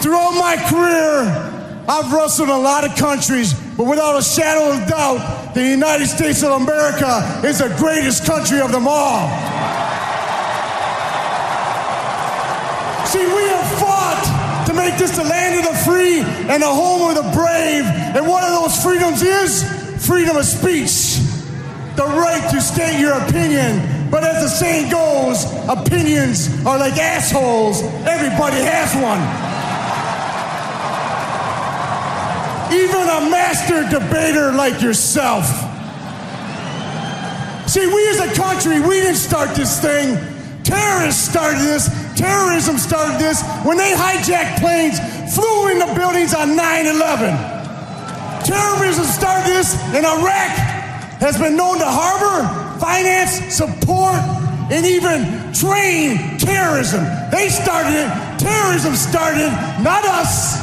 Throughout my career, I've wrestled in a lot of countries, but without a shadow of doubt, the United States of America is the greatest country of them all. See, we have fought to make this the land of the free and the home of the brave. And one of those freedoms is freedom of speech, the right to state your opinion. But as the saying goes, opinions are like assholes. Everybody has one. Even a master debater like yourself. See, we as a country, we didn't start this thing. Terrorists started this. Terrorism started this when they hijacked planes, flew into buildings on 9 11. Terrorism started this, in Iraq has been known to harbor, finance, support, and even train terrorism. They started it. Terrorism started, not us.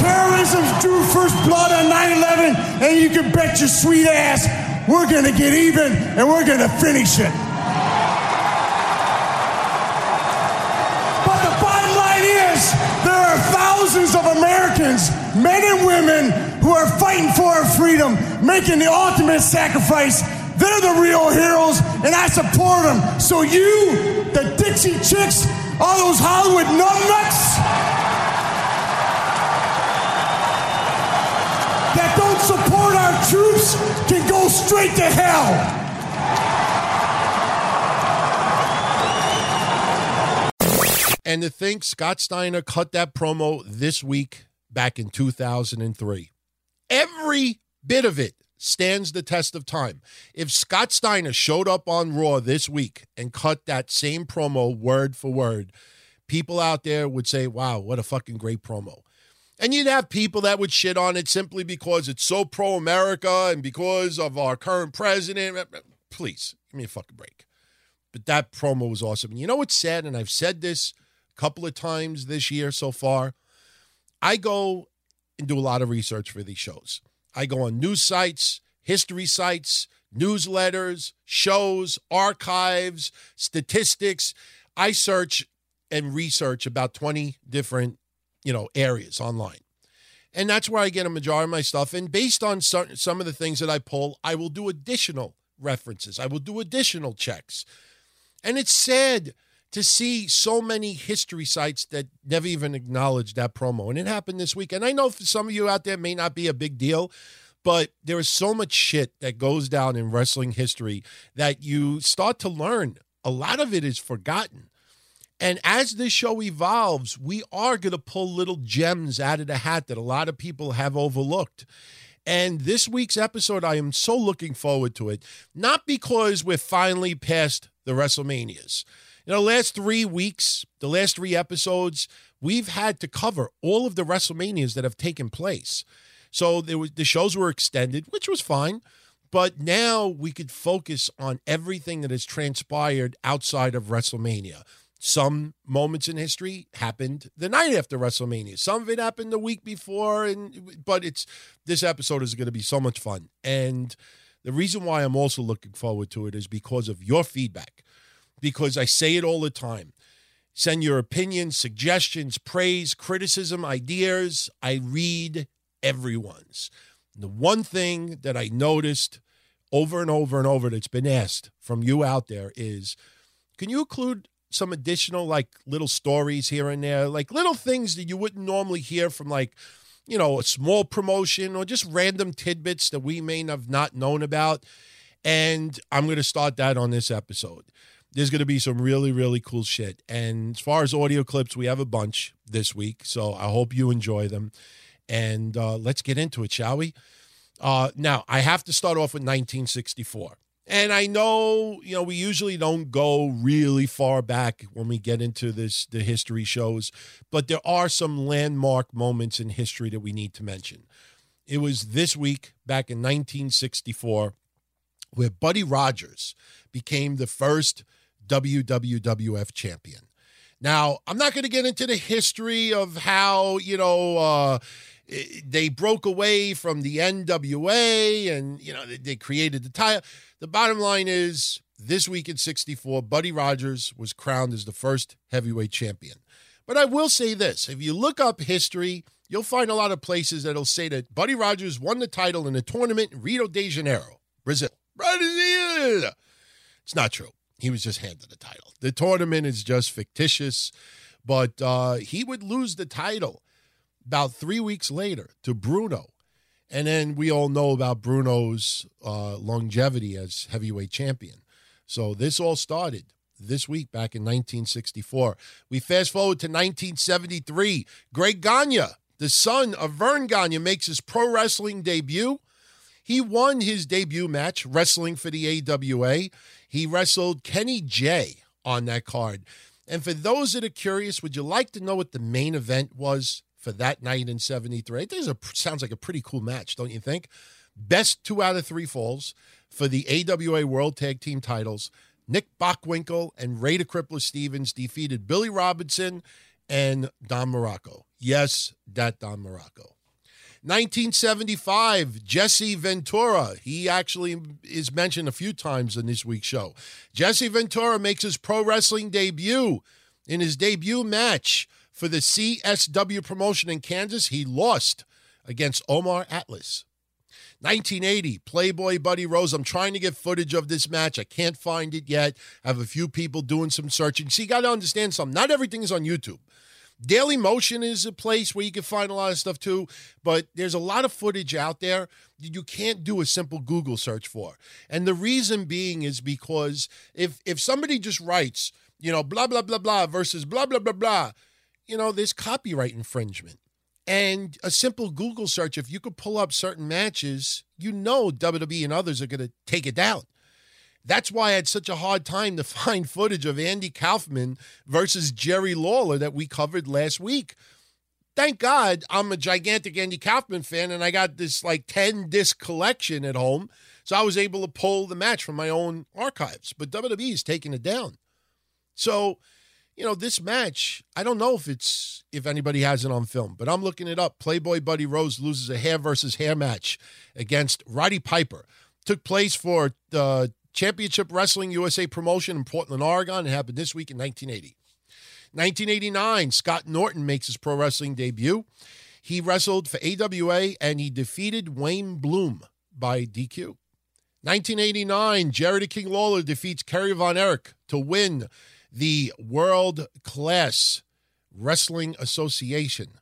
Terrorism drew first blood on 9 11, and you can bet your sweet ass we're going to get even and we're going to finish it. But the bottom line is there are thousands of Americans, men and women, who are fighting for our freedom, making the ultimate sacrifice. They're the real heroes, and I support them. So, you, the Dixie Chicks, all those Hollywood numbnuts, that don't support our troops can go straight to hell. And to think Scott Steiner cut that promo this week back in 2003. Every bit of it stands the test of time. If Scott Steiner showed up on Raw this week and cut that same promo word for word, people out there would say, wow, what a fucking great promo. And you'd have people that would shit on it simply because it's so pro America and because of our current president. Please, give me a fucking break. But that promo was awesome. And you know what's sad? And I've said this couple of times this year so far. I go and do a lot of research for these shows. I go on news sites, history sites, newsletters, shows, archives, statistics. I search and research about 20 different, you know, areas online. And that's where I get a majority of my stuff. And based on some, some of the things that I pull, I will do additional references. I will do additional checks. And it's sad to see so many history sites that never even acknowledged that promo. And it happened this week. And I know for some of you out there, may not be a big deal, but there is so much shit that goes down in wrestling history that you start to learn. A lot of it is forgotten. And as this show evolves, we are going to pull little gems out of the hat that a lot of people have overlooked. And this week's episode, I am so looking forward to it. Not because we're finally past the WrestleManias. You know, last three weeks, the last three episodes, we've had to cover all of the WrestleManias that have taken place. So there was the shows were extended, which was fine. But now we could focus on everything that has transpired outside of WrestleMania. Some moments in history happened the night after WrestleMania. Some of it happened the week before, and but it's this episode is going to be so much fun. And the reason why I'm also looking forward to it is because of your feedback because I say it all the time. Send your opinions, suggestions, praise, criticism, ideas. I read everyone's. The one thing that I noticed over and over and over that's been asked from you out there is can you include some additional like little stories here and there, like little things that you wouldn't normally hear from like, you know, a small promotion or just random tidbits that we may have not known about. And I'm going to start that on this episode there's going to be some really, really cool shit. And as far as audio clips, we have a bunch this week. So I hope you enjoy them. And uh, let's get into it, shall we? Uh, now, I have to start off with 1964. And I know, you know, we usually don't go really far back when we get into this the history shows, but there are some landmark moments in history that we need to mention. It was this week back in 1964 where Buddy Rogers became the first WWWF champion. Now, I'm not going to get into the history of how, you know, uh, they broke away from the NWA and, you know, they created the title. The bottom line is this week in 64, Buddy Rogers was crowned as the first heavyweight champion. But I will say this if you look up history, you'll find a lot of places that'll say that Buddy Rogers won the title in a tournament in Rio de Janeiro, Brazil. Brazil! It's not true. He was just handed the title. The tournament is just fictitious, but uh, he would lose the title about three weeks later to Bruno. And then we all know about Bruno's uh, longevity as heavyweight champion. So this all started this week back in 1964. We fast forward to 1973. Greg Gagne, the son of Verne Gagne, makes his pro wrestling debut. He won his debut match wrestling for the AWA. He wrestled Kenny Jay on that card. And for those that are curious, would you like to know what the main event was for that night in 73? It a, sounds like a pretty cool match, don't you think? Best two out of three falls for the AWA World Tag Team titles. Nick Bockwinkel and Ray the Crippler Stevens defeated Billy Robinson and Don Muraco. Yes, that Don Muraco. 1975, Jesse Ventura. He actually is mentioned a few times in this week's show. Jesse Ventura makes his pro wrestling debut. In his debut match for the CSW promotion in Kansas, he lost against Omar Atlas. 1980, Playboy Buddy Rose. I'm trying to get footage of this match. I can't find it yet. I have a few people doing some searching. See, you got to understand something. Not everything is on YouTube. Daily Motion is a place where you can find a lot of stuff too, but there's a lot of footage out there that you can't do a simple Google search for. And the reason being is because if if somebody just writes, you know, blah blah blah blah versus blah blah blah blah, you know, there's copyright infringement. And a simple Google search, if you could pull up certain matches, you know WWE and others are going to take it down. That's why I had such a hard time to find footage of Andy Kaufman versus Jerry Lawler that we covered last week. Thank God I'm a gigantic Andy Kaufman fan and I got this like 10 disc collection at home. So I was able to pull the match from my own archives. But WWE is taking it down. So, you know, this match, I don't know if it's if anybody has it on film, but I'm looking it up. Playboy Buddy Rose loses a hair versus hair match against Roddy Piper. Took place for uh, Championship Wrestling USA promotion in Portland, Oregon. It happened this week in 1980. 1989, Scott Norton makes his pro wrestling debut. He wrestled for AWA and he defeated Wayne Bloom by DQ. 1989, Jerry King Lawler defeats Kerry Von Erich to win the World Class Wrestling Association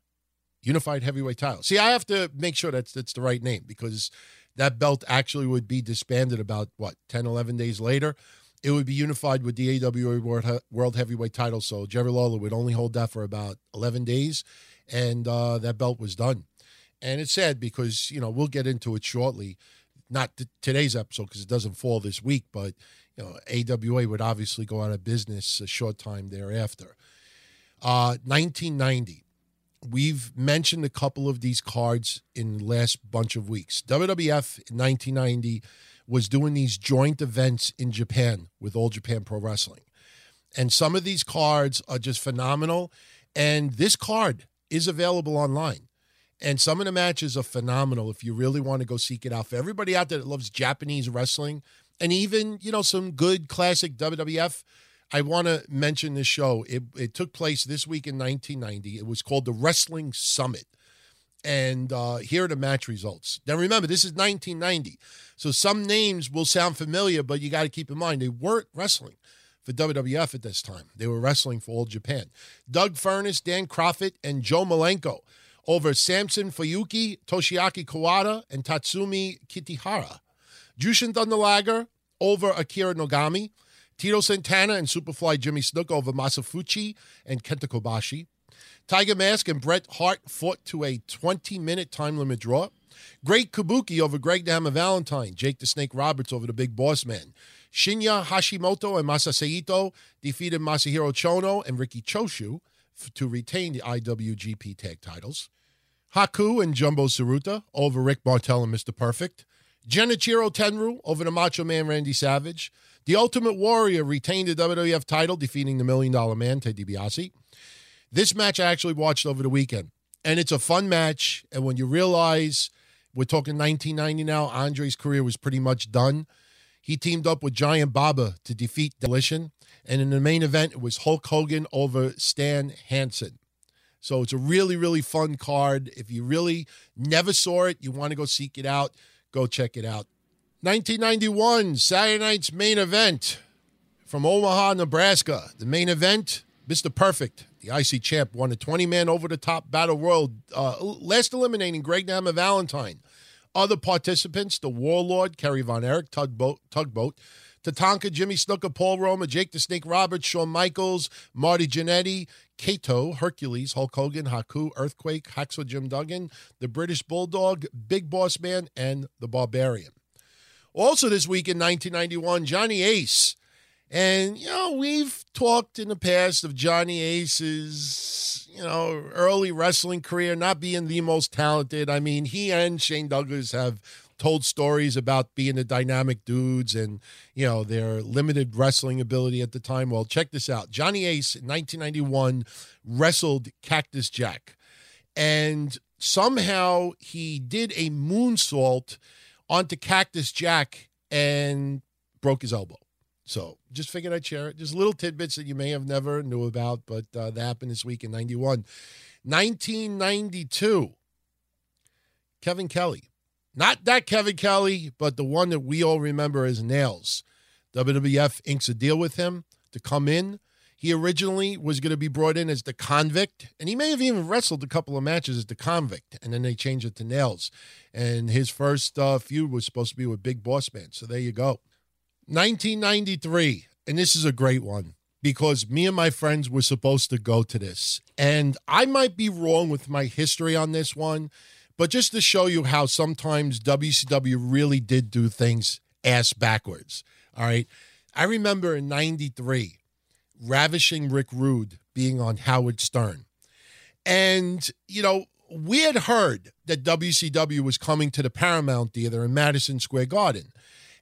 Unified Heavyweight title. See, I have to make sure that's that's the right name because that belt actually would be disbanded about, what, 10, 11 days later. It would be unified with the AWA World, Heavyweight title. So Jerry Lawler would only hold that for about 11 days, and uh, that belt was done. And it's sad because, you know, we'll get into it shortly. Not today's episode because it doesn't fall this week, but, you know, AWA would obviously go out of business a short time thereafter. Uh, 1990 we've mentioned a couple of these cards in the last bunch of weeks. WWF in 1990 was doing these joint events in Japan with All Japan Pro Wrestling. And some of these cards are just phenomenal. And this card is available online. And some of the matches are phenomenal if you really want to go seek it out. For everybody out there that loves Japanese wrestling and even, you know, some good classic WWF I want to mention this show. It, it took place this week in 1990. It was called the Wrestling Summit. And uh, here are the match results. Now, remember, this is 1990. So some names will sound familiar, but you got to keep in mind they weren't wrestling for WWF at this time. They were wrestling for All Japan. Doug Furnas, Dan Kroffat, and Joe Malenko over Samson Fuyuki, Toshiaki Kawada, and Tatsumi Kitahara. Jushin Thunder Liger over Akira Nogami. Tito Santana and Superfly Jimmy Snuka over Masa Fuchi and Kenta Kobashi. Tiger Mask and Bret Hart fought to a 20 minute time limit draw. Great Kabuki over Greg the Hammer Valentine. Jake the Snake Roberts over the Big Boss Man. Shinya Hashimoto and Masa defeated Masahiro Chono and Riki Choshu to retain the IWGP Tag titles. Haku and Jumbo Tsuruta over Rick Martel and Mr. Perfect. Genichiro Tenryu over the Macho Man Randy Savage. The Ultimate Warrior retained the WWF title, defeating the Million Dollar Man, Ted DiBiase. This match I actually watched over the weekend, and it's a fun match. And when you realize we're talking 1990 now, Andre's career was pretty much done. He teamed up with Giant Baba to defeat Demolition. And in the main event, it was Hulk Hogan over Stan Hansen. So it's a really, really fun card. If you really never saw it, you want to go seek it out, go check it out. 1991, Saturday night's main event from Omaha, Nebraska. The main event, Mr. Perfect, the IC champ, won a 20 man over the top battle royal, uh, last eliminating Greg Nama Valentine. Other participants, the Warlord, Kerry Von Erich, Tugboat, Tugboat Tatanka, Jimmy Snuka, Paul Roma, Jake the Snake Roberts, Shawn Michaels, Marty Jannetty, Kato, Hercules, Hulk Hogan, Haku, Earthquake, Hacksaw Jim Duggan, the British Bulldog, Big Boss Man, and the Barbarian. Also, this week in 1991, Johnny Ace. And, you know, we've talked in the past of Johnny Ace's, you know, early wrestling career not being the most talented. I mean, he and Shane Douglas have told stories about being the dynamic dudes and you know their limited wrestling ability at the time. Well, check this out. Johnny Ace in 1991 wrestled Cactus Jack, and somehow he did a moonsault onto Cactus Jack and broke his elbow. So just figured I'd share it. Just little tidbits that you may have never knew about, but uh, that happened this week in 91. 1992, Kevin Kelly not that Kevin Kelly, but the one that we all remember as Nails. WWF inks a deal with him to come in. He originally was going to be brought in as the convict, and he may have even wrestled a couple of matches as the convict, and then they changed it to Nails. And his first uh, feud was supposed to be with Big Boss Man. So there you go. 1993, and this is a great one because me and my friends were supposed to go to this. And I might be wrong with my history on this one but just to show you how sometimes WCW really did do things ass backwards. All right. I remember in 93, ravishing Rick Rude being on Howard Stern. And, you know, we had heard that WCW was coming to the Paramount Theater in Madison Square Garden.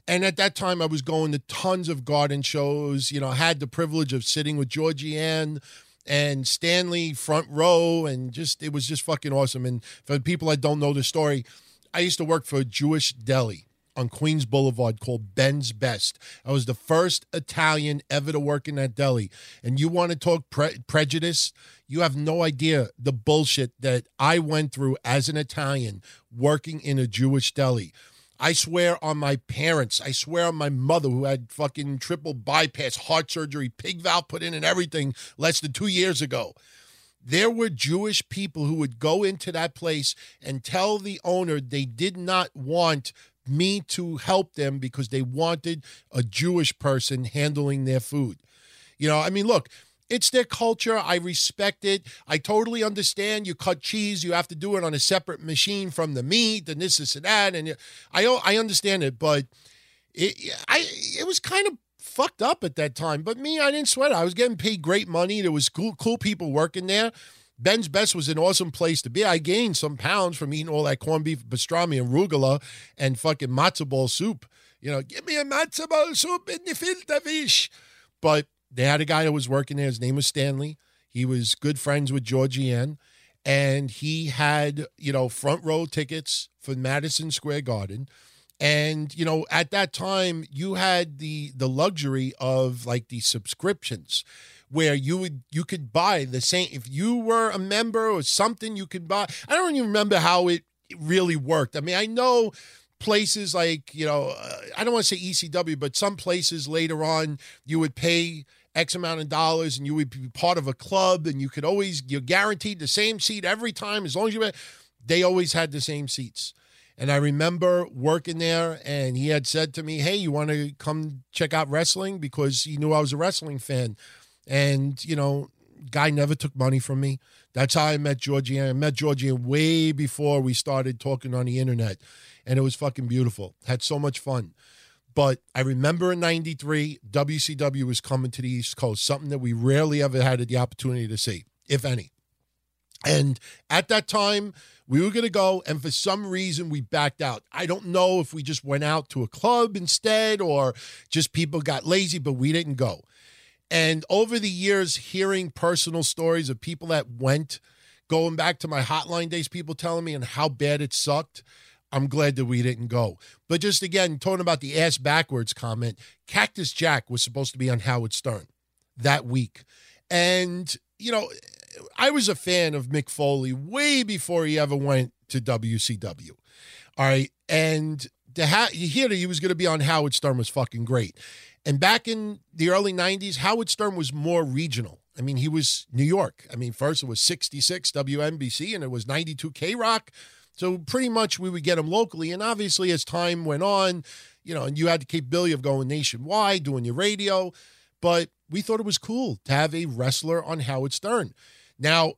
And at that time, I was going to tons of garden shows. You know, I had the privilege of sitting with Georgiann and Stanley front row, and just it was just fucking awesome. And for people that don't know the story, I used to work for a Jewish deli on Queens Boulevard called Ben's Best. I was the first Italian ever to work in that deli. And you want to talk pre- prejudice? You have no idea the bullshit that I went through as an Italian working in a Jewish deli. I swear on my parents. I swear on my mother who had fucking triple bypass, heart surgery, pig valve put in, and everything less than two years ago. There were Jewish people who would go into that place and tell the owner they did not want me to help them because they wanted a Jewish person handling their food. You know, I mean, look, it's their culture. I respect it. I totally understand. You cut cheese, you have to do it on a separate machine from the meat, and this, this, and that. And I, I understand it, but it, I, it was kind of fucked up at that time. But me, I didn't sweat it. I was getting paid great money. There was cool, cool people working there. Ben's Best was an awesome place to be. I gained some pounds from eating all that corned beef pastrami and arugula and fucking matzo ball soup. You know, give me a matzo ball soup in the filter fish. But they had a guy that was working there. His name was Stanley. He was good friends with Georgiann. And he had, you know, front row tickets for Madison Square Garden. And, you know, at that time you had the the luxury of like the subscriptions where you would you could buy the same if you were a member or something you could buy. I don't even remember how it really worked. I mean, I know places like you know uh, i don't want to say ecw but some places later on you would pay X amount of dollars and you would be part of a club and you could always, you're guaranteed the same seat every time as long as you, they always had the same seats. And I remember working there and he had said to me, Hey, you want to come check out wrestling? Because he knew I was a wrestling fan. And, you know, Guy never took money from me. That's how I met Georgie. I met Georgie way before we started talking on the internet, and it was fucking beautiful. Had so much fun. But I remember in 93, WCW was coming to the East Coast, something that we rarely ever had the opportunity to see, if any. And at that time, we were going to go, and for some reason, we backed out. I don't know if we just went out to a club instead or just people got lazy, but we didn't go. And over the years, hearing personal stories of people that went, going back to my hotline days, people telling me and how bad it sucked. I'm glad that we didn't go. But just again, talking about the ass backwards comment, Cactus Jack was supposed to be on Howard Stern that week. And, you know, I was a fan of Mick Foley way before he ever went to WCW. All right. And to ha- hear that he was going to be on Howard Stern was fucking great. And back in the early 90s, Howard Stern was more regional. I mean, he was New York. I mean, first it was 66 WNBC and it was 92 K Rock. So pretty much we would get him locally. And obviously, as time went on, you know, and you had the capability of going nationwide, doing your radio. But we thought it was cool to have a wrestler on Howard Stern. Now,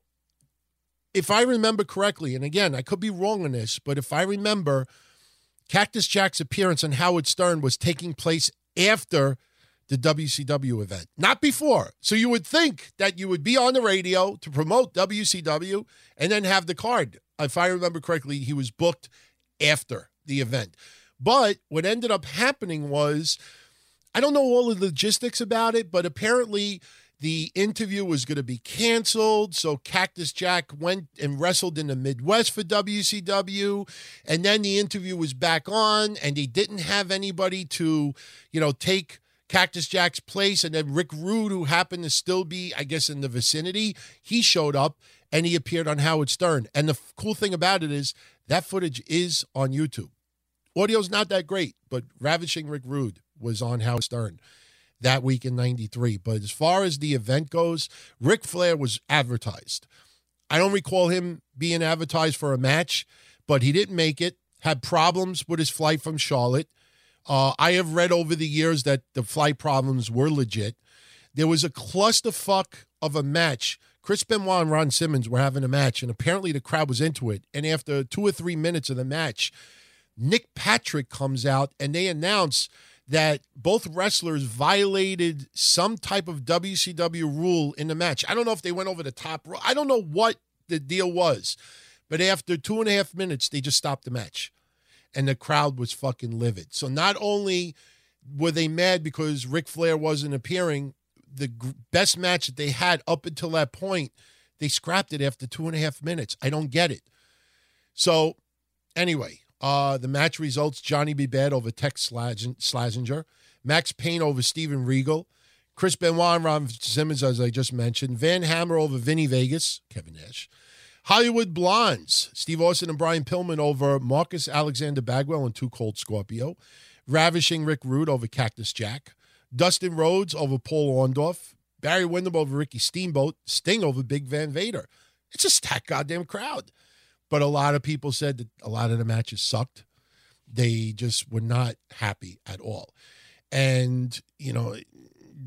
if I remember correctly, and again, I could be wrong on this, but if I remember, Cactus Jack's appearance on Howard Stern was taking place after the WCW event, not before. So you would think that you would be on the radio to promote WCW and then have the card. If I remember correctly, he was booked after the event. But what ended up happening was, I don't know all the logistics about it, but apparently the interview was going to be canceled. So Cactus Jack went and wrestled in the Midwest for WCW. And then the interview was back on, and they didn't have anybody to, you know, take Cactus Jack's place. And then Rick Rude, who happened to still be, I guess, in the vicinity, he showed up and he appeared on Howard Stern. And the cool thing about it is that footage is on YouTube. Audio's not that great, but Ravishing Rick Rude was on Howard Stern that week in 93. But as far as the event goes, Ric Flair was advertised. I don't recall him being advertised for a match, but he didn't make it, had problems with his flight from Charlotte. Uh, I have read over the years that the flight problems were legit. There was a clusterfuck of a match. Chris Benoit and Ron Simmons were having a match, and apparently the crowd was into it. And after two or three minutes of the match, Nick Patrick comes out and they announce that both wrestlers violated some type of WCW rule in the match. I don't know if they went over the top. I don't know what the deal was, but after two and a half minutes, they just stopped the match, and the crowd was fucking livid. So not only were they mad because Ric Flair wasn't appearing, the best match that they had up until that point, they scrapped it after two and a half minutes. I don't get it. So anyway, uh, the match results Johnny B. Bad over Tex Slazenger, Max Payne over Steven Regal, Chris Benoit and Ron Simmons, as I just mentioned, Van Hammer over Vinny Vegas, Kevin Nash, Hollywood Blondes, Steve Austin and Brian Pillman over Marcus Alexander Bagwell and Two Cold Scorpio, Ravishing Rick Rude over Cactus Jack, Dustin Rhodes over Paul Orndorff, Barry Windham over Ricky Steamboat, Sting over Big Van Vader. It's a stacked goddamn crowd. But a lot of people said that a lot of the matches sucked. They just were not happy at all. And, you know,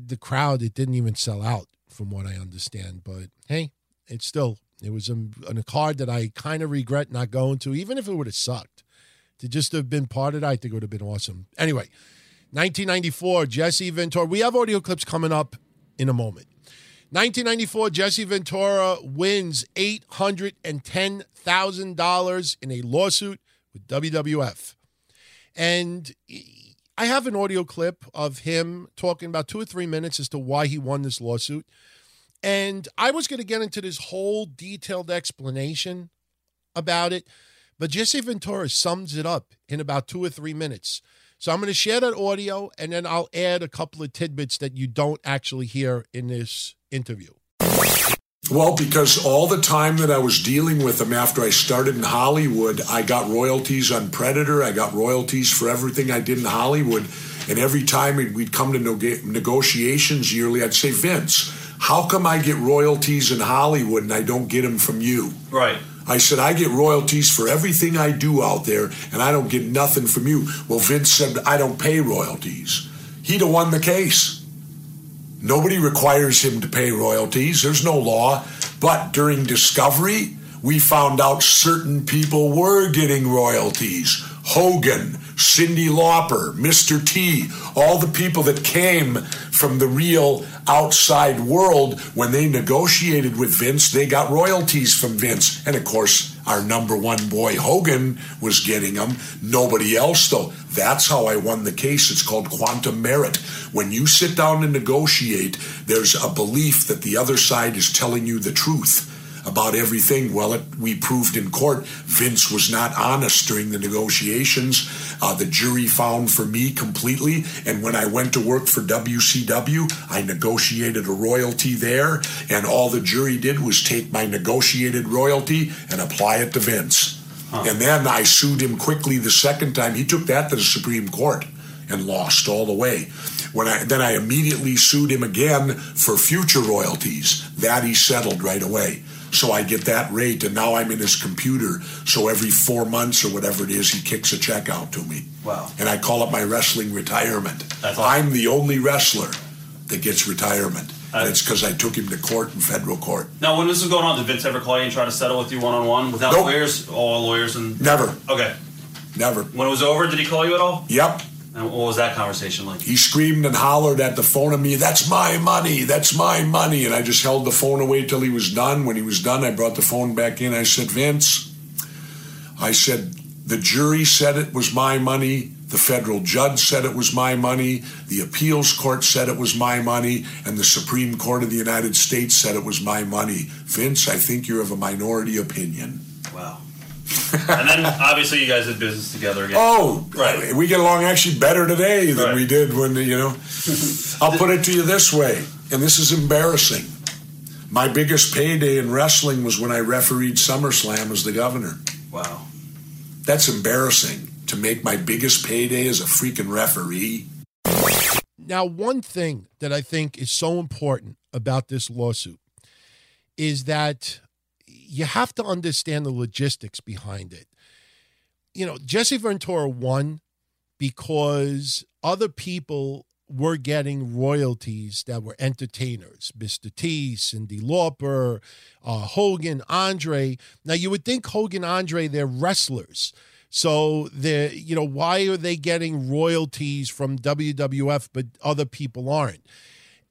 the crowd, it didn't even sell out from what I understand. But hey, it's still, it was a, a card that I kind of regret not going to, even if it would have sucked. To just have been part of it, I think it would have been awesome. Anyway, 1994, Jesse Ventura. We have audio clips coming up in a moment. 1994, Jesse Ventura wins $810,000 in a lawsuit with WWF. And I have an audio clip of him talking about two or three minutes as to why he won this lawsuit. And I was going to get into this whole detailed explanation about it, but Jesse Ventura sums it up in about two or three minutes. So I'm going to share that audio and then I'll add a couple of tidbits that you don't actually hear in this interview. Well, because all the time that I was dealing with him after I started in Hollywood, I got royalties on Predator. I got royalties for everything I did in Hollywood. And every time we'd come to negotiations yearly, I'd say, Vince, how come I get royalties in Hollywood and I don't get them from you? Right. I said, I get royalties for everything I do out there, and I don't get nothing from you. Well, Vince said, I don't pay royalties. He'd have won the case. Nobody requires him to pay royalties. There's no law. But during discovery, we found out certain people were getting royalties. Hogan, Cyndi Lauper, Mr. T, all the people that came from the real outside world, when they negotiated with Vince, they got royalties from Vince. And of course, our number one boy Hogan was getting them. Nobody else, though. That's how I won the case. It's called quantum meruit. When you sit down and negotiate, there's a belief that the other side is telling you the truth about everything. Well, it, we proved in court Vince was not honest during the negotiations. Uh, the jury found for me completely. And when I went to work for WCW, I negotiated a royalty there. And all the jury did was take my negotiated royalty and apply it to Vince. Huh. And then I sued him quickly the second time. He took that to the Supreme Court and lost all the way. When I then I immediately sued him again for future royalties. That he settled right away. So I get that rate, and now I'm in his computer. So every four months or whatever it is, he kicks a check out to me. Wow. And I call it my wrestling retirement. Awesome. I'm the only wrestler that gets retirement. Uh, and it's because I took him to court in federal court. Now, when this was going on, did Vince ever call you and try to settle with you one on one without nope. lawyers? All lawyers and never. Okay. Never. When it was over, did he call you at all? Yep. And what was that conversation like? He screamed and hollered at the phone at me, That's my money, that's my money. And I just held the phone away till he was done. When he was done, I brought the phone back in. I said, Vince, I said, the jury said it was my money. The federal judge said it was my money. The appeals court said it was my money. And the Supreme Court of the United States said it was my money. Vince, I think you're of a minority opinion. Wow and then obviously you guys did business together again. Oh, right. We get along actually better today than right. we did when you know. I'll put it to you this way, and this is embarrassing. My biggest payday in wrestling was when I refereed SummerSlam as the governor. Wow. That's embarrassing to make my biggest payday as a freaking referee. Now, one thing that I think is so important about this lawsuit is that you have to understand the logistics behind it. You know, Jesse Ventura won because other people were getting royalties that were entertainers. Mr. T, Cyndi Lauper, uh, Hogan, Andre. Now, you would think Hogan, Andre, they're wrestlers. So they're, you know, why are they getting royalties from WWF but other people aren't?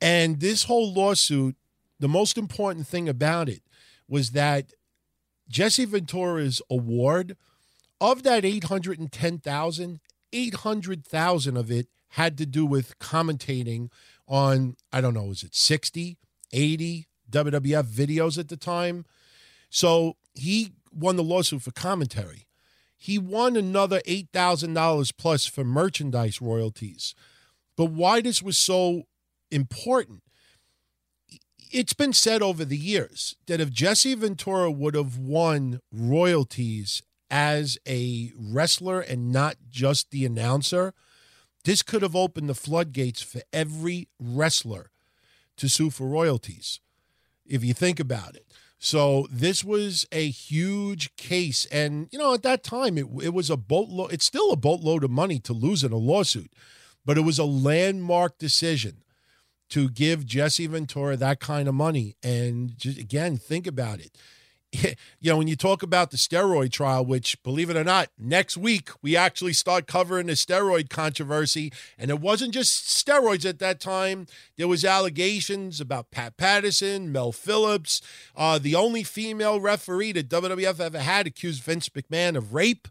And this whole lawsuit, the most important thing about it was that Jesse Ventura's award of that 810,000, 800,000 of it had to do with commentating on I don't know, was it 60, 80 WWF videos at the time? So he won the lawsuit for commentary. He won another $8,000 plus for merchandise royalties. But why this was so important it's been said over the years that if Jesse Ventura would have won royalties as a wrestler and not just the announcer, this could have opened the floodgates for every wrestler to sue for royalties, if you think about it. So this was a huge case. And, you know, at that time, it, it was a boatload, it's still a boatload of money to lose in a lawsuit, but it was a landmark decision to give Jesse Ventura that kind of money. And just, again, think about it. You know, when you talk about the steroid trial, which, believe it or not, next week we actually start covering the steroid controversy. And it wasn't just steroids at that time. There was allegations about Pat Patterson, Mel Phillips. Uh, the only female referee that WWF ever had accused Vince McMahon of rape.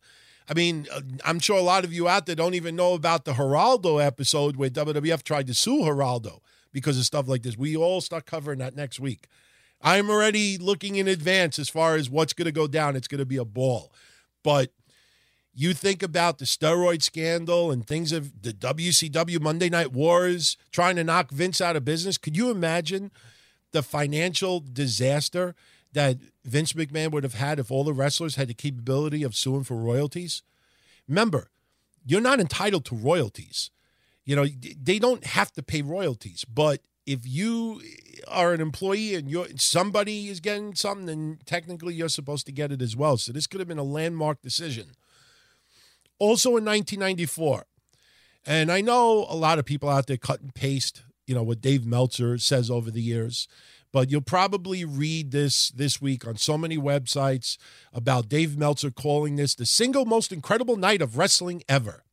I mean, uh, I'm sure a lot of you out there don't even know about the Geraldo episode where WWF tried to sue Geraldo because of stuff like this. We all start covering that next week. I'm already looking in advance as far as what's going to go down. It's going to be a ball. But you think about the steroid scandal and things of the WCW Monday Night Wars trying to knock Vince out of business. Could you imagine the financial disaster that Vince McMahon would have had if all the wrestlers had the capability of suing for royalties? Remember, you're not entitled to royalties. You know, they don't have to pay royalties, but if you are an employee and you're somebody is getting something, then technically you're supposed to get it as well. So this could have been a landmark decision. Also in 1994, and I know a lot of people out there cut and paste, you know, what Dave Meltzer says over the years. But you'll probably read this this week on so many websites about Dave Meltzer calling this the single most incredible night of wrestling ever.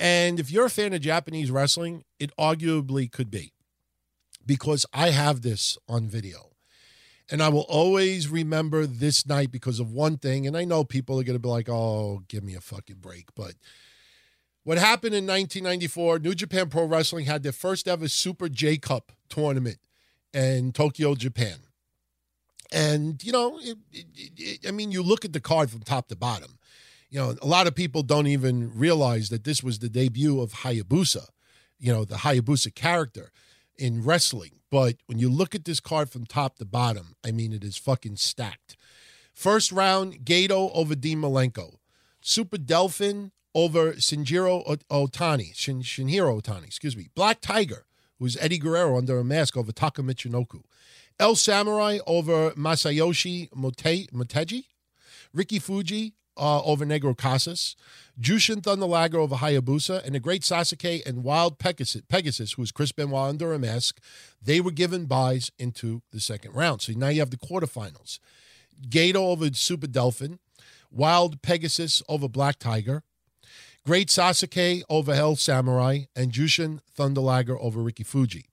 And if you're a fan of Japanese wrestling, it arguably could be because I have this on video. And I will always remember this night because of one thing. And I know people are going to be like, oh, give me a fucking break. But what happened in 1994, New Japan Pro Wrestling had their first ever Super J Cup tournament in Tokyo, Japan. And, you know, it, it, it, I mean, you look at the card from top to bottom. You know, a lot of people don't even realize that this was the debut of Hayabusa, you know, the Hayabusa character in wrestling. But when you look at this card from top to bottom, I mean, it is fucking stacked. First round, Gedo over Dean Malenko. Super Delphin over Shinjiro Otani. Shin, Otani, excuse me. Black Tiger, who's Eddie Guerrero under a mask over Taka Michinoku. El Samurai over Masayoshi Mote, Motegi. Ricky Fuji uh, over Negro Casas. Jushin Thunder Liger over Hayabusa. And the great Sasuke and Wild Pegasus, Pegasus who was Chris Benoit under a mask, they were given byes into the second round. So now you have the quarterfinals. Gedo over Super Delphin. Wild Pegasus over Black Tiger. Great Sasuke over El Samurai, and Jushin Thunder Liger over Ricky Fuji.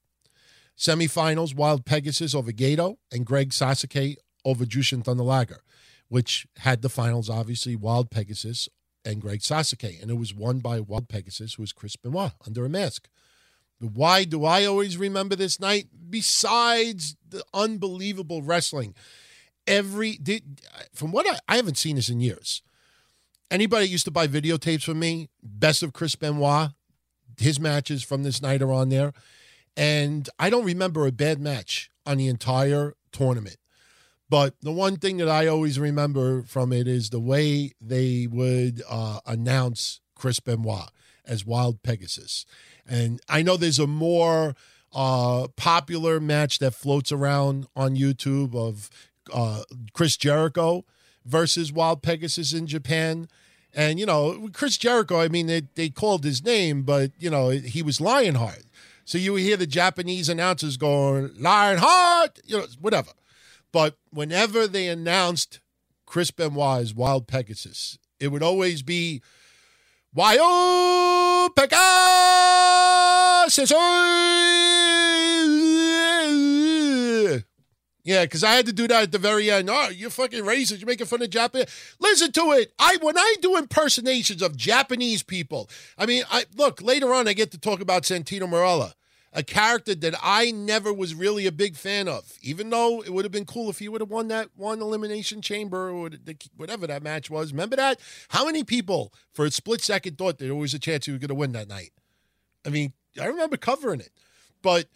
Semifinals, Wild Pegasus over Gedo, and Great Sasuke over Jushin Thunder Liger, which had the finals, obviously, Wild Pegasus and Great Sasuke. And it was won by Wild Pegasus, who was Chris Benoit under a mask. Why do I always remember this night? Besides the unbelievable wrestling, every did, from what I, I haven't seen this in years Anybody used to buy videotapes from me, best of Chris Benoit, his matches from this night are on there. And I don't remember a bad match on the entire tournament. But the one thing that I always remember from it is the way they would uh, announce Chris Benoit as Wild Pegasus. And I know there's a more uh, popular match that floats around on YouTube of uh, Chris Jericho versus Wild Pegasus in Japan. And, you know, Chris Jericho, I mean, they, they called his name, but, you know, he was Lionheart. So you would hear the Japanese announcers going, Lionheart, you know, whatever. But whenever they announced Chris Benoit as Wild Pegasus, it would always be Wild Pegasus. Yeah, because I had to do that at the very end. Oh, you're fucking racist. You're making fun of Japan. Listen to it. I when I do impersonations of Japanese people, I mean, I look later on. I get to talk about Santino Marella, a character that I never was really a big fan of. Even though it would have been cool if he would have won that one elimination chamber or whatever that match was. Remember that? How many people for a split second thought there was a chance he was going to win that night? I mean, I remember covering it, but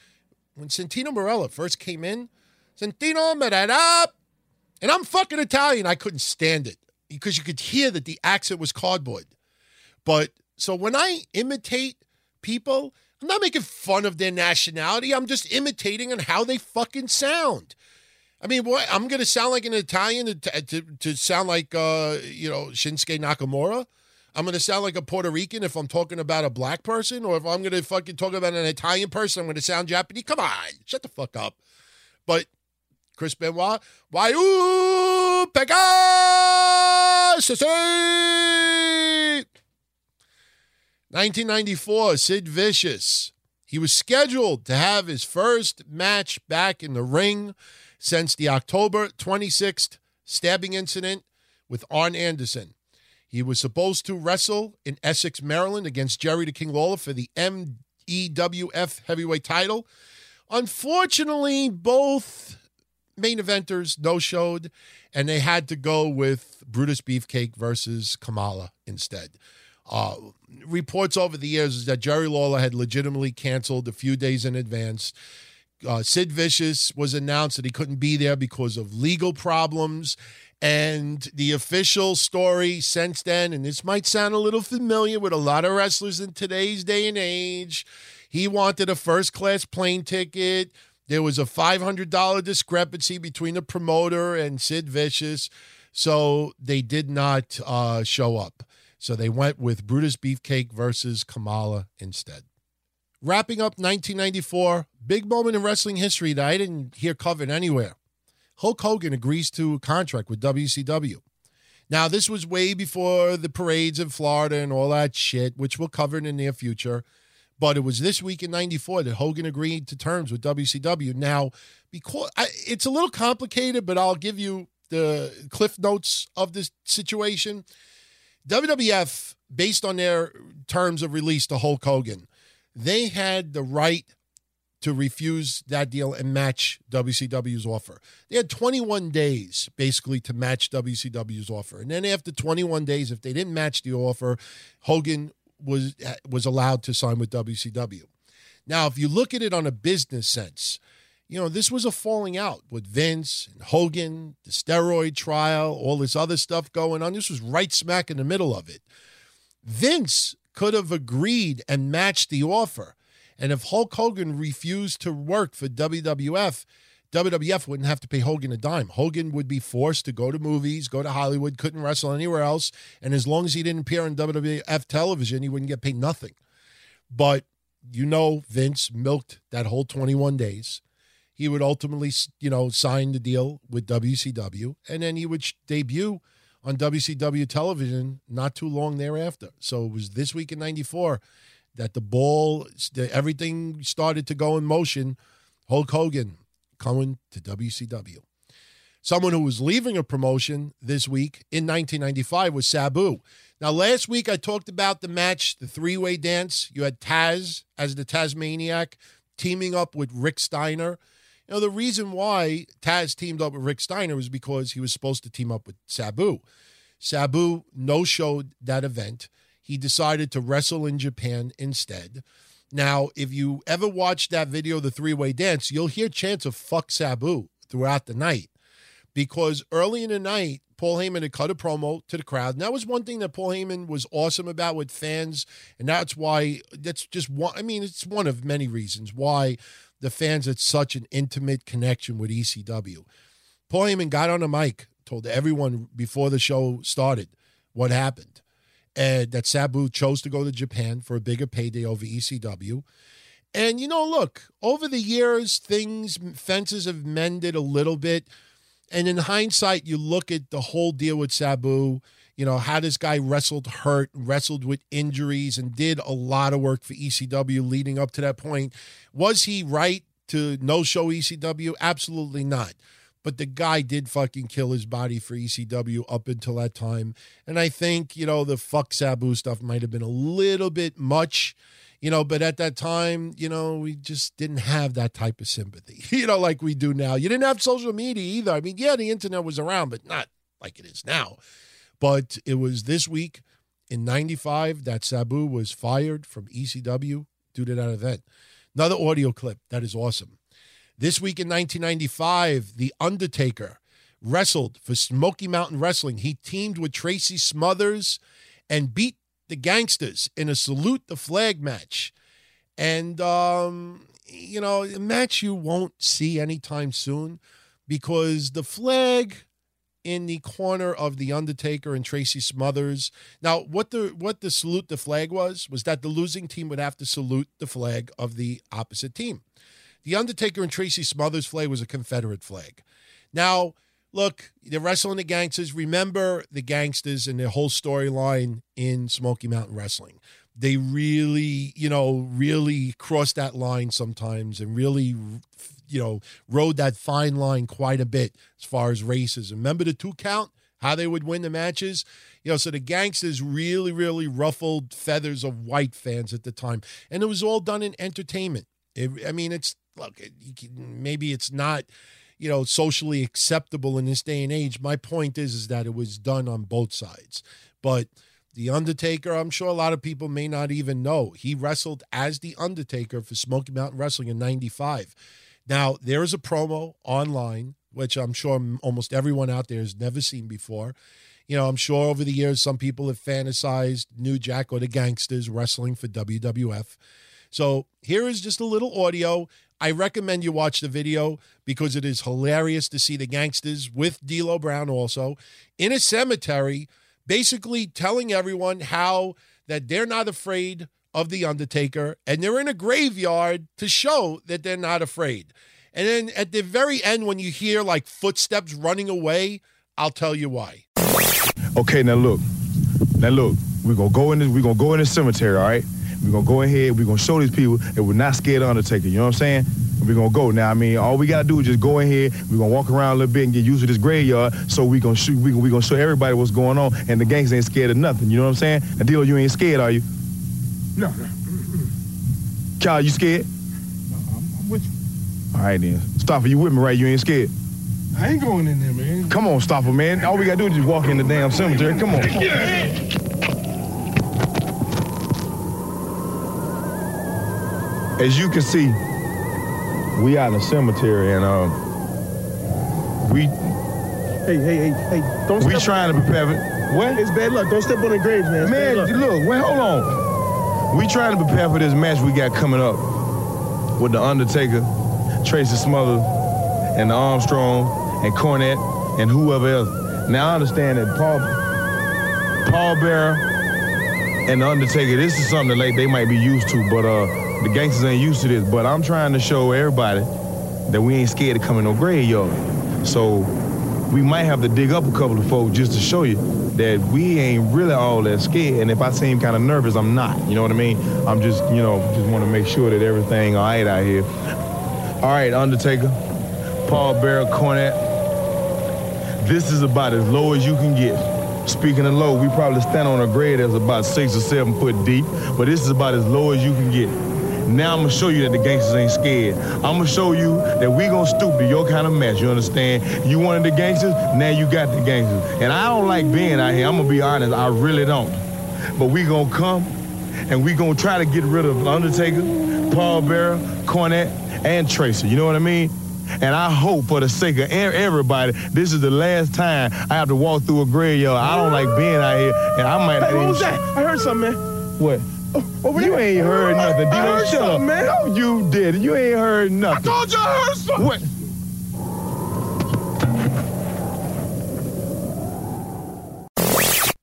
when Santino Marella first came in. Santino Merera. And I'm fucking Italian. I couldn't stand it because you could hear that the accent was cardboard. But so when I imitate people, I'm not making fun of their nationality. I'm just imitating on how they fucking sound. I mean, what I'm going to sound like an Italian to, to, to sound like, uh, you know, Shinsuke Nakamura. I'm going to sound like a Puerto Rican if I'm talking about a black person, or if I'm going to fucking talk about an Italian person, I'm going to sound Japanese. Come on, shut the fuck up. But Chris Benoit. why Waiu Pegasus! 1994, Sid Vicious. He was scheduled to have his first match back in the ring since the October 26th stabbing incident with Arn Anderson. He was supposed to wrestle in Essex, Maryland against Jerry the King Lawler for the MEWF heavyweight title. Unfortunately, both main eventers no showed, and they had to go with Brutus Beefcake versus Kamala instead. Uh, reports over the years is that Jerry Lawler had legitimately canceled a few days in advance. Uh, Sid Vicious was announced that he couldn't be there because of legal problems. And the official story since then, and this might sound a little familiar with a lot of wrestlers in today's day and age, he wanted a first class plane ticket there was a $500 discrepancy between the promoter and Sid Vicious, so they did not uh, show up. So they went with Brutus Beefcake versus Kamala instead. wrapping up 1994, big moment in wrestling history that I didn't hear covered anywhere. Hulk Hogan agrees to a contract with WCW. Now, this was way before the parades in Florida and all that shit, which we'll cover in the near future. But it was this week in 94 that Hogan agreed to terms with WCW. Now, because I, it's a little complicated, but I'll give you the cliff notes of this situation. WWF, based on their terms of release to Hulk Hogan, they had the right to refuse that deal and match WCW's offer. They had 21 days basically to match WCW's offer. And then after 21 days, if they didn't match the offer, Hogan was was allowed to sign with WCW. Now, if you look at it on a business sense, you know, this was a falling out with Vince and Hogan, the steroid trial, all this other stuff going on. This was right smack in the middle of it. Vince could have agreed and matched the offer. And if Hulk Hogan refused to work for WWF, WWF wouldn't have to pay Hogan a dime. Hogan would be forced to go to movies, go to Hollywood, couldn't wrestle anywhere else. And as long as he didn't appear on WWF television, he wouldn't get paid nothing. But you know, Vince milked that whole 21 days. He would ultimately, you know, sign the deal with WCW, and then he would debut on WCW television not too long thereafter. So it was this week in 94 that the ball, everything started to go in motion. Hulk Hogan coming to WCW. Someone who was leaving a promotion this week in 1995 was Sabu. Now, last week I talked about the match, the three way dance. You had Taz as the Tasmaniac teaming up with Rick Steiner. You know, the reason why Taz teamed up with Rick Steiner was because he was supposed to team up with Sabu. Sabu no showed that event. He decided to wrestle in Japan instead. Now, if you ever watch that video, the three way dance, you'll hear chants of fuck Sabu throughout the night because early in the night, Paul Heyman had cut a promo to the crowd. And that was one thing that Paul Heyman was awesome about with fans. And that's why, that's just one, I mean, it's one of many reasons why the fans had such an intimate connection with ECW. Paul Heyman got on a mic, told everyone before the show started what happened and that Sabu chose to go to Japan for a bigger payday over ECW. And you know, look, over the years, things fences have mended a little bit. And in hindsight, you look at the whole deal with Sabu, you know, how this guy wrestled hurt, wrestled with injuries, and did a lot of work for ECW leading up to that point. Was he right to no show ECW? Absolutely not but the guy did fucking kill his body for ECW up until that time. And I think, you know, the fuck Sabu stuff might have been a little bit much, you know, but at that time, you know, we just didn't have that type of sympathy, you know, like we do now. You didn't have social media either. I mean, yeah, the internet was around, but not like it is now. But it was this week in 95 that Sabu was fired from ECW due to that event. Another audio clip that is awesome. This week in 1995, The Undertaker wrestled for Smoky Mountain Wrestling. He teamed with Tracy Smothers and beat the Gangstas in a salute the flag match. And, um, you know, a match you won't see anytime soon because the flag in the corner of the Undertaker and Tracy Smothers. Now, what the what the salute the flag was was that the losing team would have to salute the flag of the opposite team. The Undertaker and Tracy Smothers flag was a Confederate flag. Now, look, they're wrestling the Gangstas. Remember the Gangstas and their whole storyline in Smoky Mountain Wrestling. They really, you know, really crossed that line sometimes and really, you know, rode that fine line quite a bit as far as races. Remember the two count? How they would win the matches? You know, so the Gangstas really, really ruffled feathers of white fans at the time. And it was all done in entertainment. It, I mean, it's look, maybe it's not, you know, socially acceptable in this day and age. My point is, is that it was done on both sides. But the Undertaker, I'm sure a lot of people may not even know. He wrestled as the Undertaker for Smoky Mountain Wrestling in '95. Now there is a promo online, which I'm sure almost everyone out there has never seen before. You know, I'm sure over the years some people have fantasized New Jack or the Gangstas wrestling for WWF. So here is just a little audio. I recommend you watch the video because it is hilarious to see the Gangstas with D'Lo Brown also in a cemetery, basically telling everyone how that they're not afraid of The Undertaker, and they're in a graveyard to show that they're not afraid. And then at the very end, when you hear like footsteps running away, I'll tell you why. Okay, now look. Now look, we're gonna go in this, we're gonna go in the cemetery, all right? We're gonna go ahead, we're gonna show these people that we're not scared of Undertaker, you know what I'm saying? We're gonna go. Now, I mean, all we gotta do is just go in here, we're gonna walk around a little bit and get used to this graveyard, so we gonna shoot, we, we gonna show everybody what's going on, and the gangs ain't scared of nothing, you know what I'm saying? Adil, you ain't scared, are you? No, no. Kyle, you scared? I'm with you. All right then. Stopper, you with me, right? You ain't scared? I ain't going in there, man. Come on, Stopper, man. All we gotta do is just walk in the damn cemetery. Come on. As you can see, we out in the cemetery and um, we Hey, hey, hey, hey. Don't we step trying to prepare it. What? It's bad luck. Don't step on the graves, man. It's Man, look, wait, hold on. We trying to prepare for this match we got coming up with the Undertaker, Tracy Smothers, and the Armstrong, and Cornette, and whoever else. Now I understand that Paul, Paul Bearer, and the Undertaker. This is something that like, they might be used to, but uh, the Gangstas ain't used to this. But I'm trying to show everybody that we ain't scared to come in no graveyard. So we might have to dig up a couple of folks just to show you that we ain't really all that scared. And if I seem kind of nervous, I'm not. You know what I mean? I'm just, you know, just want to make sure that everything all right out here. All right, Undertaker, Paul Bearer, Cornette. This is about as low as you can get. Speaking of low, we probably stand on a grade that's about six or seven foot deep, but this is about as low as you can get. Now I'm gonna show you that the Gangstas ain't scared. I'm gonna show you that we gonna stoop to your kind of match. You understand? You wanted the Gangstas, now you got the Gangstas. And I don't like being out here. I'm gonna be honest, I really don't. But we gonna come and we gonna try to get rid of Undertaker, Paul Bearer, Cornette, and Tracer. You know what I mean? And I hope for the sake of everybody, this is the last time I have to walk through a graveyard. I don't like being out here, and I might not Hey, what was that? I heard something, man. What? Over You ain't heard I- nothing. I Dino, heard shut up. something, man. No, you did. You ain't heard nothing. I told you I heard something. What?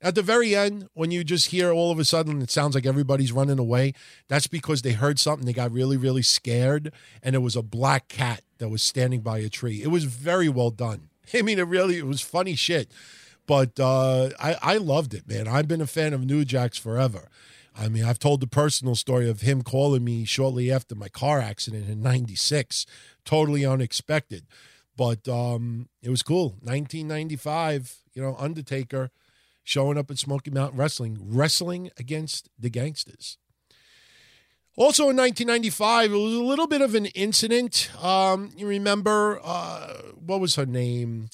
At the very end, when you just hear all of a sudden it sounds like everybody's running away, that's because they heard something. They got really, really scared, and it was a black cat that was standing by a tree. It was very well done. I mean, it really it was funny shit, but uh, I I loved it, man. I've been a fan of New Jacks forever. I mean, I've told the personal story of him calling me shortly after my car accident in '96, totally unexpected, but um, it was cool. 1995, you know, Undertaker showing up at Smoky Mountain Wrestling, wrestling against the Gangstas. Also in 1995, it was a little bit of an incident. Um, you remember, uh, what was her name?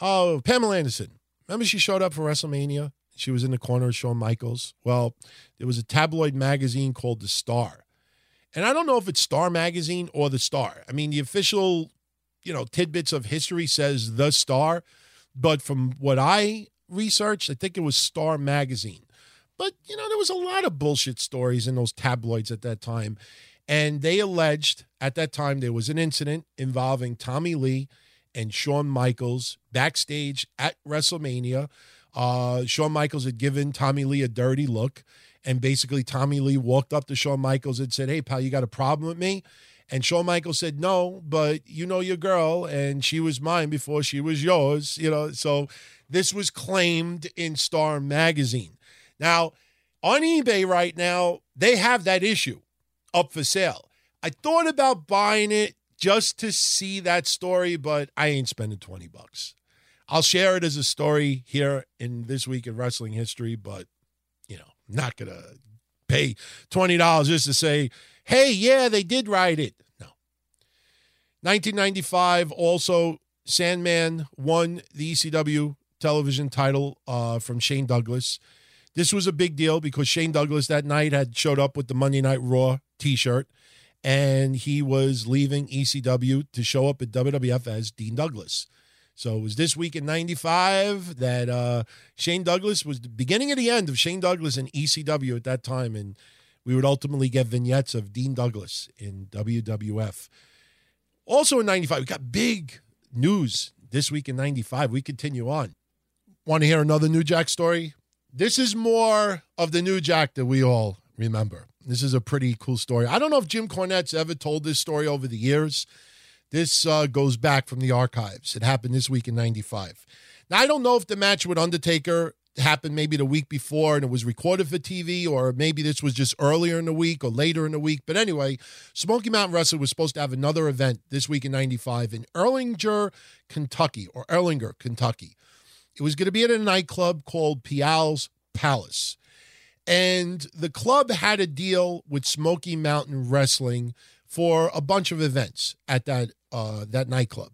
Oh, Pamela Anderson. Remember she showed up for WrestleMania? She was in the corner of Shawn Michaels. Well, there was a tabloid magazine called The Star. And I don't know if it's Star Magazine or The Star. I mean, the official, you know, tidbits of history says The Star. But from what I researched, I think it was Star Magazine. But, you know, there was a lot of bullshit stories in those tabloids at that time. And they alleged at that time there was an incident involving Tommy Lee and Shawn Michaels backstage at WrestleMania. Uh, Shawn Michaels had given Tommy Lee a dirty look. And basically, Tommy Lee walked up to Shawn Michaels and said, Hey, pal, you got a problem with me? And Shawn Michaels said, No, but you know your girl, and she was mine before she was yours. You know, so this was claimed in Star Magazine. Now, on eBay right now, they have that issue up for sale. I thought about buying it just to see that story, but I ain't spending 20 bucks. I'll share it as a story here in this week in wrestling history, but you know, not gonna pay $20 just to say, hey, yeah, they did write it. No. 1995, also, Sandman won the ECW television title uh, from Shane Douglas. This was a big deal because Shane Douglas that night had showed up with the Monday Night Raw t shirt and he was leaving ECW to show up at WWF as Dean Douglas. So it was this week in 95 that uh, Shane Douglas was the beginning of the end of Shane Douglas and ECW at that time. And we would ultimately get vignettes of Dean Douglas in WWF. Also in 95, we got big news this week in 95. We continue on. Want to hear another New Jack story? This is more of the New Jack that we all remember. This is a pretty cool story. I don't know if Jim Cornette's ever told this story over the years. This uh, goes back from the archives. It happened this week in 95. Now, I don't know if the match with Undertaker happened maybe the week before and it was recorded for TV, or maybe this was just earlier in the week or later in the week. But anyway, Smoky Mountain Wrestling was supposed to have another event this week in 95 in Erlanger, Kentucky, or Erlanger, Kentucky. It was going to be at a nightclub called Pial's Palace. And the club had a deal with Smoky Mountain Wrestling for a bunch of events at that uh, that nightclub.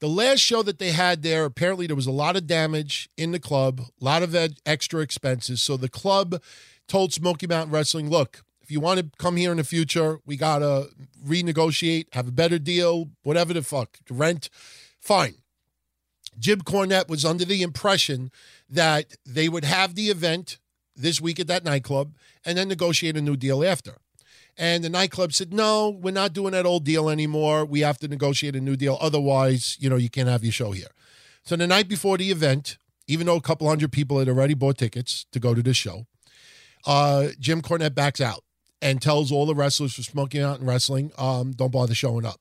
The last show that they had there, apparently there was a lot of damage in the club, a lot of extra expenses. So the club told Smoky Mountain Wrestling, look, if you want to come here in the future, we got to renegotiate, have a better deal, whatever the fuck, rent, fine. Jim Cornette was under the impression that they would have the event this week at that nightclub and then negotiate a new deal after. And the nightclub said, no, we're not doing that old deal anymore. We have to negotiate a new deal. Otherwise, you know, you can't have your show here. So the night before the event, even though a couple hundred people had already bought tickets to go to this show, uh, Jim Cornette backs out and tells all the wrestlers for Smoky Mountain Wrestling, um, don't bother showing up.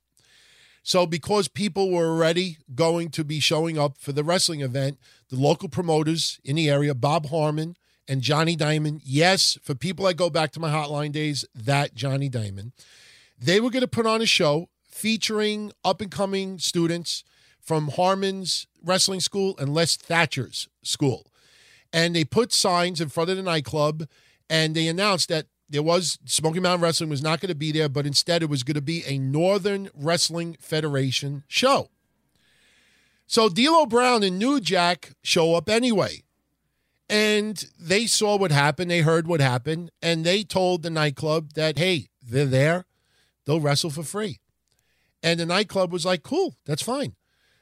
So, because people were already going to be showing up for the wrestling event, the local promoters in the area, Bob Harmon, and Johnny Diamond. Yes, for people that go back to my hotline days, that Johnny Diamond. They were going to put on a show featuring up and coming students from Harmon's wrestling school and Les Thatcher's school. And they put signs in front of the nightclub and they announced that there was Smoky Mountain Wrestling was not going to be there, but instead it was going to be a Northern Wrestling Federation show. So D'Lo Brown and New Jack show up anyway. And they saw what happened. They heard what happened. And they told the nightclub that, hey, they're there. They'll wrestle for free. And the nightclub was like, cool, that's fine.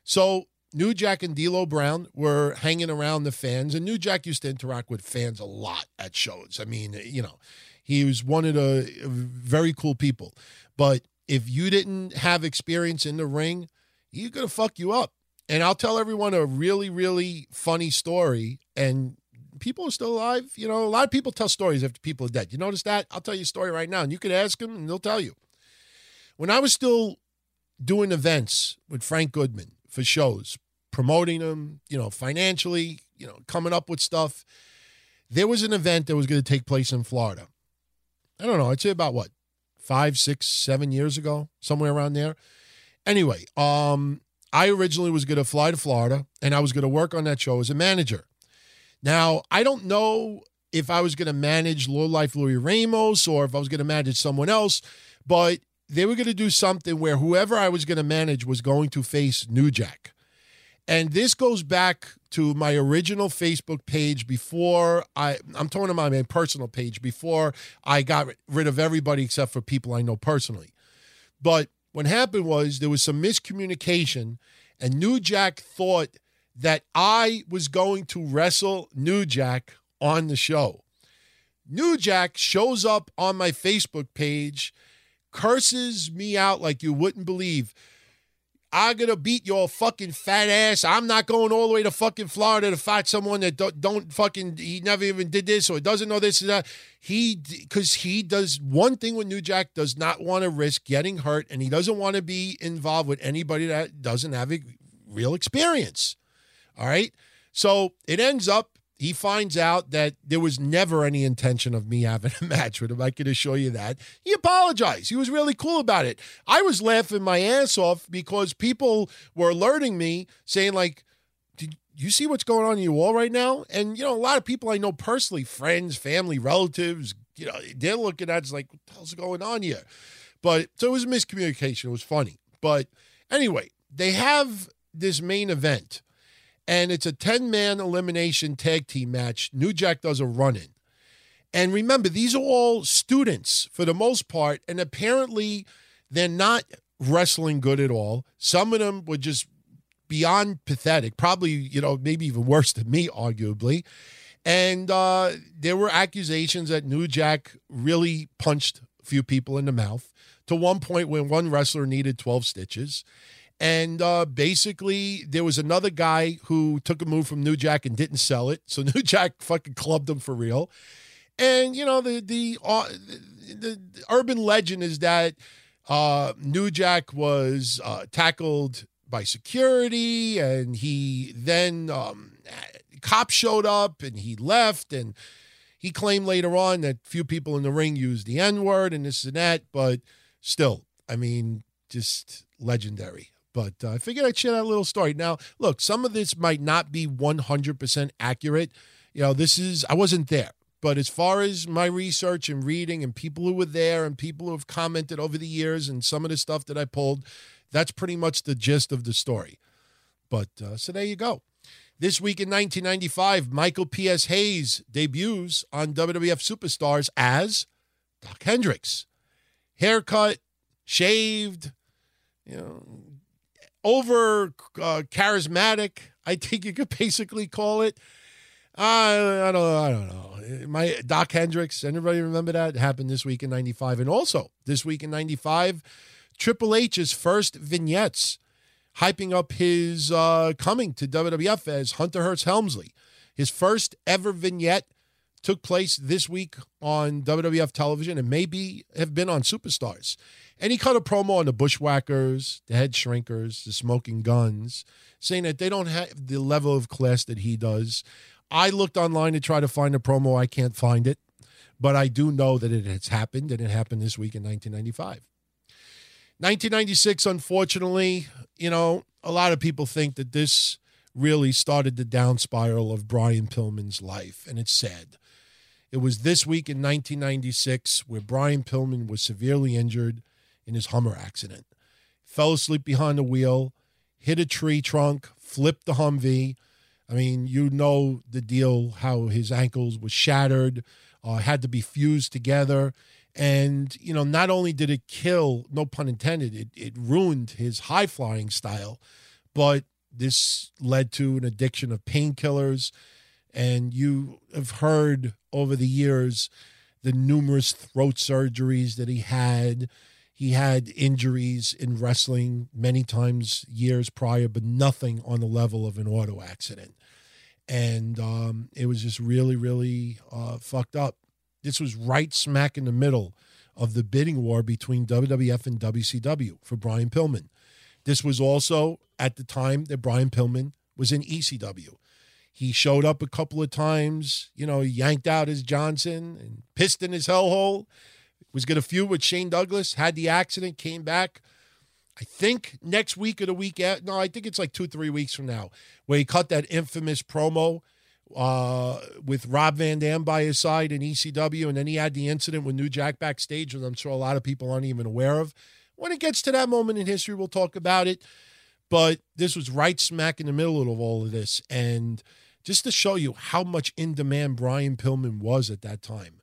So New Jack and D'Lo Brown were hanging around the fans. And New Jack used to interact with fans a lot at shows. I mean, you know, he was one of the very cool people. But if you didn't have experience in the ring, he's to fuck you up. And I'll tell everyone a really, really funny story. And people are still alive. You know, a lot of people tell stories after people are dead. You notice that? I'll tell you a story right now, and you could ask them, and they'll tell you. When I was still doing events with Frank Goodman for shows, promoting them, you know, financially, you know, coming up with stuff, there was an event that was going to take place in Florida. I don't know. I'd say about what, five, six, seven years ago, somewhere around there. Anyway, um, I originally was going to fly to Florida and I was going to work on that show as a manager. Now, I don't know if I was going to manage Low Life Louis Ramos or if I was going to manage someone else, but they were going to do something where whoever I was going to manage was going to face New Jack. And this goes back to my original Facebook page before I, I'm talking about my personal page before I got rid of everybody except for people I know personally. But what happened was there was some miscommunication, and New Jack thought that I was going to wrestle New Jack on the show. New Jack shows up on my Facebook page, curses me out like you wouldn't believe. I'm gonna beat your fucking fat ass. I'm not going all the way to fucking Florida to fight someone that don't, don't fucking. He never even did this or doesn't know this and that. He because he does one thing with New Jack does not want to risk getting hurt, and he doesn't want to be involved with anybody that doesn't have a real experience. All right. So it ends up he finds out that there was never any intention of me having a match with him. I can assure you that. He apologized. He was really cool about it. I was laughing my ass off because people were alerting me saying, like, did you see what's going on in your wall right now? And, you know, a lot of people I know personally, friends, family, relatives, you know, they're looking at it like, what the hell's going on here? But so it was a miscommunication. It was funny. But anyway, they have this main event and it's a 10 man elimination tag team match. New Jack does a run in. And remember, these are all students for the most part, and apparently they're not wrestling good at all. Some of them were just beyond pathetic, probably, you know, maybe even worse than me, arguably. And uh, there were accusations that New Jack really punched a few people in the mouth to one point when one wrestler needed 12 stitches. And uh, basically, there was another guy who took a move from New Jack and didn't sell it. So New Jack fucking clubbed him for real. And you know the the uh, the, the, urban legend is that uh, New Jack was uh, tackled by security, and he then um, cops showed up, and he left, and he claimed later on that few people in the ring used the N word and this and that, but still, I mean, just legendary. But uh, I figured I'd share that little story. Now, look, some of this might not be 100% accurate. You know, this is, I wasn't there. But as far as my research and reading and people who were there and people who have commented over the years and some of the stuff that I pulled, that's pretty much the gist of the story. But uh, so there you go. This week in 1995, Michael P.S. Hayes debuts on WWF Superstars as Doc Hendrix. Haircut, shaved, you know, over uh, charismatic, I think you could basically call it. I, don't I don't know. My Doc Hendricks. anybody remember that? It happened this week in 95. And also this week in 95, Triple H's first vignettes hyping up his uh, coming to WWF as Hunter Hearst Helmsley. His first ever vignette took place this week on WWF television and maybe have been on Superstars. And he cut a promo on the Bushwhackers, the Head Shrinkers, the Smoking Gunns, saying that they don't have the level of class that he does. I looked online to try to find a promo. I can't find it, but I do know that it has happened, and it happened this week in 1995. 1996, unfortunately, you know, a lot of people think that this really started the down spiral of Brian Pillman's life, and it's sad. It was this week in 1996 where Brian Pillman was severely injured in his Hummer accident. Fell asleep behind the wheel, hit a tree trunk, flipped the Humvee, I mean, you know the deal how his ankles were shattered, uh, had to be fused together. And, you know, not only did it kill, no pun intended, it, it ruined his high flying style, but this led to an addiction of painkillers. And you have heard over the years the numerous throat surgeries that he had. He had injuries in wrestling many times years prior, but nothing on the level of an auto accident. And um, it was just really, really uh, fucked up. This was right smack in the middle of the bidding war between WWF and WCW for Brian Pillman. This was also at the time that Brian Pillman was in ECW. He showed up a couple of times, you know, yanked out his Johnson and pissed in his hellhole was going to feud with Shane Douglas, had the accident, came back. I think next week or the week after. No, I think it's like two, three weeks from now, where he cut that infamous promo uh, with Rob Van Dam by his side in ECW, and then he had the incident with New Jack backstage, which I'm sure a lot of people aren't even aware of. When it gets to that moment in history, we'll talk about it. But this was right smack in the middle of all of this, and just to show you how much in demand Brian Pillman was at that time,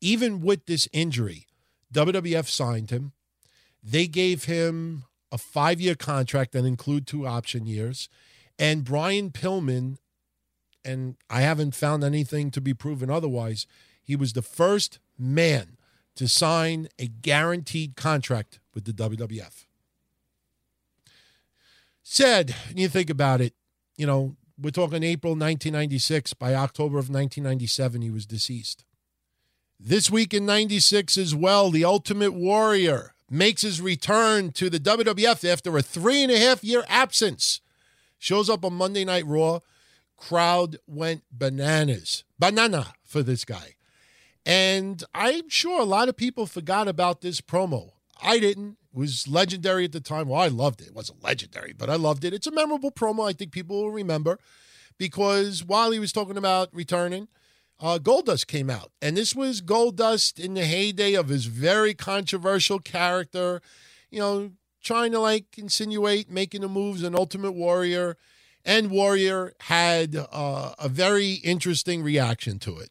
even with this injury, WWF signed him. They gave him a five year contract that include two option years. And Brian Pillman, and I haven't found anything to be proven otherwise, he was the first man to sign a guaranteed contract with the WWF. Said, and you think about it, you know, we're talking April 1996. By October of 1997, he was deceased. This week in 96 as well, The Ultimate Warrior makes his return to the WWF after a three and a half year absence. Shows up on Monday Night Raw. Crowd went bananas. Banana for this guy. And I'm sure a lot of people forgot about this promo. I didn't. It was legendary at the time. Well, I loved it. It wasn't legendary, but I loved it. It's a memorable promo. I think people will remember because while he was talking about returning, uh, Goldust came out. And this was Goldust in the heyday of his very controversial character, you know, trying to like insinuate making the moves an Ultimate Warrior. And Warrior had uh, a very interesting reaction to it.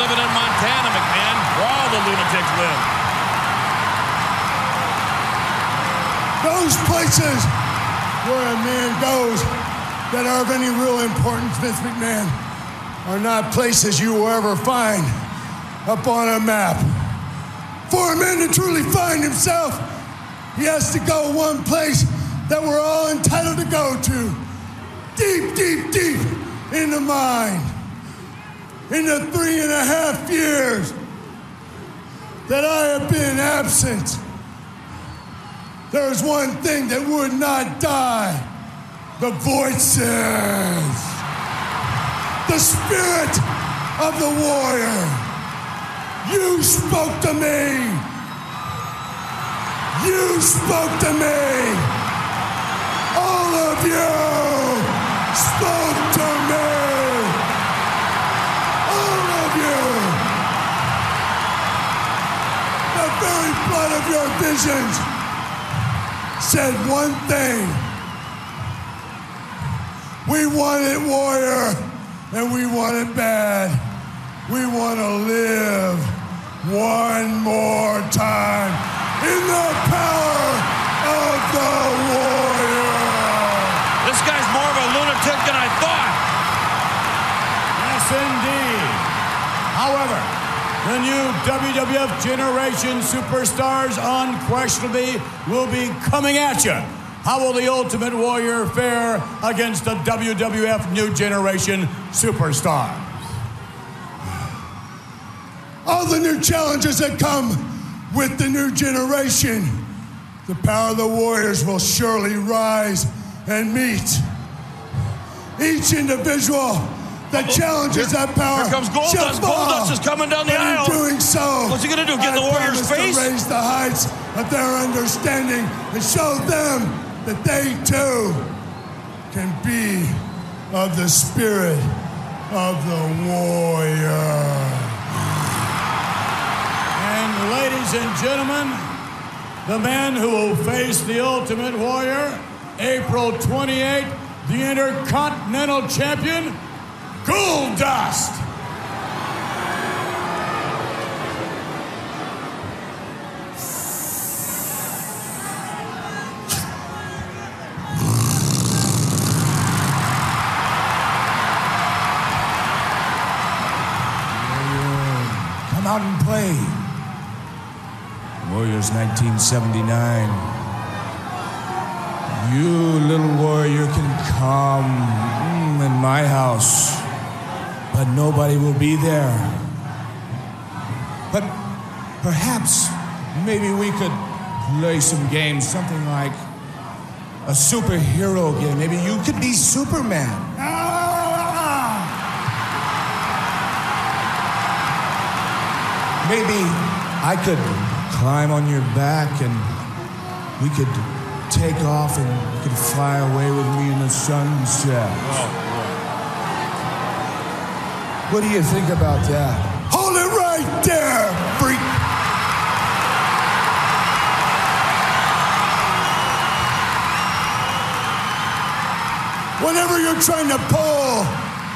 Living in Montana, McMahon. Where all the lunatics live. Those places where a man goes that are of any real importance, Vince McMahon, are not places you will ever find up on a map. For a man to truly find himself, he has to go one place that we're all entitled to go to. Deep, deep, deep in the mind. In the three and a half years that I have been absent, there's one thing that would not die the voices, the spirit of the warrior. You spoke to me. You spoke to me. All of you spoke to me. All of you. The very blood of your visions said one thing. We want it, warrior, and we want it bad. We want to live one more time in the power of the warrior. This guy's more of a lunatic than I thought. Yes, indeed. However, the new WWF Generation Superstars unquestionably will be coming at you. How will the Ultimate Warrior fare against the WWF New Generation Superstars? All the new challenges that come with the new generation, the power of the warriors will surely rise and meet. Each individual that oh, challenges that power Here comes Goldust. Goldust is coming down the But aisle. In doing so, What's he gonna do, get in the Warrior's face? To raise the heights of their understanding and show them that they too can be of the spirit of the warrior. Ladies and gentlemen, the man who will face the Ultimate Warrior, April 28th, the Intercontinental Champion, Goldust. Come Warriors 1979. You, little warrior, can come mm, in my house, but nobody will be there. But perhaps, maybe we could play some games, something like a superhero game. Maybe you could be Superman. Maybe I could climb on your back and we could take off and you could fly away with me in the sunset. Oh, what do you think about that? Hold it right there, freak. Whatever you're trying to pull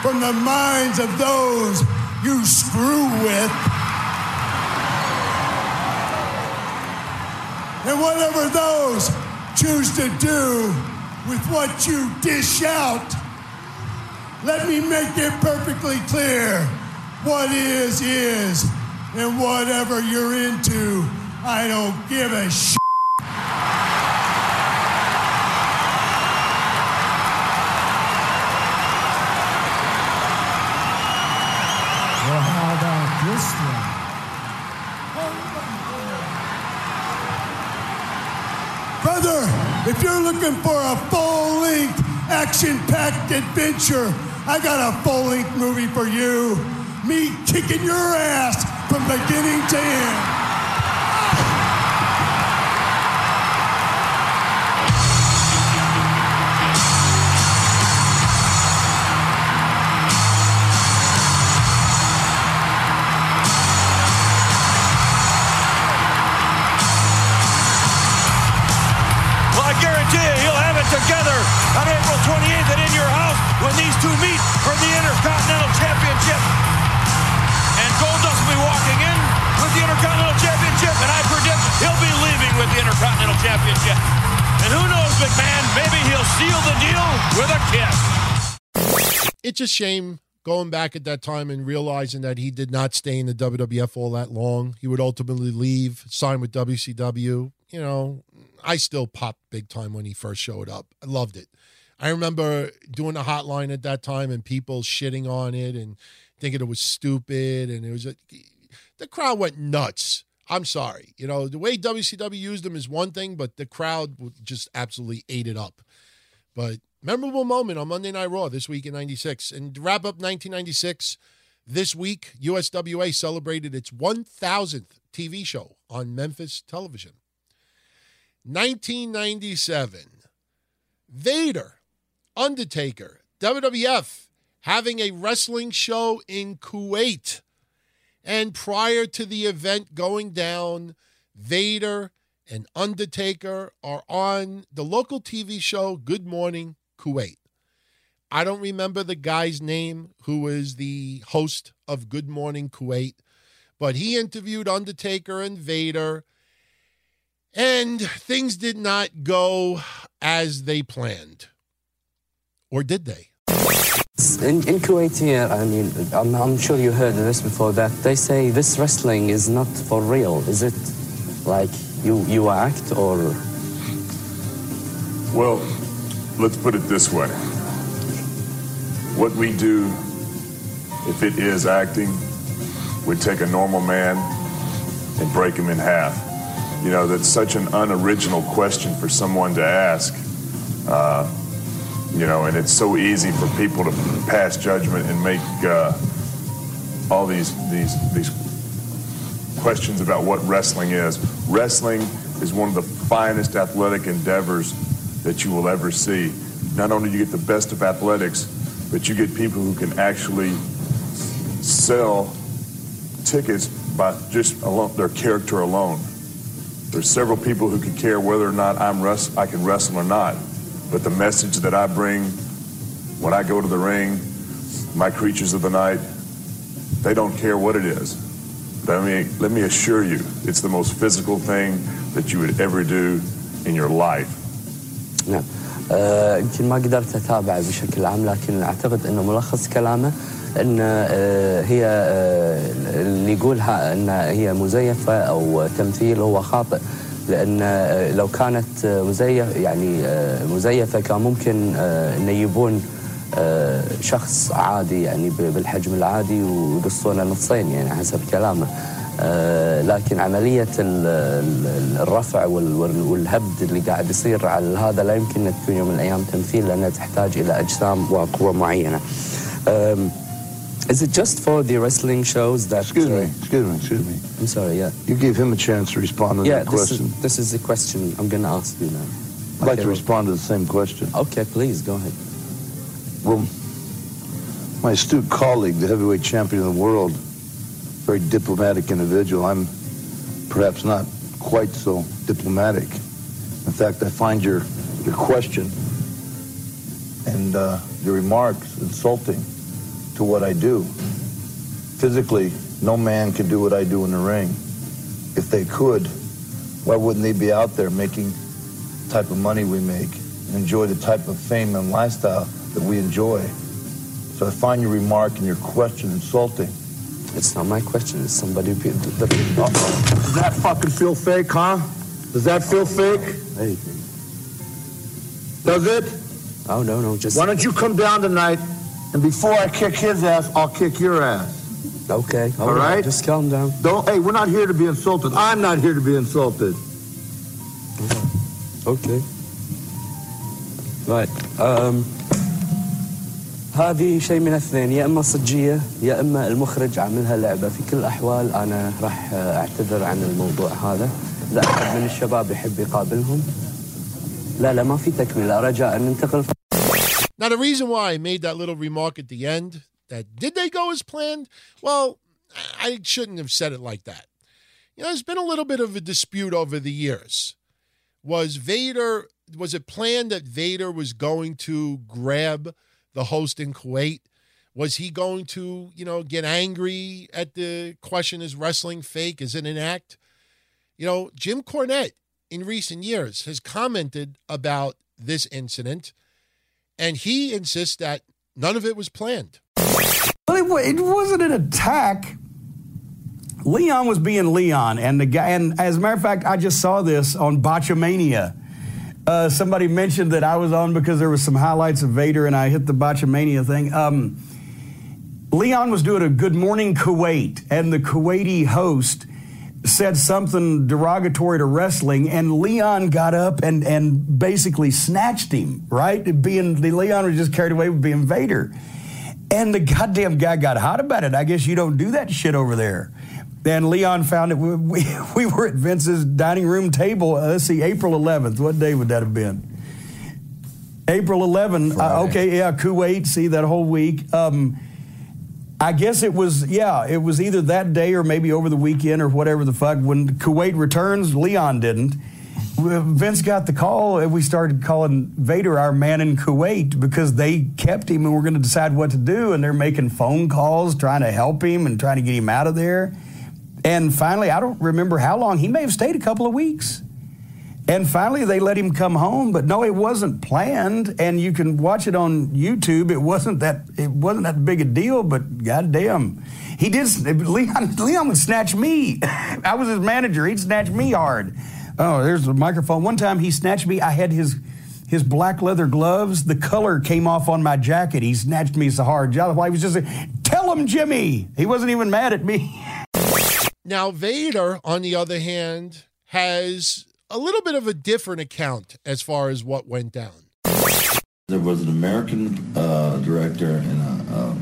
from the minds of those you screw with, whatever those choose to do with what you dish out, let me make it perfectly clear. What is, is, and whatever you're into, I don't give a shit. If you're looking for a full length, action packed adventure, I got a full length movie for you. Me kicking your ass from beginning to end. It's a shame going back at that time and realizing that he did not stay in the WWF all that long. He would ultimately leave, sign with WCW. You know, I still popped big time when he first showed up. I loved it. I remember doing a hotline at that time and people shitting on it and thinking it was stupid and it was a, the crowd went nuts. I'm sorry. You know, the way WCW used him is one thing, but the crowd just absolutely ate it up. But memorable moment on Monday Night Raw this week in 96. And wrap up 1996, this week, USWA celebrated its 1000th TV show on Memphis television. 1997, Vader, Undertaker, WWF having a wrestling show in Kuwait. And prior to the event going down, Vader and Undertaker are on the local TV show Good Morning Kuwait. I don't remember the guy's name who was the host of Good Morning Kuwait, but he interviewed Undertaker and Vader, and things did not go as they planned. Or did they? In, in Kuwait here, I mean, I'm, I'm sure you heard this before, that they say this wrestling is not for real. Is it like you, you act or... Well, let's put it this way. What we do, if it is acting, we take a normal man and break him in half. You know, that's such an unoriginal question for someone to ask. Uh, you know, and it's so easy for people to pass judgment and make uh, all these these these questions about what wrestling is. Wrestling is one of the finest athletic endeavors that you will ever see. Not only do you get the best of athletics, but you get people who can actually sell tickets by just alone, their character alone. There's several people who can care whether or not I'm rest- I can wrestle or not. But the message that I bring when I go to the ring, my creatures of the night, they don't care what it is. But let me, let me assure you, it's the most physical thing that you would ever do in your life. نعم. آه، يمكن ما قدرت أتابع بشكل عام لكن أعتقد إنه ملخص كلامه إن آه، هي آه، اللي يقولها إن هي مزيفة أو تمثيل هو خاطئ لأن لو كانت آه، مزيف يعني مزيفة كان ممكن انه يجيبون شخص عادي يعني بالحجم العادي ويقصونه نصين يعني حسب كلامه. لكن عملية ال- ال- الرفع وال- وال- والهبد اللي قاعد يصير على هذا لا يمكن أن تكون يوم من الأيام تمثيل لأنها تحتاج إلى أجسام وقوة معينة. Um, is it just for the wrestling shows that... Excuse me, uh, excuse me, excuse me. I'm sorry, yeah. You gave him a chance to respond to Yeah, that this question. is, this is the question I'm going to ask you now. I'd like Okay, to well- respond to the same question. Okay, please, go ahead. Well, my astute colleague, the heavyweight champion of the world, very diplomatic individual. I'm perhaps not quite so diplomatic. In fact, I find your your question and uh, your remarks insulting to what I do. Physically, no man can do what I do in the ring. If they could, why wouldn't they be out there making the type of money we make and enjoy the type of fame and lifestyle that we enjoy? So I find your remark and your question insulting. It's not my question. It's somebody. The, the, uh, oh, does that fucking feel fake, huh? Does that feel fake? Hey. Does it? Oh, no, no, just. Why don't you come down tonight, and before I kick his ass, I'll kick your ass. Okay. All, all right. right. Just calm down. Don't. Hey, we're not here to be insulted. I'm not here to be insulted. Okay. Right. Um. هذه شيء من اثنين يا اما صجيه يا اما المخرج عاملها لعبه في كل الاحوال انا راح اعتذر عن الموضوع هذا اذا احد من الشباب يحب يقابلهم لا لا ما في تكمله رجاء ننتقل Now, the reason why I made that little remark at the end that did they go as planned? Well, I shouldn't have said it like that. You know, there's been a little bit of a dispute over the years. Was Vader, was it planned that Vader was going to grab the host in Kuwait? Was he going to, you know, get angry at the question is wrestling fake? Is it an act? You know, Jim Cornette in recent years has commented about this incident, and he insists that none of it was planned. Well, it, wasn't an attack. Leon was being Leon, and the guy. And as a matter of fact, I just saw this on Botchamania. Uh, somebody mentioned that I was on because there was some highlights of Vader, and I hit the Botchamania thing. Um, Leon was doing a Good Morning Kuwait, and the Kuwaiti host said something derogatory to wrestling, and Leon got up and and basically snatched him. Right, being the Leon was just carried away with being Vader. And the goddamn guy got hot about it. I guess you don't do that shit over there. Then Leon found it. We, we, we were at Vince's dining room table. Uh, let's see, April 11th. What day would that have been? April 11th. Uh, okay, yeah, Kuwait. See that whole week. Um, I guess it was, yeah, it was either that day or maybe over the weekend or whatever the fuck. When Kuwait returns, Leon didn't. Vince got the call, and we started calling Vader our man in Kuwait because they kept him and we're going to decide what to do. And they're making phone calls, trying to help him and trying to get him out of there. And finally, I don't remember how long, he may have stayed a couple of weeks. And finally, they let him come home, but no, it wasn't planned. And you can watch it on YouTube. It wasn't that it wasn't that big a deal, but goddamn, he did. Leon Leon would snatch me. I was his manager. He'd snatch me hard. Oh, there's the microphone. One time he snatched me. I had his his black leather gloves. The color came off on my jacket. He snatched me so hard. He was just "Tell him, Jimmy." He wasn't even mad at me. Now, Vader, on the other hand, has a little bit of a different account as far as what went down. There was an American uh, director and a, uh,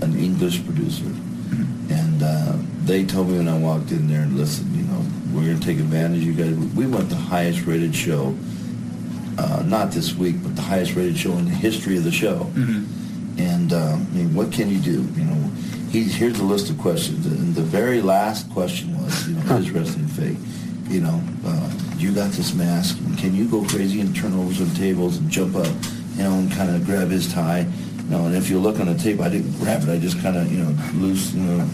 an English producer, and uh, they told me when I walked in there, listen, you know, we're going to take advantage. of You guys, we want the highest rated show, uh, not this week, but the highest rated show in the history of the show. And uh, I mean, what can you do? You know, he, here's a list of questions, and the very last question was, you know, is wrestling fake? You know, uh, you got this mask. Can you go crazy and turn over some tables and jump up, you know, and kind of grab his tie? You know, and if you look on the tape, I didn't grab it. I just kind of, you know, loose, you know.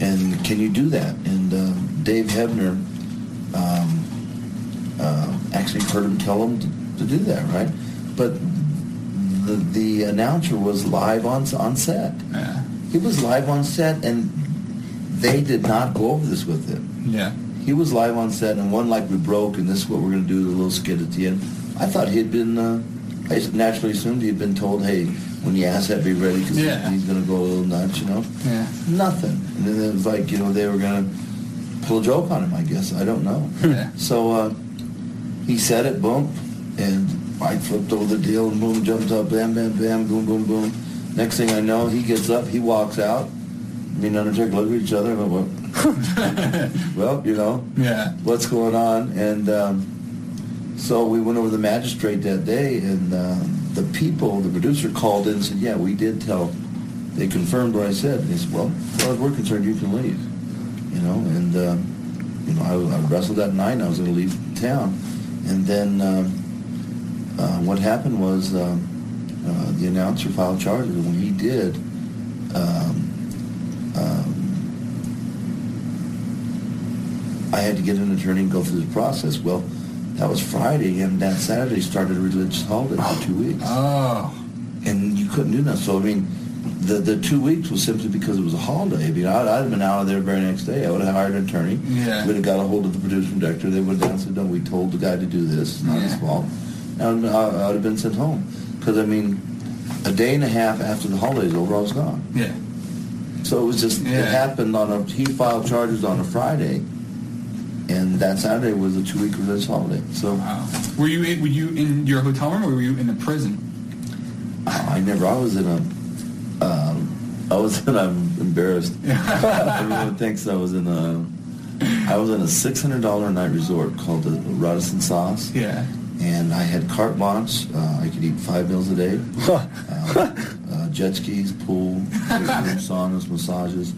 And can you do that? And uh, Dave Hebner um, uh, actually heard him tell him to, to do that, right? But the the announcer was live on on set. He was live on set, and they did not go over this with him. Yeah. He was live on set, and one like we broke, and this is what we're going to do, the little skit at the end. I thought he had been, uh, I naturally assumed he had been told, hey, when you ask that, be ready, because Yeah. he's going to go a little nuts, you know? Yeah. Nothing. And then it was like, you know, they were going to pull a joke on him, I guess. I don't know. Yeah. So uh, he said it, boom, and I flipped over the deal, and boom, jumped up, bam, bam, bam, boom, boom, boom. Next thing I know, he gets up, he walks out. Me and Undertaker look at each other, and I went, well, you know, Yeah. what's going on? And um, so we went over to the magistrate that day, and um, the people, the producer called in and said, yeah, we did tell. They confirmed what I said. And he said, well, as far as we're concerned, you can leave. You know, and, um, you know, I, I wrestled that night, and I was going to leave town. And then um, uh, what happened was um, uh, the announcer filed charges, and when he did, um, um, I had to get an attorney and go through the process. Well, that was Friday, and that Saturday started a religious holiday for two weeks. Oh. And you couldn't do that. So, I mean, the, the two weeks was simply because it was a holiday. I mean, I'd, I'd have been out of there the very next day. I would have hired an attorney. Yeah. Would have got a hold of the producer and director. They would have said, no, we told the guy to do this. It's not his fault. And I, I would have been sent home. Because, I mean, a day and a half after the holiday's over, I was gone. Yeah. So it was just, Yeah. it happened on a, he filed charges on a Friday. And that Saturday was a two-week religious holiday. So wow. Were you in, were you in your hotel room or were you in the prison? I never, I was in a, um, I was in, I'm embarrassed. Everyone thinks I was in a, I was in a $600 a night resort called the Radisson SAS. Yeah. And I had carte blanche. Uh, I could eat five meals a day. uh, uh, jet skis, pool, saunas, massages,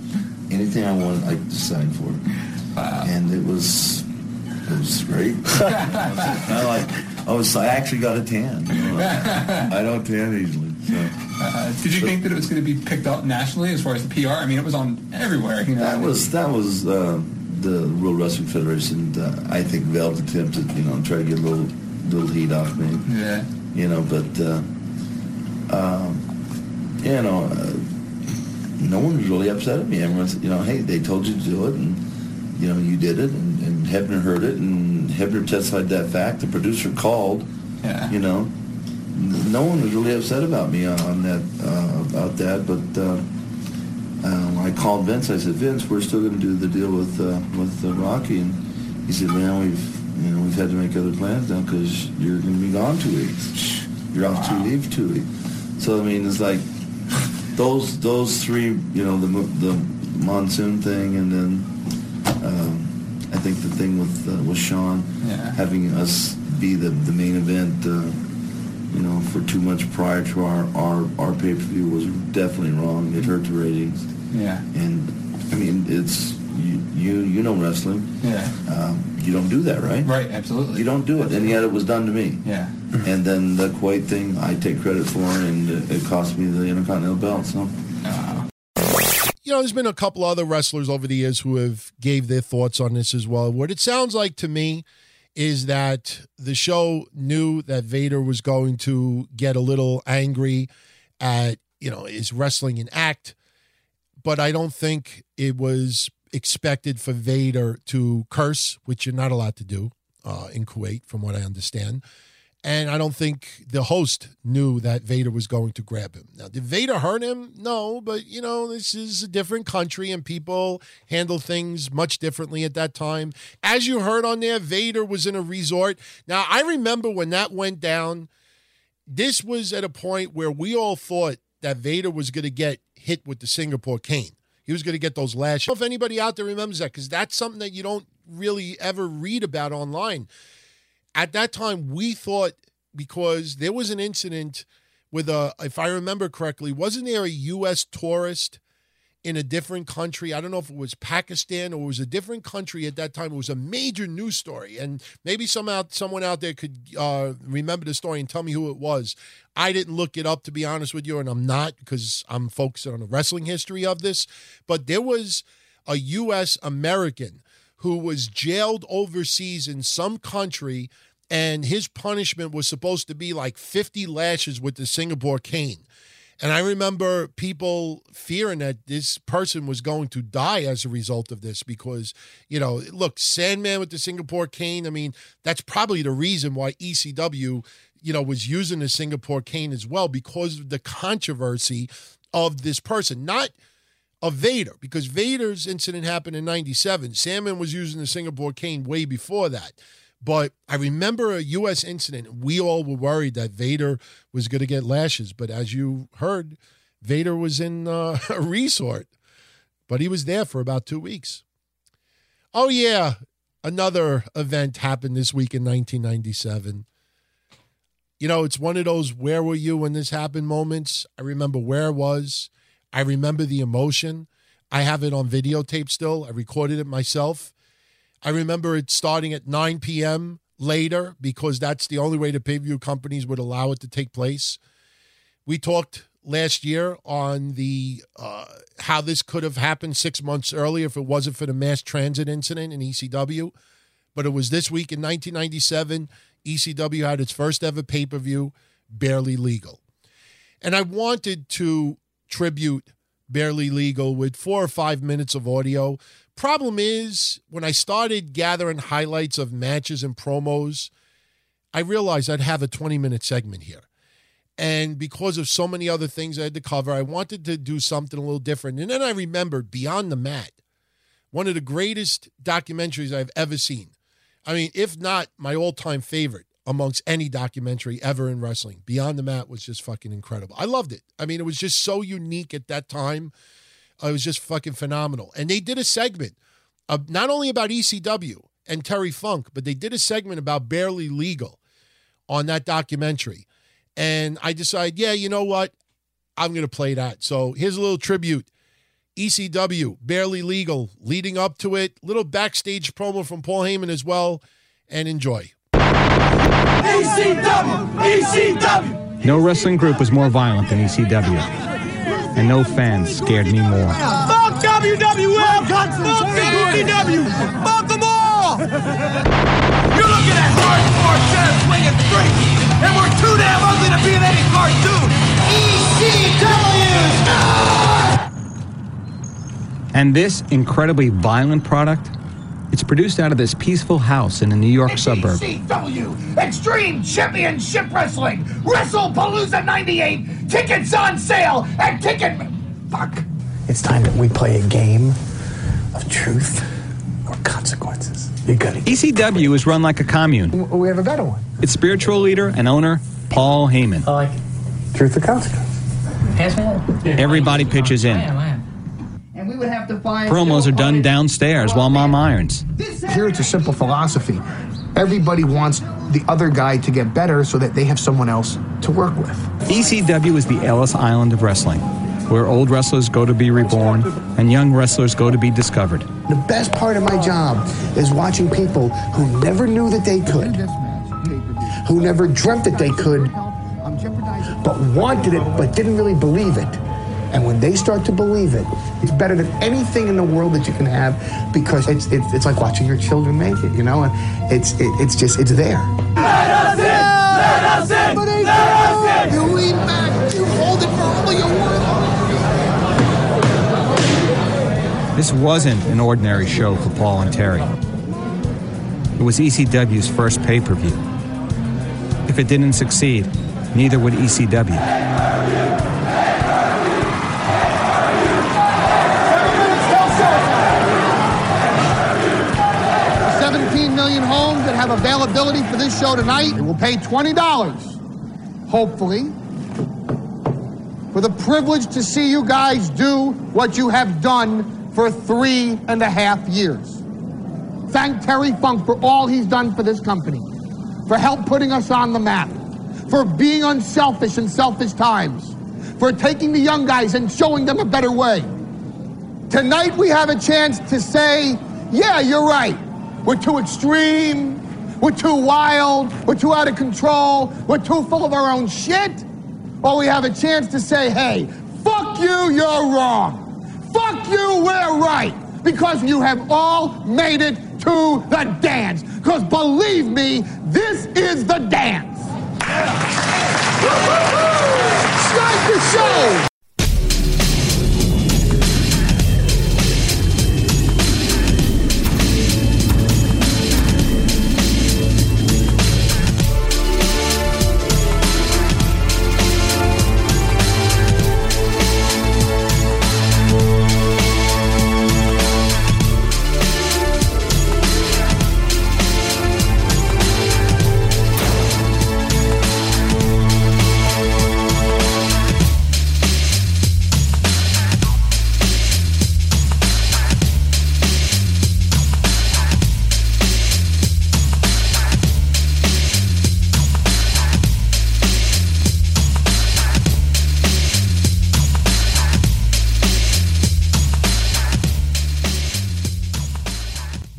anything I wanted, I signed for. And it was, it was great. I like, I was, I actually got a tan. you know. I don't tan easily. So. Uh, did you think that it was going to be picked up nationally as far as the PR? I mean, it was on everywhere. You know, That was that was uh, the World Wrestling Federation, uh, I think, failed attempt to you know try to get a little little heat off me. Yeah. You know, but uh, um, you know, uh, no one was really upset at me. Everyone's, you know, hey, they told you to do it, and you know, you did it, and, and Hebner heard it, and Hebner testified that fact. The producer called. Yeah. You know, no one was really upset about me on that uh, about that, but. Uh, um, I called Vince. I said, Vince, we're still going to do the deal with uh, with uh, Rocky, and he said, Man, we've you know we've had to make other plans now because you're going to be gone two weeks. You're off to leave two weeks. So I mean, it's like those those three, you know, the the monsoon thing, and then um, I think the thing with uh, with Shawn Yeah. having us be the the main event. Uh, you know, for two months prior to our our, our pay per view was definitely wrong. It hurt the ratings. Yeah. And I mean, it's you you, you know wrestling. Yeah. Um, you don't do that, right? Right, absolutely. You don't do it, and yet it was done to me. Yeah. And then the Kuwait thing, I take credit for, and it, it cost me the Intercontinental belt. So. you know, there's been a couple other wrestlers over the years who have gave their thoughts on this as well. What it sounds like to me is that the show knew that Vader was going to get a little angry at, you know, his wrestling and act, but I don't think it was expected for Vader to curse, which you're not allowed to do uh, in Kuwait, from what I understand. And I don't think the host knew that Vader was going to grab him. Now, did Vader hurt him? No, but you know, this is a different country and people handle things much differently at that time. As you heard on there, Vader was in a resort. Now, I remember when that went down, this was at a point where we all thought that Vader was going to get hit with the Singapore cane. He was going to get those lashes. If anybody out there remembers that because that's something that you don't really ever read about online at that time we thought because there was an incident with a if i remember correctly wasn't there a us tourist in a different country. I don't know if it was pakistan or it was a different country at that time. It was a major news story. And maybe somehow someone out there could uh, remember the story and tell me who it was. I didn't look it up to be honest with you and i'm not because i'm focused on the wrestling history of this. But there was a us american who was jailed overseas in some country, and his punishment was supposed to be like 50 lashes with the Singapore cane. And I remember people fearing that this person was going to die as a result of this because, you know, look, Sandman with the Singapore cane, I mean, that's probably the reason why ECW, you know, was using the Singapore cane as well because of the controversy of this person. Not of Vader because Vader's incident happened in 97. Sandman was using the Singapore cane way before that. But I remember a U.S. incident. We all were worried that Vader was going to get lashes. But as you heard, Vader was in uh, a resort, but he was there for about two weeks. Oh, yeah. Another event happened this week in 1997. You know, it's one of those where were you when this happened moments. I remember where I was. I remember the emotion. I have it on videotape still. I recorded it myself. I remember it starting at 9 p.m. later because that's the only way the pay view companies would allow it to take place. We talked last year on the uh, how this could have happened six months earlier if it wasn't for the mass transit incident in ECW. But it was this week in 1997. ECW had its first ever pay per view, barely legal. And I wanted to tribute barely legal with four or five minutes of audio problem is when i started gathering highlights of matches and promos i realized i'd have a 20 minute segment here and because of so many other things i had to cover i wanted to do something a little different and then i remembered beyond the mat one of the greatest documentaries i've ever seen i mean if not my all-time favorite amongst any documentary ever in wrestling. Beyond the Mat was just fucking incredible. I loved it. I mean, it was just so unique at that time. It was just fucking phenomenal. And they did a segment of not only about ECW and Terry Funk, but they did a segment about Barely Legal on that documentary. And I decided, yeah, you know what? I'm going to play that. So here's a little tribute. ECW, Barely Legal, leading up to it. Little backstage promo from Paul Heyman as well. And enjoy. ECW! ECW! No wrestling group was more violent than ECW, and no fans scared me more. Fuck WWF! Fuck ECW! Fuck them all! You're looking at hardcore chest swinging straight, and we're too damn ugly to be in any cartoon. ECW! And this incredibly violent product, it's produced out of this peaceful house in a New York suburb. ECW! Extreme Championship Wrestling! WrestlePalooza 98! Tickets on sale at Ticket... Fuck. It's time that we play a game of truth or consequences. You got it. ECW is run like a commune. We have a better one. Its spiritual leader and owner, Paul Heyman. I like it. Truth or consequence. Pass me that. Everybody pitches in. And we would have to find. Promos are done downstairs while mom irons. Here it's a simple philosophy. Everybody wants the other guy to get better so that they have someone else to work with. ECW is the Ellis Island of wrestling, where old wrestlers go to be reborn and young wrestlers go to be discovered. The best part of my job is watching people who never knew that they could, who never dreamt that they could, but wanted it but didn't really believe it. And when they start to believe it, it's better than anything in the world that you can have because it's it's, it's like watching your children make it, you know. And it's it, it's just it's there. Let us in! Let us in! Let us in! You lean back, you hold it for all. This wasn't an ordinary show for Paul and Terry. It was ECW's first pay per view. If it didn't succeed, neither would ECW. Have availability for this show tonight. It will pay $20, hopefully, for the privilege to see you guys do what you have done for three and a half years. Thank Terry Funk for all he's done for this company, for help putting us on the map, for being unselfish in selfish times, for taking the young guys and showing them a better way. Tonight we have a chance to say, yeah, you're right. We're too extreme. We're too wild. We're too out of control. We're too full of our own shit. Or we have a chance to say, hey, fuck you, you're wrong. Fuck you, we're right. Because you have all made it to the dance. Because believe me, this is the dance. Yeah. Start the show.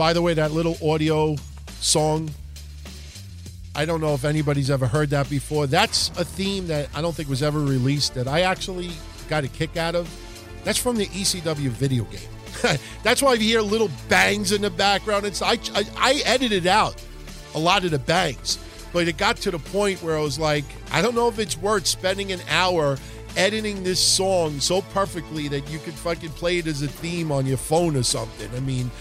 By the way, that little audio song, I don't know if anybody's ever heard that before. That's a theme that I don't think was ever released that I actually got a kick out of. That's from the ECW video game. That's why you hear little bangs in the background. It's I, I I edited out a lot of the bangs, but it got to the point where I was like, I don't know if it's worth spending an hour editing this song so perfectly that you could fucking play it as a theme on your phone or something. I mean,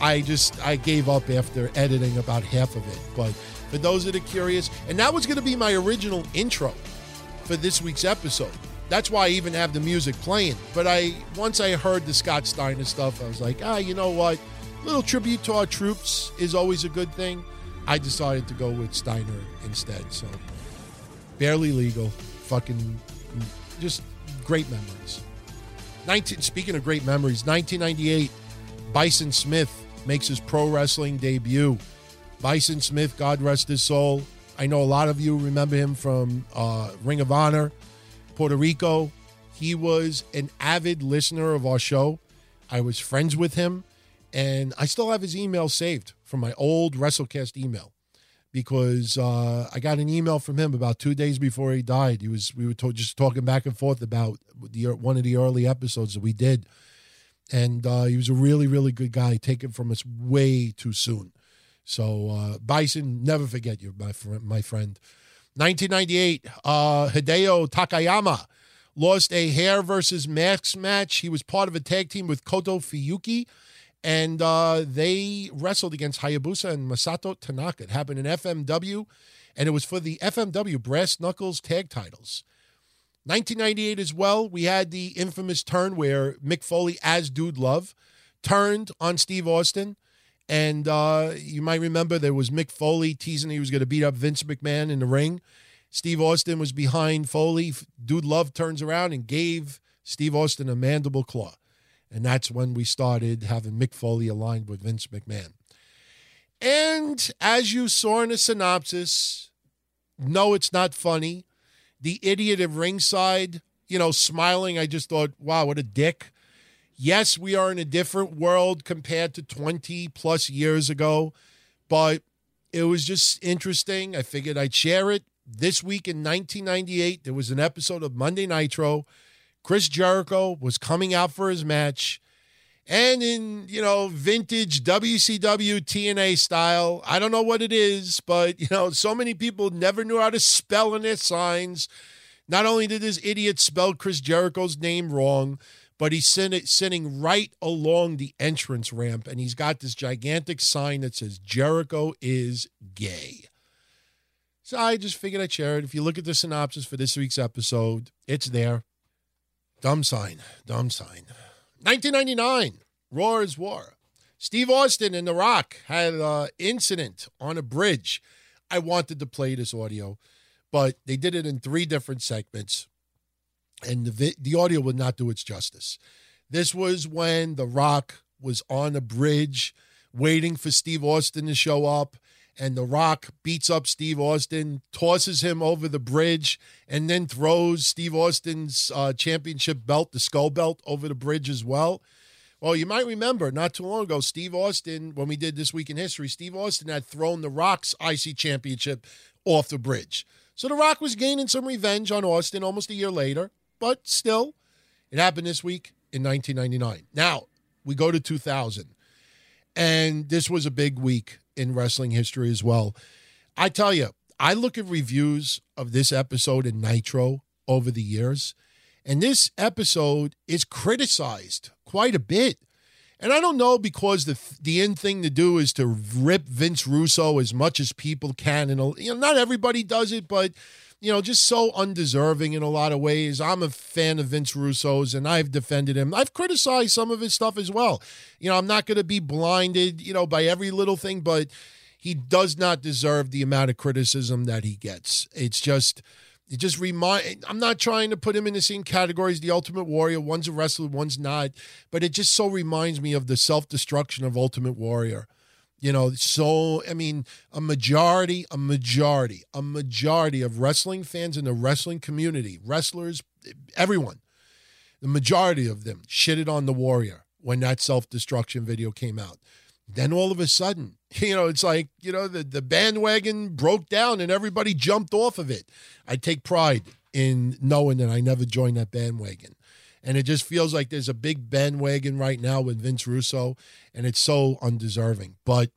I just I gave up after editing about half of it. But for those that are curious, and that was going to be my original intro for this week's episode. That's why I even have the music playing. But I once I heard the Scott Steiner stuff, I was like, ah, you know what? little tribute to our troops is always a good thing. I decided to go with Steiner instead. So barely legal, fucking just great memories. 19 speaking of great memories, 1998 Bison Smith makes his pro wrestling debut. Bison Smith, God rest his soul. I know a lot of you remember him from uh, Ring of Honor, Puerto Rico. He was an avid listener of our show. I was friends with him, and I still have his email saved from my old WrestleCast email because uh, I got an email from him about two days before he died. He was we were to- just talking back and forth about the one of the early episodes that we did, and uh, he was a really, really good guy. Taken from us way too soon. So uh, Bison, never forget you, my friend. My friend. 1998, uh, Hideo Takayama lost a hair versus mask match. He was part of a tag team with Kodo Fuyuki, and uh, they wrestled against Hayabusa and Masato Tanaka. It happened in FMW, and it was for the FMW Brass Knuckles tag titles. 1998 as well, we had the infamous turn where Mick Foley, as Dude Love, turned on Steve Austin. And uh, you might remember there was Mick Foley teasing he was going to beat up Vince McMahon in the ring. Steve Austin was behind Foley. Dude Love turns around and gave Steve Austin a mandible claw. And that's when we started having Mick Foley aligned with Vince McMahon. And as you saw in the synopsis, no, it's not funny. The idiot of ringside, you know, smiling, I just thought, wow, what a dick. Yes, we are in a different world compared to 20 plus years ago, but it was just interesting. I figured I'd share it. This week in 1998, there was an episode of Monday Nitro. Chris Jericho was coming out for his match. And in, you know, vintage WCW TNA style, I don't know what it is, but, you know, so many people never knew how to spell in their signs. Not only did this idiot spell Chris Jericho's name wrong, but he's sitting right along the entrance ramp and he's got this gigantic sign that says Jericho is gay. So I just figured I'd share it. If you look at the synopsis for this week's episode, it's there. Dumb sign, dumb sign. 1999, Raw is War. Steve Austin and The Rock had an incident on a bridge. I wanted to play this audio, but they did it in three different segments, and the, the audio would not do its justice. This was when The Rock was on a bridge waiting for Steve Austin to show up and The Rock beats up Steve Austin, tosses him over the bridge, and then throws Steve Austin's uh, championship belt, the skull belt, over the bridge as well. Well, you might remember not too long ago, Steve Austin, when we did This Week in History, Steve Austin had thrown The Rock's IC championship off the bridge. So The Rock was gaining some revenge on Austin almost a year later, but still, it happened this week in 1999. Now, we go to 2000. And this was a big week in wrestling history as well. I tell you, I look at reviews of this episode in Nitro over the years, and this episode is criticized quite a bit. And I don't know because the the end thing to do is to rip Vince Russo as much as people can, and you know not everybody does it, but you know just so undeserving in a lot of ways. I'm a fan of Vince Russo's, and I've defended him. I've criticized some of his stuff as well. You know I'm not going to be blinded, you know, by every little thing, but he does not deserve the amount of criticism that he gets. It's just it just remind I'm not trying to put him in the same category as the Ultimate Warrior. One's a wrestler, one's not. But it just so reminds me of the self-destruction of Ultimate Warrior. You know, so I mean, a majority, a majority, a majority of wrestling fans in the wrestling community, wrestlers, everyone, the majority of them shitted on the Warrior when that self-destruction video came out. Then all of a sudden, you know, it's like, you know, the, the bandwagon broke down and everybody jumped off of it. I take pride in knowing that I never joined that bandwagon. And it just feels like there's a big bandwagon right now with Vince Russo, and it's so undeserving. But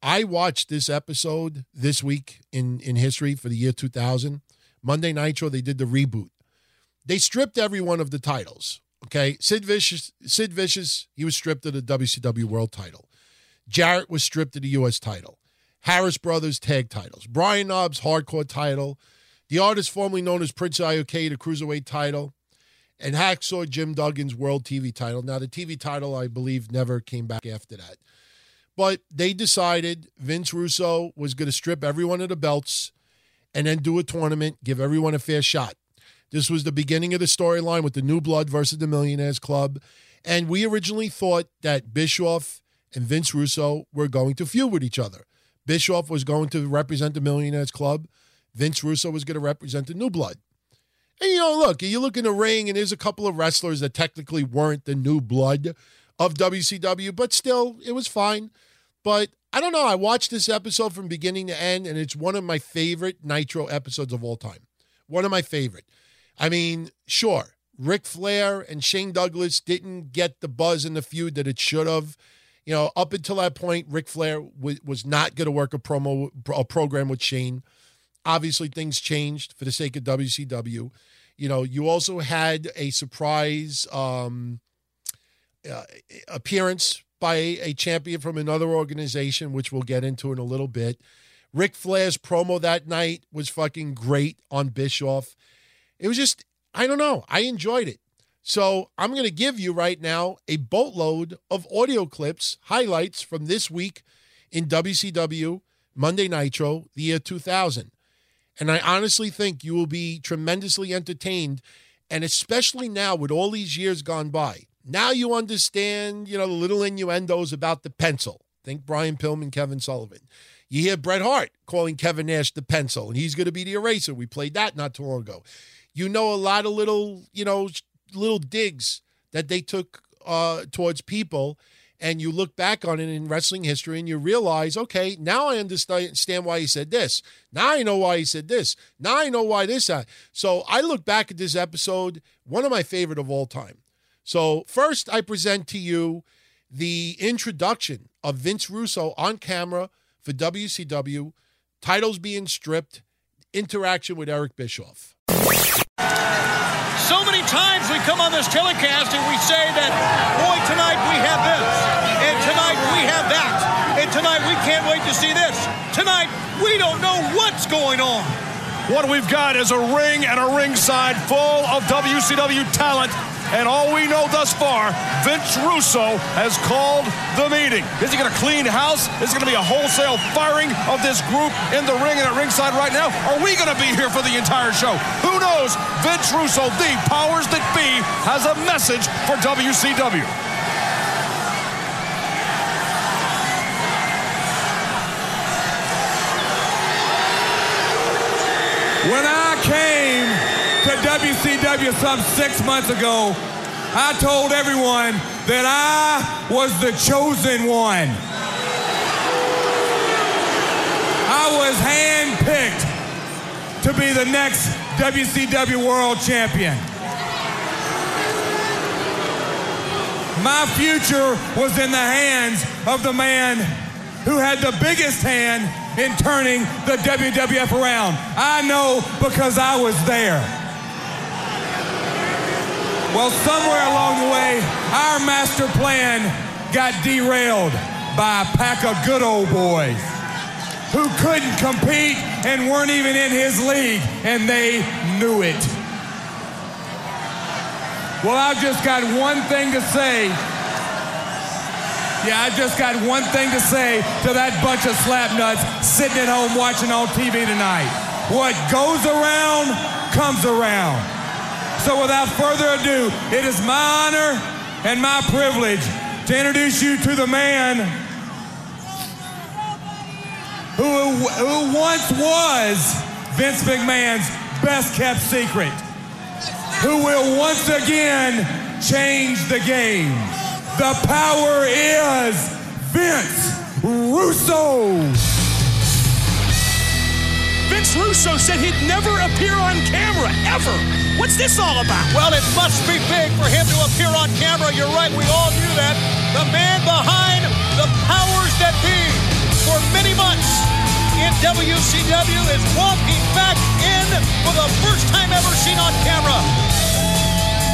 I watched this episode this week in, in history for the year 2000. Monday Nitro, they did the reboot. They stripped every one of the titles. Okay. Sid Vicious, Sid Vicious, he was stripped of the WCW World title. Jarrett was stripped of the U.S. title. Harris Brothers tag titles. Brian Knobbs hardcore title. The artist formerly known as Prince Iaukea, the cruiserweight title. And Hacksaw Jim Duggan's world TV title. Now, the TV title, I believe, never came back after that. But they decided Vince Russo was going to strip everyone of the belts and then do a tournament, give everyone a fair shot. This was the beginning of the storyline with the New Blood versus the Millionaires Club. And we originally thought that Bischoff and Vince Russo were going to feud with each other. Bischoff was going to represent the Millionaires Club. Vince Russo was going to represent the New Blood. And you know, look, you look in the ring, and there's a couple of wrestlers that technically weren't the New Blood of WCW, but still, it was fine. But I don't know. I watched this episode from beginning to end, and it's one of my favorite Nitro episodes of all time. One of my favorite. I mean, sure, Ric Flair and Shane Douglas didn't get the buzz in the feud that it should have. You know, up until that point, Ric Flair was not going to work a promo a program with Shane. Obviously, things changed for the sake of WCW. You know, you also had a surprise um, uh, appearance by a, champion from another organization, which we'll get into in a little bit. Ric Flair's promo that night was fucking great on Bischoff. It was just, I don't know. I enjoyed it. So I'm going to give you right now a boatload of audio clips, highlights from this week in WCW Monday Nitro, the year 2000. And I honestly think you will be tremendously entertained. And especially now with all these years gone by, now you understand, you know, the little innuendos about the pencil. Think Brian Pillman, Kevin Sullivan. You hear Bret Hart calling Kevin Nash the pencil, and he's going to be the eraser. We played that not too long ago. You know a lot of little, you know, little digs that they took uh, towards people, and you look back on it in wrestling history, and you realize, okay, now I understand why he said this. Now I know why he said this. Now I know why this. Happened. So I look back at this episode, one of my favorite of all time. So first, I present to you the introduction of Vince Russo on camera for WCW, titles being stripped, interaction with Eric Bischoff. So many times we come on this telecast and we say that, boy, tonight we have this, and tonight we have that, and tonight we can't wait to see this. Tonight we don't know what's going on. What we've got is a ring and a ringside full of WCW talent and all we know thus far, Vince Russo has called the meeting. Is he going to clean house? Is it going to be a wholesale firing of this group in the ring and at ringside right now? Are we going to be here for the entire show? Who knows? Vince Russo, the powers that be, has a message for WCW. When I came to WCW some six months ago, I told everyone that I was the chosen one. I was handpicked to be the next WCW World Champion. My future was in the hands of the man who had the biggest hand in turning the WWF around. I know because I was there. Well, somewhere along the way, our master plan got derailed by a pack of good old boys who couldn't compete and weren't even in his league, and they knew it. Well, I've just got one thing to say yeah, I just got one thing to say to that bunch of slapnuts sitting at home watching on TV tonight. What goes around comes around. So without further ado, it is my honor and my privilege to introduce you to the man who, who once was Vince McMahon's best kept secret, who will once again change the game. The power is Vince Russo. Vince Russo said he'd never appear on camera, ever. What's this all about? Well, it must be big for him to appear on camera. You're right, we all knew that. The man behind the powers that be for many months in WCW is walking back in for the first time ever seen on camera.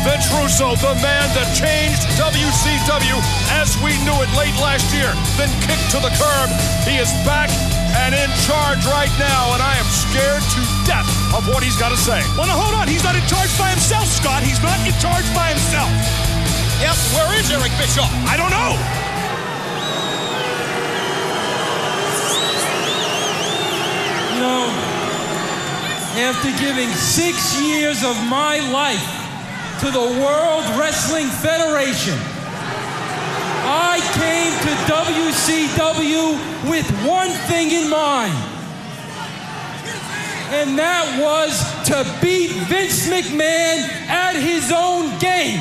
Vince Russo, the man that changed WCW as we knew it late last year, then kicked to the curb. He is back and in charge right now, and I am scared to death of what he's got to say. Well, now hold on. He's not in charge by himself, Scott. He's not in charge by himself. Yep, where is Eric Bischoff? I don't know. You know, after giving six years of my life to the World Wrestling Federation. I came to WCW with one thing in mind, and that was to beat Vince McMahon at his own game.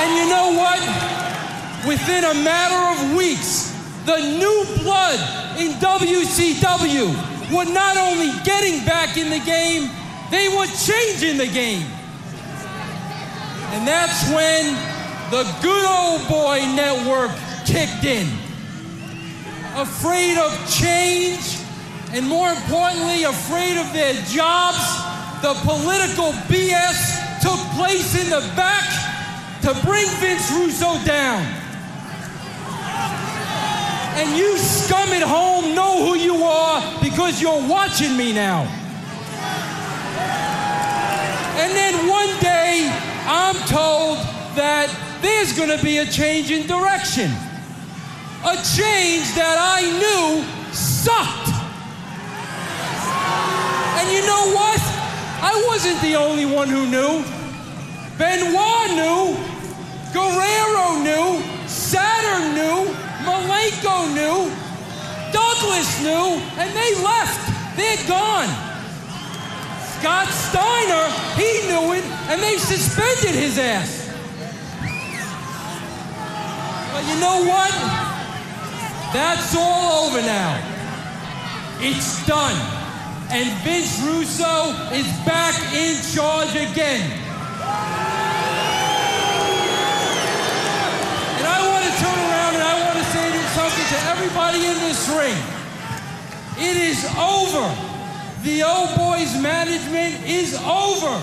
And you know what? Within a matter of weeks, the new blood in WCW were not only getting back in the game, they were changing the game. And that's when the good old boy network kicked in. Afraid of change, and more importantly, afraid of their jobs, the political BS took place in the back to bring Vince Russo down. And you scum at home know who you are because you're watching me now. And then one day, I'm told that there's going to be a change in direction. A change that I knew sucked. And you know what? I wasn't the only one who knew. Benoit knew, Guerrero knew, Saturn knew, Malenko knew, Douglas knew, and they left. They're gone. Scott Steiner, he knew it, and they suspended his ass. But you know what? That's all over now. It's done. And Vince Russo is back in charge again. And I want to turn around and I want to say something to everybody in this ring. It is over. The old boys management is over.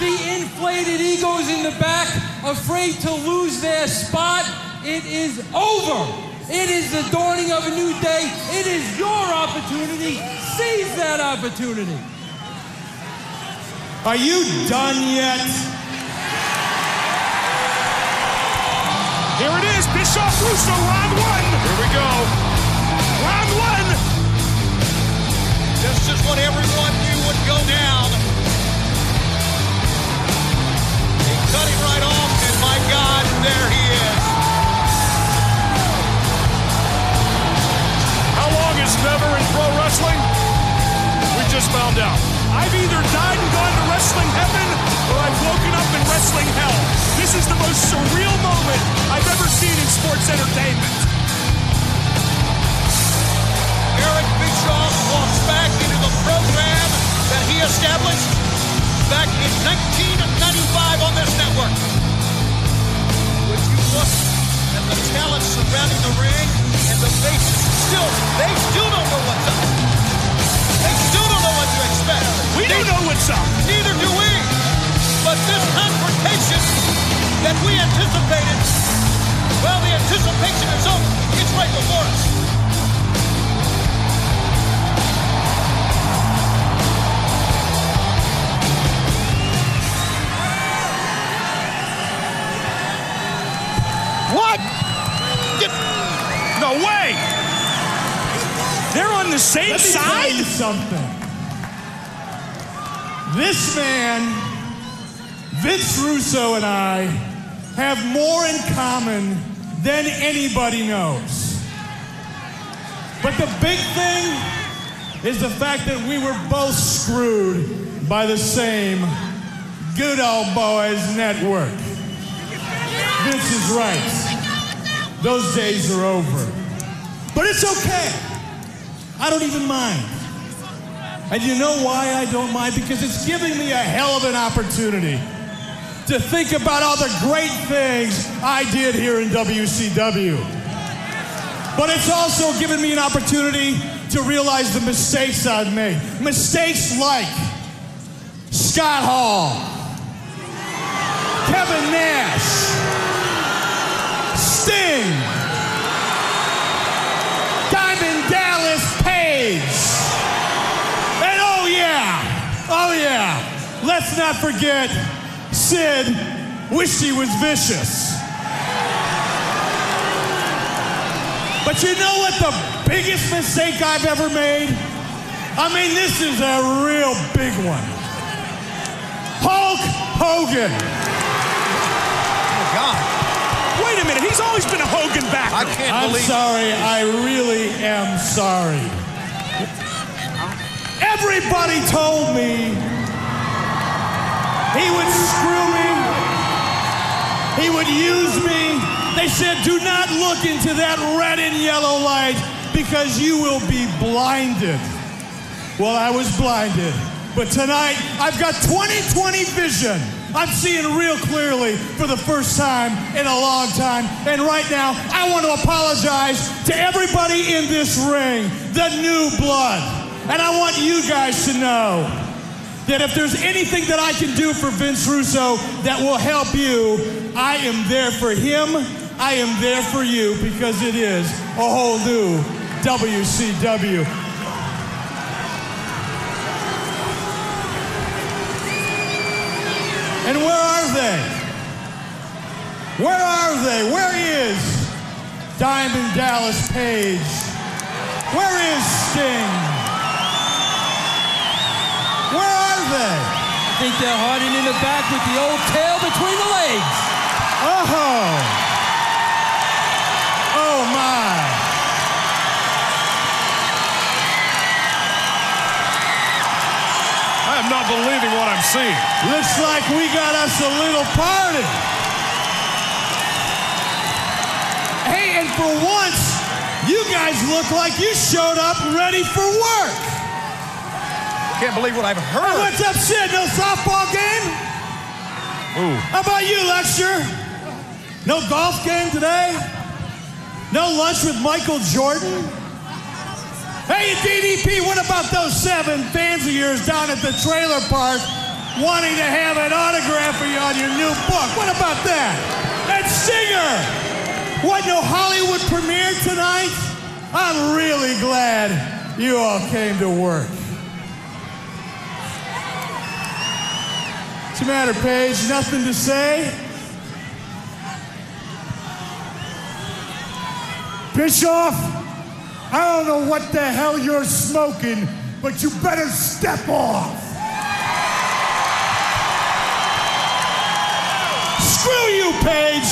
The inflated egos in the back, afraid to lose their spot, it is over. It is the dawning of a new day. It is your opportunity. Seize that opportunity. Are you done yet? Here it is, Bischoff Russo, round one. Here we go. Round one. This is what everyone knew would go down. He cut him right off, and my God, there he is. How long is never in pro wrestling? We just found out. I've either died and gone to wrestling heaven or I've woken up in wrestling hell. This is the most surreal moment I've ever seen in sports entertainment. Eric Bischoff walks back into the program that he established back in 1995 on this network. Would you look at the talent surrounding the ring and the faces still, they still don't know what's up. To expect. We don't know what's up. Neither do we. But this confrontation that we anticipated, well, the anticipation is over. It's right before us. What? Get- no way. They're on the same Let me tell side? something. This man, Vince Russo, and I have more in common than anybody knows. But the big thing is the fact that we were both screwed by the same good old boys network. Vince is right. Those days are over. But it's okay. I don't even mind. And you know why I don't mind? Because it's giving me a hell of an opportunity to think about all the great things I did here in WCW. But it's also given me an opportunity to realize the mistakes I've made. Mistakes like Scott Hall, Kevin Nash, Sting, Diamond Dallas oh yeah, let's not forget Sid wished he was vicious. But you know what the biggest mistake I've ever made? I mean, this is a real big one. Hulk Hogan. Oh, God. Wait a minute, he's always been a Hogan backer. I can't I'm believe sorry. I really am sorry. Everybody told me he would screw me. He would use me. They said, do not look into that red and yellow light because you will be blinded. Well, I was blinded. But tonight, I've got 20/20 vision. I'm seeing real clearly for the first time in a long time. And right now, I want to apologize to everybody in this ring, the new blood. And I want you guys to know that if there's anything that I can do for Vince Russo that will help you, I am there for him. I am there for you because it is a whole new WCW. And where are they? Where are they? Where is Diamond Dallas Page? Where is Sting? Where are they? I think they're hiding in the back with the old tail between the legs. Oh! Oh my! I am not believing what I'm seeing. Looks like we got us a little party. Hey, and for once, you guys look like you showed up ready for work. Can't believe what I've heard. Hey, what's up, shit? No softball game? Ooh. How about you, Lexter? No golf game today? No lunch with Michael Jordan? Hey, DDP, what about those seven fans of yours down at the trailer park wanting to have an autograph for you on your new book? What about that? And Singer! What, no Hollywood premiere tonight? I'm really glad you all came to work. The matter, Page? Nothing to say? Bischoff, I don't know what the hell you're smoking, but you better step off. Screw you, Page.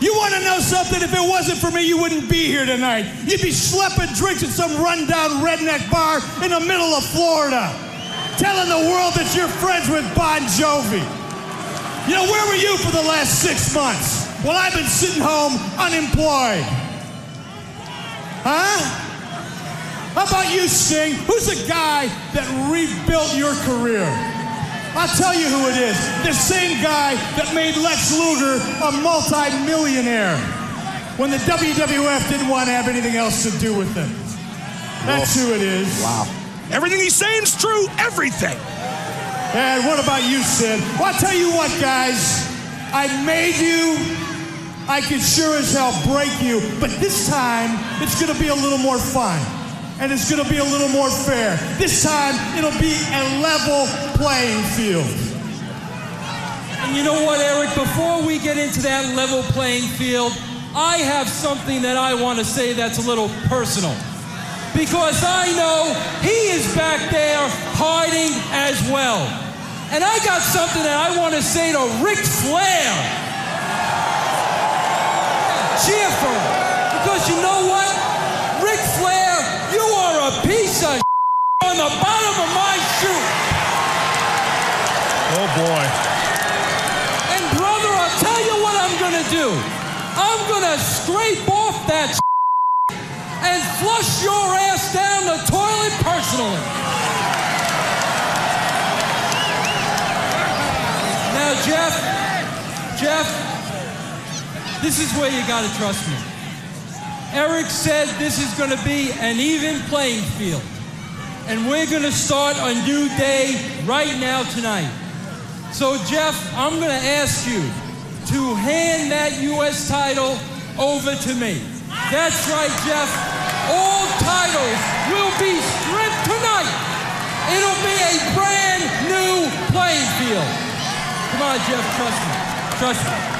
You want to know something? If it wasn't for me, you wouldn't be here tonight. You'd be schlepping drinks at some rundown redneck bar in the middle of Florida, telling the world that you're friends with Bon Jovi. You know, where were you for the last six months? Well, I've been sitting home unemployed. Huh? How about you, sing? Who's the guy that rebuilt your career? I'll tell you who it is. The same guy that made Lex Luger a multi-millionaire when the WWF didn't want to have anything else to do with him. That's who it is. Wow. Everything he's saying is true. Everything. And what about you, Sid? Well, I'll tell you what, guys. I made you. I can sure as hell break you. But this time, it's going to be a little more fun. And it's going to be a little more fair. This time, it'll be a level playing field. And you know what, Eric? Before we get into that level playing field, I have something that I want to say that's a little personal. Because I know he is back there hiding as well. And I got something that I want to say to Ric Flair. Cheer for him. Because you know what? Ric Flair, you are a piece of on the bottom of my shoe. Oh boy. And brother, I'll tell you what I'm gonna do. I'm gonna scrape off that and flush your ass down the toilet personally. Now, Jeff, Jeff, this is where you gotta trust me. Eric said this is gonna be an even playing field. And we're gonna start a new day right now tonight. So, Jeff, I'm going to ask you to hand that U.S. title over to me. That's right, Jeff. All titles will be stripped tonight. It'll be a brand new playing field. Come on, Jeff, trust me. Trust me.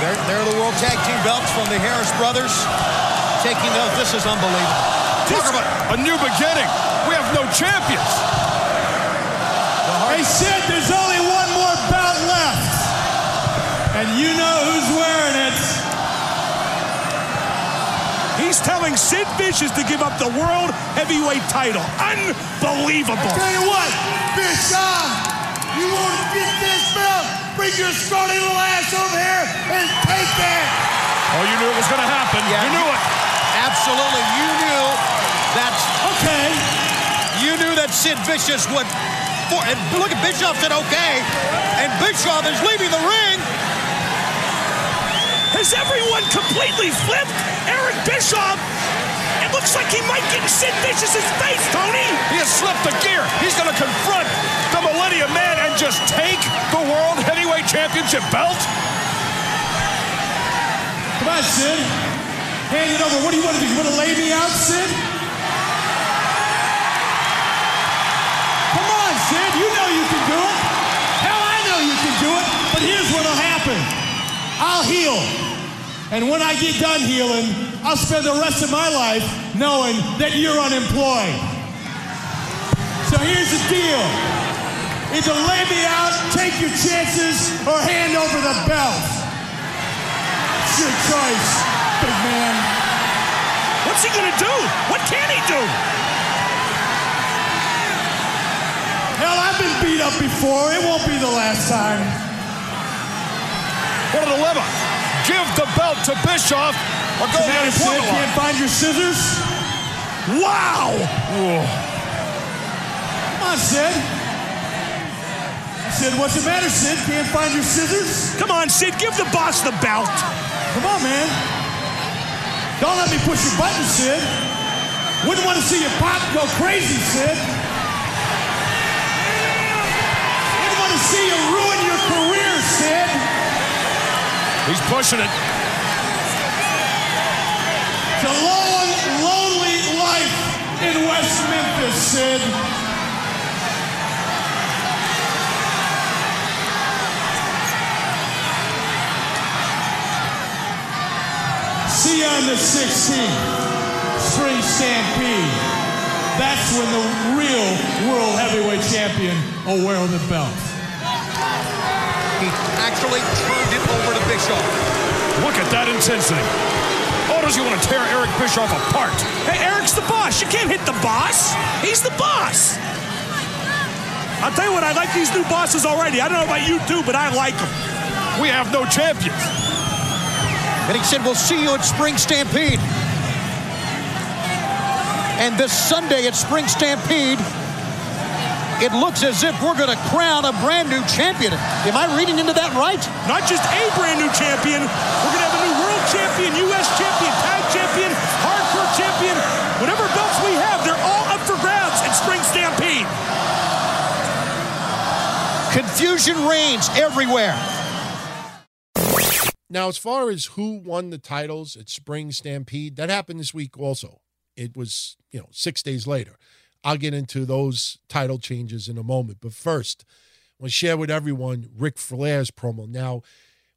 There, there are the World Tag Team belts from the Harris brothers. Taking those, this is unbelievable. Talk about a new beginning. We have no champions. Hey, Sid, there's only one more bout left. And you know who's wearing it. He's telling Sid Vicious to give up the World Heavyweight title. Unbelievable. I tell you what, Fish, uh, you want to get this belt? bring your scrawny little ass over here and take that. Oh, you knew it was going to happen. Yeah. You knew it. Absolutely. You knew that. Okay. You knew that Sid Vicious would. For, and look at Bischoff said okay, and Bischoff is leaving the ring. Has everyone completely flipped? Eric Bischoff. It looks like he might get in Sid Vicious's face, Tony. He has slipped the gear. He's going to confront the Millennium Man and just take the World Heavyweight Championship belt. Come on, Sid. Hand it over. What do you want to do? You want to lay me out, Sid? Know you can do it. Hell, I know you can do it. But here's what'll happen. I'll heal. And when I get done healing, I'll spend the rest of my life knowing that you're unemployed. So here's the deal. Either lay me out, take your chances, or hand over the belt. It's your choice, big man. What's he gonna do? What can he do? Hell, I've been beat up before. It won't be the last time. What a dilemma. Give the belt to Bischoff or go to the matter, line. Can't find your scissors? Wow! Come on, Sid. Sid, what's the matter, Sid? Can't find your scissors? Come on, Sid, give the boss the belt. Come on, man. Don't let me push your button, Sid. Wouldn't want to see your pop go crazy, Sid. See you ruin your career, Sid. He's pushing it. It's a lone, lonely life in West Memphis, Sid. See you on the 16th, Spring Stampede. That's when the real World Heavyweight Champion will wear the belt. He actually turned it over to Bischoff. Look at that intensity. Oh, does he want to tear Eric Bischoff apart? Hey, Eric's the boss. You can't hit the boss. He's the boss. I'll tell you what, I like these new bosses already. I don't know about you two, but I like them. We have no champions. And he said, We'll see you at Spring Stampede. And this Sunday at Spring Stampede, it looks as if we're going to crown a brand new champion. Am I reading into that right? Not just a brand new champion. We're going to have a new world champion, U.S. champion, tag champion, hardcore champion. Whatever belts we have, they're all up for grabs at Spring Stampede. Confusion reigns everywhere. Now, as far as who won the titles at Spring Stampede, that happened this week also. It was, you know, six days later. I'll get into those title changes in a moment. But first, I want to share with everyone Ric Flair's promo. Now,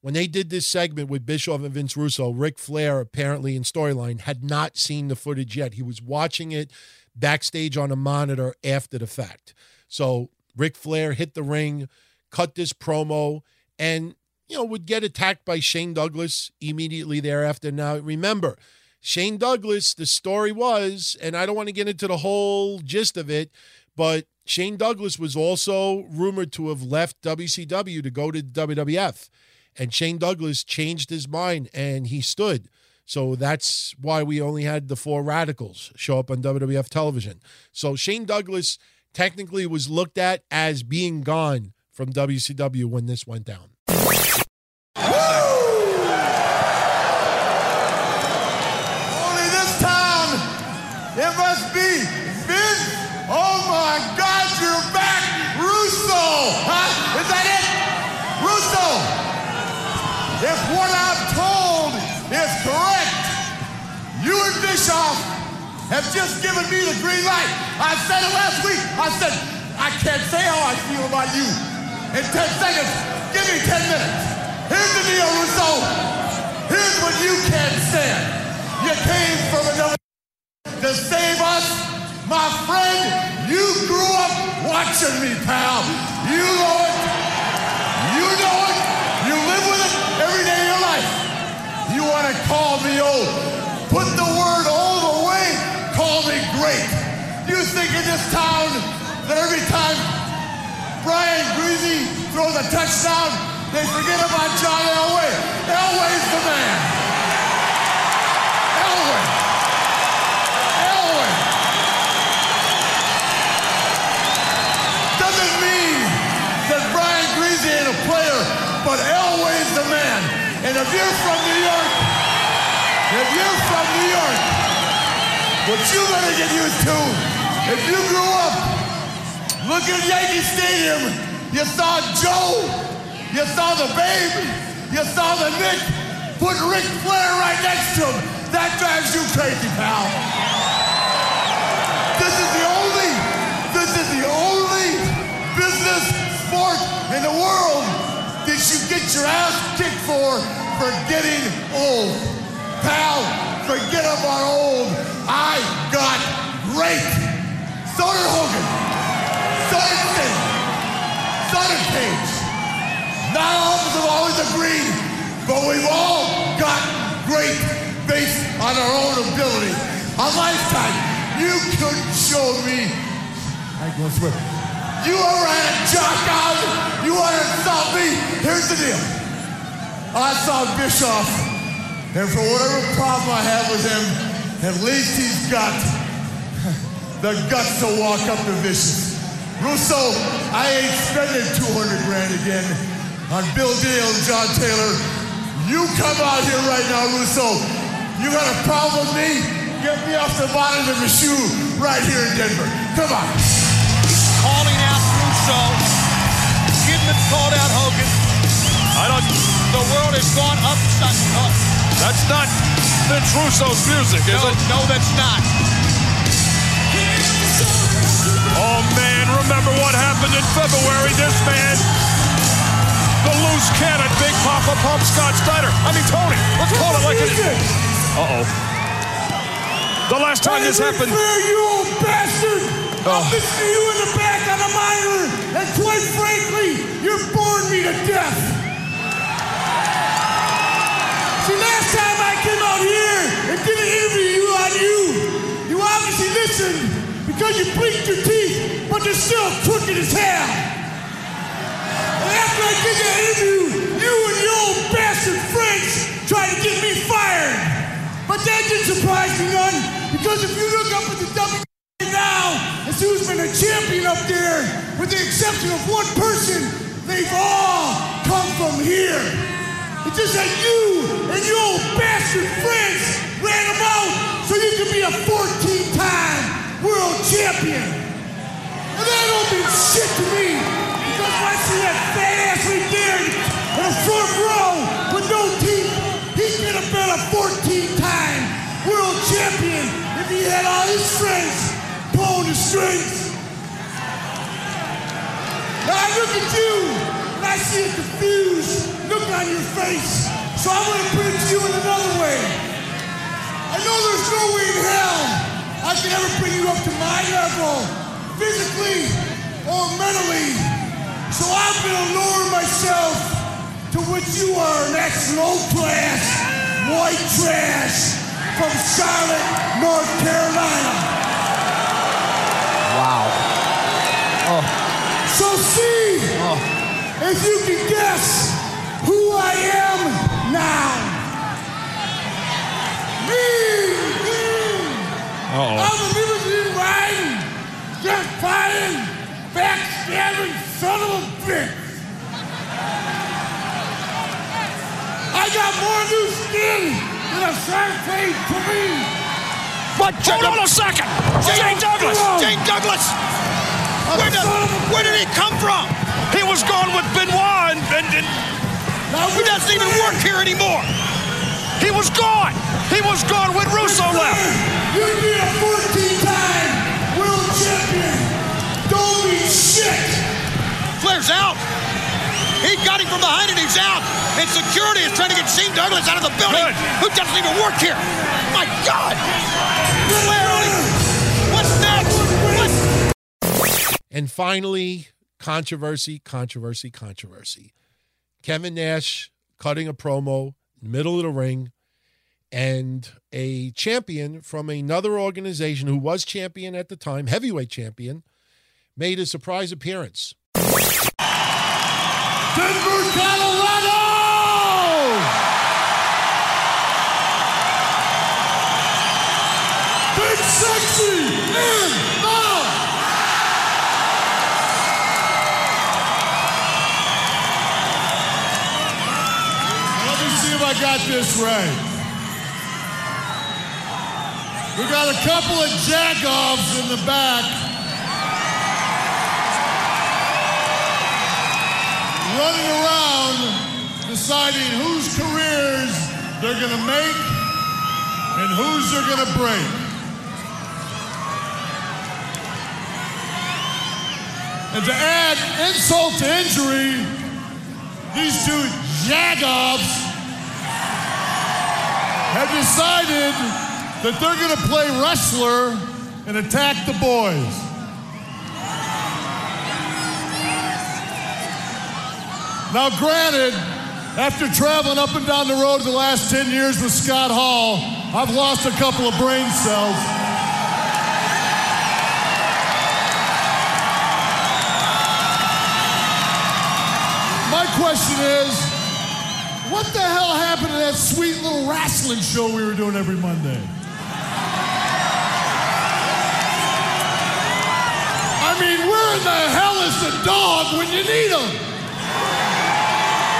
when they did this segment with Bischoff and Vince Russo, Ric Flair apparently in storyline had not seen the footage yet. He was watching it backstage on a monitor after the fact. So Ric Flair hit the ring, cut this promo, and you know, would get attacked by Shane Douglas immediately thereafter. Now, remember, Shane Douglas, the story was, and I don't want to get into the whole gist of it, but Shane Douglas was also rumored to have left WCW to go to WWF. And Shane Douglas changed his mind and he stood. So that's why we only had the four radicals show up on WWF television. So Shane Douglas technically was looked at as being gone from WCW when this went down. Have just given me the green light. I said it last week. I said, I can't say how I feel about you in 10 seconds. Give me 10 minutes. Here's the deal, Russo. Here's what you can't stand. You came from another to save us. My friend, you grew up watching me, pal. You know it. You know it. You live with it every day of your life. You want to call me old. Put the word old. Call me great. You think in this town that every time Brian Griese throws a touchdown, They forget about John Elway. Elway's the man. Elway. Elway. Doesn't mean that Brian Griese ain't a player, but Elway's the man. And if you're from New York, if you're from New York, what you better get used to, if you grew up looking at Yankee Stadium, you saw Joe, you saw the Babe, you saw the Mick, put Ric Flair right next to him. That drives you crazy, pal. This is the only, this is the only business sport in the world that you get your ass kicked for for getting old. Pal, forget about old. I got great. So did Hogan. So did Sting. So did Cage. Not all of us have always agreed, but we've all got great based on our own ability. A lifetime. You couldn't show me. I gonna swear. You ever had a jock out? You want to insult me? Here's the deal. I saw Bischoff, and for whatever problem I have with him, at least he's got the guts to walk up to Vicious. Russo, I ain't spending 200 grand again on Bill Dale and John Taylor. You come out here right now, Russo. You got a problem with me? Get me off the bottom of the shoe right here in Denver. Come on. calling out Russo. Kidman called out Hogan. I don't. The world has gone upside up. That's not Vince Russo's music, is no, it? No, that's not. Oh man, remember what happened in February? This man, the loose cannon, Big Papa Pump Scott Steiner. I mean Tony. Let's call it like it is. Uh oh. The last time this happened. Flair, you old bastard! Oh. I'm listening to you in the back on a monitor, and quite frankly, you're boring me to death. Out here and did an interview you on you, you obviously listened because you blinked your teeth, but you're still crooked as hell. And after I did that interview, you and your old bastard friends tried to get me fired. But that didn't surprise me none, because if you look up at the WWE now and who's been a champion up there, with the exception of one person, they've all come from here. It's just that you and your old bastard friends ran them out so you could be a 14-time world champion. And that don't mean shit to me, because when I see that fat ass right there in the front row with no teeth, he could have been a 14-time world champion if he had all his friends pulling the strings. Now I look at you, I see a confused look on your face. So I'm gonna put it to you in another way. I know there's no way in hell I can ever bring you up to my level, physically or mentally. So I'm gonna lower myself to what you are, an excellent class white trash from Charlotte, North Carolina. Wow. Oh. So see if you can guess who I am now. Me, me. Uh-oh. I'm a limousine riding, jet fighting, backstabbing son of a bitch. I got more new skin than a shark face to me. But hold on a second. Shane Douglas. Shane Douglas. Where did, where did he come from? He was gone with Benoit and, and, and he doesn't even work here anymore. He was gone. He was gone when Russo left. You'd be a 14-time world champion. Don't be shit. Flair's out. He got him from behind and he's out. And security is trying to get Shane Douglas out of the building. Who doesn't even work here? My God. Flair. What's next? What's And finally, Controversy, controversy, controversy. Kevin Nash cutting a promo, middle of the ring, and a champion from another organization who was champion at the time, heavyweight champion, made a surprise appearance. Denver, Colorado! Big Sexy I got this right. We got a couple of jagoffs in the back. Running around deciding whose careers they're going to make and whose they're going to break. And to add insult to injury, these two jagoffs have decided that they're going to play wrestler and attack the boys. Now, granted, after traveling up and down the road the last 10 years with Scott Hall, I've lost a couple of brain cells. My question is, what the hell happened to that sweet little wrestling show we were doing every Monday? I mean, where in the hell is the dog when you need him?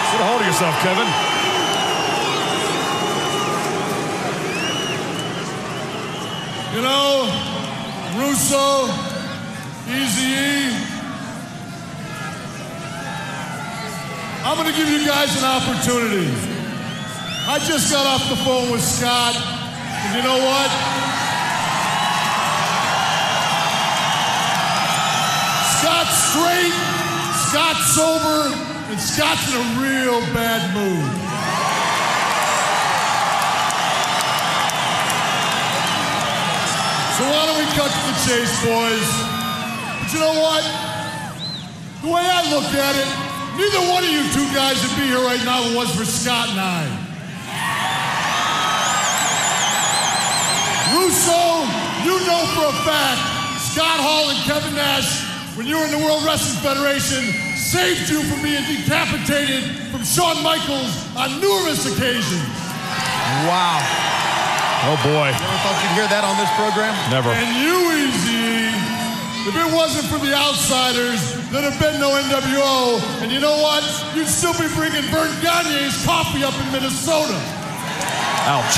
Get a hold of yourself, Kevin. You know, Russo, Easy I'm going to give you guys an opportunity. I just got off the phone with Scott, and you know what? Scott's straight, Scott's sober, and Scott's in a real bad mood. So why don't we cut to the chase, boys? But you know what? The way I look at it, neither one of you two guys would be here right now if it was for Scott and I. Russo, you know for a fact, Scott Hall and Kevin Nash, when you were in the World Wrestling Federation, saved you from being decapitated from Shawn Michaels on numerous occasions. Wow. Oh boy. You ever thought you'd hear that on this program? Never. And you, Easy, if it wasn't for the outsiders, there'd have been no NWO. And you know what? You'd still be bringing Verne Gagne's coffee up in Minnesota. Ouch.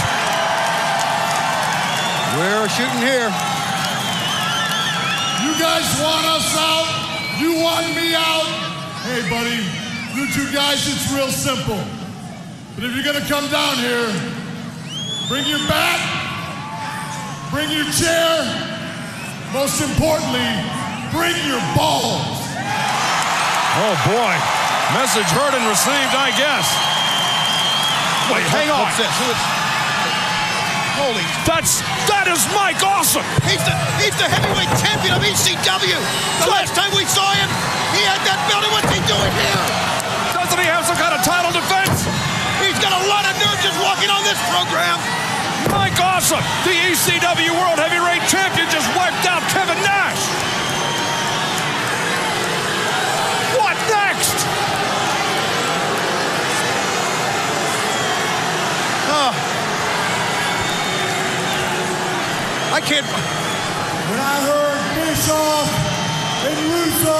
We're shooting here. You guys want us out? You want me out? Hey, buddy, you two guys, it's real simple. But if you're gonna come down here, bring your bat, bring your chair, most importantly, bring your balls. Oh boy. Message heard and received, I guess. Wait, hang on. This? Who is- Holy. That's that is Mike Awesome. He's the he's the heavyweight champion of ECW. The last time we saw him, he had that belt. and What's he doing here? Doesn't he have some kind of title defense? He's got a lot of nerve just walking on this program. Mike Awesome, the ECW World Heavyweight Champion, just wiped out Kevin Nash. What next? Oh. I can't. When I heard Bischoff and Russo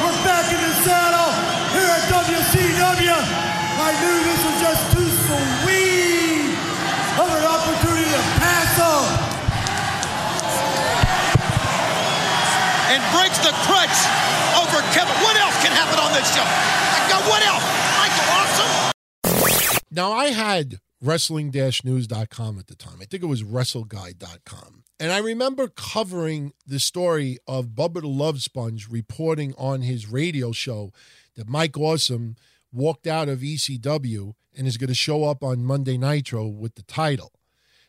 were back in the saddle here at WCW, I knew this was just too sweet of an opportunity to pass up. And breaks the crutch over Kevin. What else can happen on this show? God, What else? Michael Awesome. Now, I had wrestling news.com at the time. I think it was wrestleguide.com. And I remember covering the story of Bubba the Love Sponge reporting on his radio show that Mike Awesome walked out of ECW and is going to show up on Monday Nitro with the title.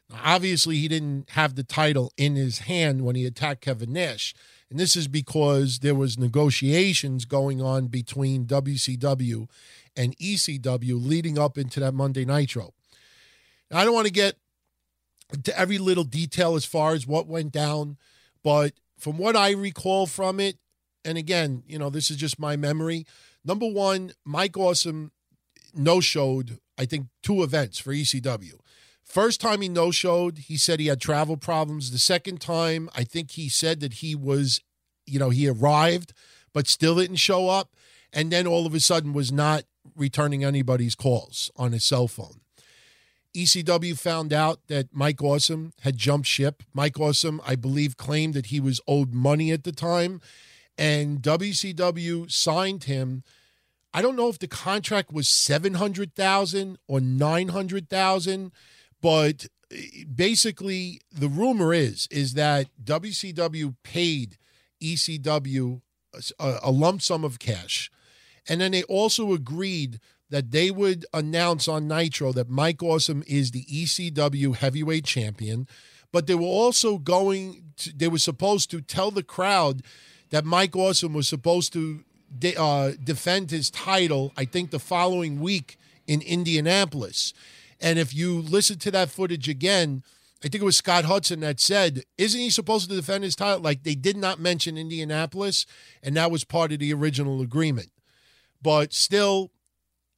Now, obviously, he didn't have the title in his hand when he attacked Kevin Nash. And this is because there was negotiations going on between WCW and ECW leading up into that Monday Nitro. I don't want to get into every little detail as far as what went down, but from what I recall from it, and again, you know, this is just my memory. Number one, Mike Awesome no showed, I think, two events for ECW. First time he no showed, he said he had travel problems. The second time, I think he said that he was, you know, he arrived, but still didn't show up. And then all of a sudden was not returning anybody's calls on his cell phone. ECW found out that Mike Awesome had jumped ship. Mike Awesome, I believe, claimed that he was owed money at the time, and WCW signed him. I don't know if the contract was seven hundred thousand or nine hundred thousand, but eh, basically the rumor is is that WCW paid ECW a, a lump sum of cash, and then they also agreed that they would announce on Nitro that Mike Awesome is the ECW heavyweight champion, but they were also going to, they were supposed to tell the crowd that Mike Awesome was supposed to de- uh, defend his title, I think the following week in Indianapolis. And if you listen to that footage again, I think it was Scott Hudson that said, Isn't he supposed to defend his title? Like they did not mention Indianapolis, and that was part of the original agreement. But still,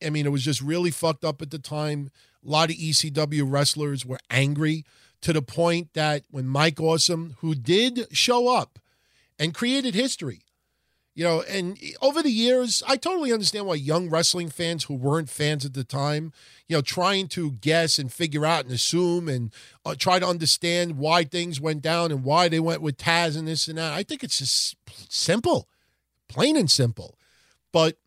I mean, it was just really fucked up at the time. A lot of ECW wrestlers were angry to the point that when Mike Awesome, who did show up and created history, you know, and over the years, I totally understand why young wrestling fans who weren't fans at the time, you know, trying to guess and figure out and assume and uh, try to understand why things went down and why they went with Taz and this and that. I think it's just simple, plain and simple. But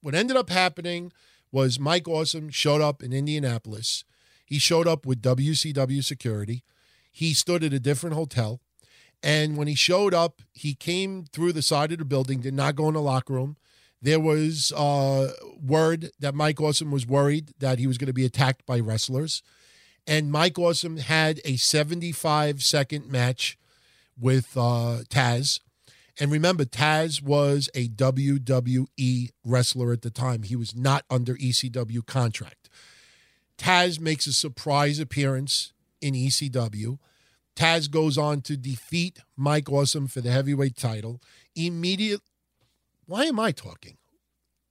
what ended up happening was Mike Awesome showed up in Indianapolis. He showed up with WCW security. He stood at a different hotel. And when he showed up, he came through the side of the building, did not go in the locker room. There was uh, word that Mike Awesome was worried that he was going to be attacked by wrestlers. And Mike Awesome had a 75 second match with uh, Taz. And remember, Taz was a WWE wrestler at the time. He was not under ECW contract. Taz makes a surprise appearance in ECW. Taz goes on to defeat Mike Awesome for the heavyweight title. Immediate. Why am I talking?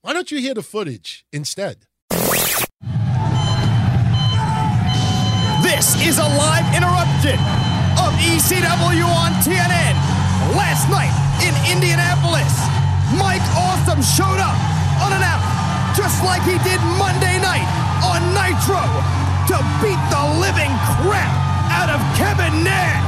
Why don't you hear the footage instead? This is a live interruption of ECW on TNN. Last night in Indianapolis, Mike Awesome showed up on an unannounced, just like he did Monday night on Nitro, to beat the living crap out of Kevin Nash.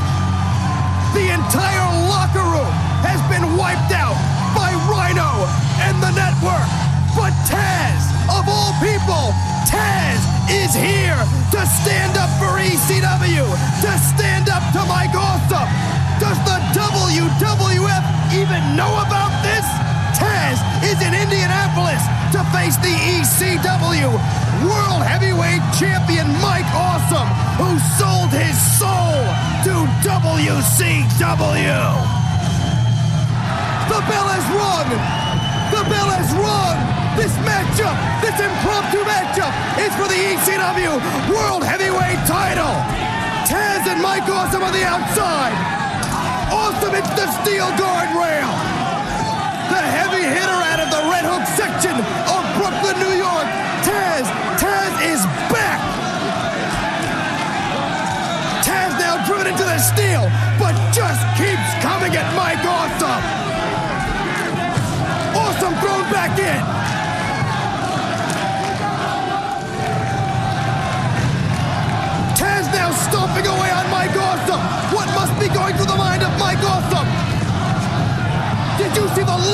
The entire locker room has been wiped out by Rhino and the network. But Taz, of all people, Taz is here to stand up for ECW, to stand up to Mike Awesome. Does the WWF even know about this? Taz is in Indianapolis to face the ECW World Heavyweight Champion Mike Awesome, who sold his soul to WCW. The bell has rung. The bell has rung. This matchup, this impromptu matchup, is for the ECW World Heavyweight title. Taz and Mike Awesome on the outside. Hits the steel guardrail. The heavy hitter out of the Red Hook section of Brooklyn, New York. Taz, Taz is back. Taz now driven into the steel, but just keeps coming at